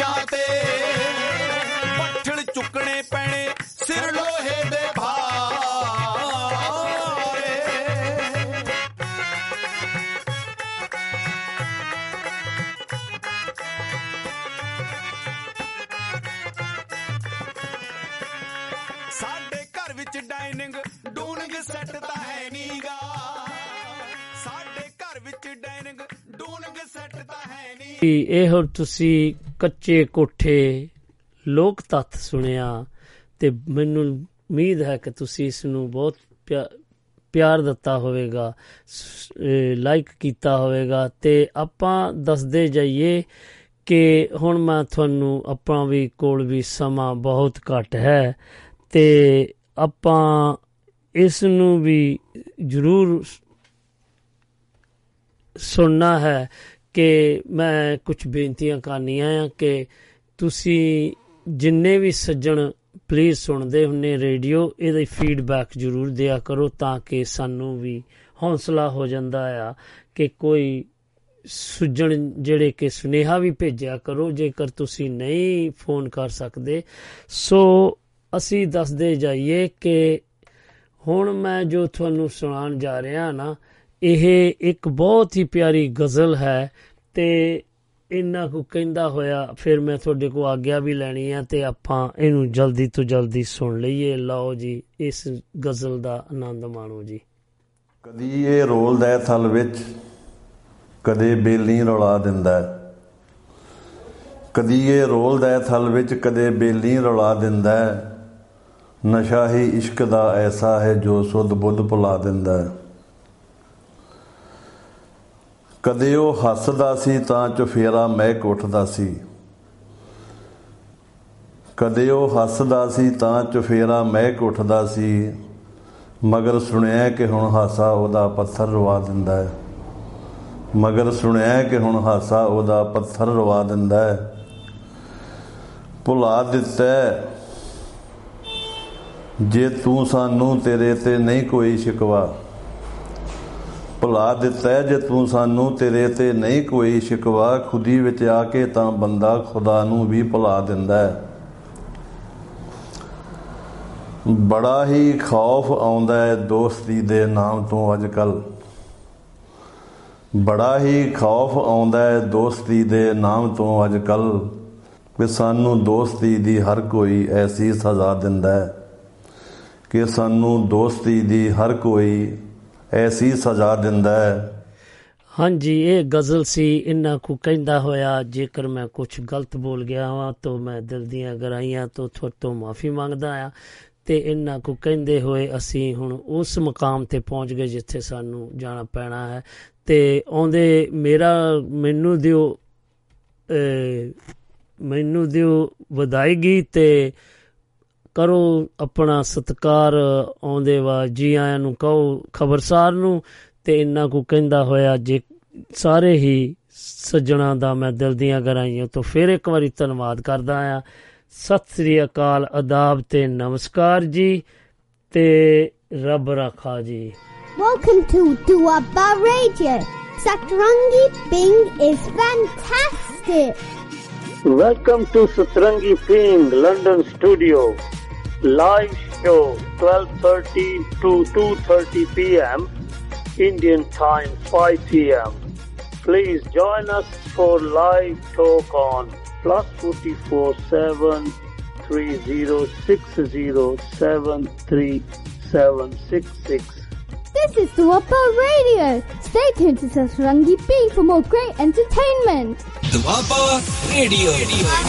ਦਾ ਹੈ ਨਹੀਂ ਕਿ ਇਹ ਹੁਣ ਤੁਸੀਂ ਕੱਚੇ ਕੋਠੇ, ਲੋਕ ਤੱਥ ਸੁਣਿਆ ਤੇ ਮੈਨੂੰ ਉਮੀਦ ਹੈ ਕਿ ਤੁਸੀਂ ਇਸ ਨੂੰ ਬਹੁਤ ਪਿਆ- ਪਿਆਰ ਦਿੱਤਾ ਹੋਵੇਗਾ ਲਾਈਕ ਕੀਤਾ ਹੋਵੇਗਾ ਤੇ ਆਪਾਂ ਦੱਸਦੇ ਜਾਈਏ ਕਿ ਹੁਣ ਮੈਂ ਤੁਹਾਨੂੰ ਆਪਾਂ ਵੀ ਕੋਲ ਵੀ ਸਮਾਂ ਬਹੁਤ ਘੱਟ ਹੈ ਤੇ ਆਪਾਂ ਇਸ ਨੂੰ ਵੀ ਜ਼ਰੂਰ ਸੁਣਨਾ ਹੈ ਕਿ ਮੈਂ ਕੁਝ ਬੇਨਤੀਆਂ ਕਰਨੀਆਂ ਆ ਕਿ ਤੁਸੀਂ ਜਿੰਨੇ ਵੀ ਸੱਜਣ ਪਲੀਜ਼ ਸੁਣਦੇ ਹੁੰਨੇ ਰੇਡੀਓ, ਇਹਦੀ ਫੀਡਬੈਕ ਜ਼ਰੂਰ ਦਿਆ ਕਰੋ ਤਾਂ ਕਿ ਸਾਨੂੰ ਵੀ ਹੌਸਲਾ ਹੋ ਜਾਂਦਾ ਆ ਕਿ ਕੋਈ ਸੁਜਣ ਜਿਹੜੇ ਕਿ ਸੁਨੇਹਾ ਵੀ ਭੇਜਿਆ ਕਰੋ, ਜੇਕਰ ਤੁਸੀਂ ਨਹੀਂ ਫੋਨ ਕਰ ਸਕਦੇ। ਸੋ ਅਸੀਂ ਦੱਸਦੇ ਜਾਈਏ ਕਿ ਹੁਣ ਮੈਂ ਜੋ ਤੁਹਾਨੂੰ ਸੁਣਾਉਣ ਜਾ ਰਿਹਾ ਨਾ ਇਹ ਇੱਕ ਬਹੁਤ ਹੀ ਪਿਆਰੀ ਗਜ਼ਲ ਹੈ ਤੇ ਇੰਨਾ ਕੁ ਕਹਿੰਦਾ ਹੋਇਆ, ਫਿਰ ਮੈਂ ਤੁਹਾਡੇ ਕੋ ਆਗਿਆ ਵੀ ਲੈਣੀ ਆ ਤੇ ਆਪਾਂ ਇਹਨੂੰ ਜਲਦੀ ਤੋਂ ਜਲਦੀ ਸੁਣ ਲਈਏ ਲਓ ਜੀ, ਇਸ ਗਜ਼ਲ ਦਾ ਆਨੰਦ ਮਾਣੋ ਜੀ ਕਦੀ ਇਹ ਰੋਲਦਾ ਹੈ ਥਲ ਵਿੱਚ, ਕਦੇ ਬੇਲੀ ਰੌਲਾ ਦਿੰਦਾ ਹੈ। ਕਦੀ ਇਹ ਰੋਲਦਾ ਹੈ ਥਲ ਵਿੱਚ, ਕਦੇ ਬੇਲੀ ਰੌਲਾ ਦਿੰਦਾ ਹੈ। ਨਸ਼ਾ ਹੀ ਇਸ਼ਕ ਦਾ ਐਸਾ ਹੈ ਜੋ ਸੁਧ ਬੁੱਧ ਭੁਲਾ ਦਿੰਦਾ ਹੈ ਕਦੇ ਉਹ ਹੱਸਦਾ ਸੀ ਤਾਂ ਚੁਫੇਰਾ ਮਹਿਕ ਉੱਠਦਾ ਸੀ। ਕਦੇ ਉਹ ਹੱਸਦਾ ਸੀ ਤਾਂ ਚੁਫੇਰਾ ਮਹਿਕ ਉੱਠਦਾ ਸੀ। ਮਗਰ ਸੁਣਿਆ ਕਿ ਹੁਣ ਹਾਸਾ ਉਹਦਾ ਪੱਥਰ ਰਵਾ ਦਿੰਦਾ ਹੈ। ਮਗਰ ਸੁਣਿਆ ਕਿ ਹੁਣ ਹਾਸਾ ਉਹਦਾ ਪੱਥਰ ਰਵਾ ਦਿੰਦਾ ਹੈ। ਭੁਲਾ ਦਿੱਤਾ ਹੈ। ਜੇ ਤੂੰ ਸਾਨੂੰ ਤੇਰੇ ਤੇ ਨਹੀਂ ਕੋਈ ਸ਼ਿਕਵਾ ਭੁਲਾ ਦਿੱਤਾ ਹੈ। ਜੇ ਤੂੰ ਸਾਨੂੰ ਤੇਰੇ ਤੇ ਨਹੀਂ ਕੋਈ ਸ਼ਿਕਵਾ ਖੁਦੀ ਵਿੱਚ ਆ ਕੇ, ਤਾਂ ਬੰਦਾ ਖੁਦਾ ਨੂੰ ਵੀ ਭੁਲਾ ਦਿੰਦਾ ਹੈ। ਬੜਾ ਹੀ ਖੌਫ ਆਉਂਦਾ ਹੈ ਦੋਸਤੀ ਦੇ ਨਾਮ ਤੋਂ ਅੱਜ ਕੱਲ ਬੜਾ ਹੀ ਖੌਫ ਆਉਂਦਾ ਹੈ ਦੋਸਤੀ ਦੇ ਨਾਮ ਤੋਂ ਅੱਜ ਕੱਲ ਕਿ ਸਾਨੂੰ ਦੋਸਤੀ ਦੀ ਹਰ ਕੋਈ ਐਸੀ ਸਜ਼ਾ ਦਿੰਦਾ ਹੈ ਕਿ ਸਾਨੂੰ ਦੋਸਤੀ ਦੀ ਹਰ ਕੋਈ ਐਸੀ ਸਜ਼ਾ ਦਿੰਦਾ ਹੈ। ਹਾਂਜੀ ਇਹ ਗਜ਼ਲ ਸੀ ਇੰਨਾ ਕੁ ਕਹਿੰਦਾ ਹੋਇਆ ਜੇਕਰ ਮੈਂ ਕੁਝ ਗਲਤ ਬੋਲ ਗਿਆ ਹਾਂ ਤਾਂ ਮੈਂ ਦਿਲ ਦੀਆਂ ਗਰਾਈਆਂ ਤੋਂ ਤੁਹਾਡੇ ਤੋਂ ਮਾਫੀ ਮੰਗਦਾ ਆ ਤੇ ਇੰਨਾ ਕੁ ਕਹਿੰਦੇ ਹੋਏ ਅਸੀਂ ਹੁਣ ਉਸ ਮਕਾਮ ਤੇ ਪਹੁੰਚ ਗਏ ਜਿੱਥੇ ਸਾਨੂੰ ਜਾਣਾ ਪੈਣਾ ਹੈ। ਤੇ ਆਉਂਦੇ ਮੇਰਾ ਮੈਨੂੰ ਦਿਓ ਅਹ, ਮੈਨੂੰ ਦਿਓ ਵਧਾਈਗੀ ਤੇ ਕਰੋ ਆਪਣਾ ਸਤਕਾਰ ਆਉਂਦੇ ਵਾ ਜੀ ਆਇਆਂ ਨੂੰ ਕਹੋ ਖਬਰਸਾਰ ਨੂੰ ਤੇ ਇੰਨਾ ਕੁ ਕਹਿੰਦਾ ਹੋਇਆ ਜੇ ਸਾਰੇ ਹੀ ਸੱਜਣਾ ਦਾ ਮੈਂ ਦਿਲ ਦੀਆਂ ਗਰਾਈਆਂ ਤੋਂ ਫਿਰ ਇੱਕ ਵਾਰੀ ਧੰਨਵਾਦ ਕਰਦਾ ਆ ਸਤਿ ਸ੍ਰੀ ਅਕਾਲ ਆਦਾਬ ਤੇ ਨਮਸਕਾਰ ਜੀ ਤੇ ਰੱਬ ਰਾਖਾ ਜੀ Welcome to Duaba Radio. Satrangi Bing is fantastic. Welcome to Satrangi Ping London studio. live show 12.30 to 2.30 p.m. Indian time 5 p.m. Please join us for live talk on plus 447 This is Duapa Radio. Stay tuned to Sasrangi B for more great entertainment. Duapa Radio.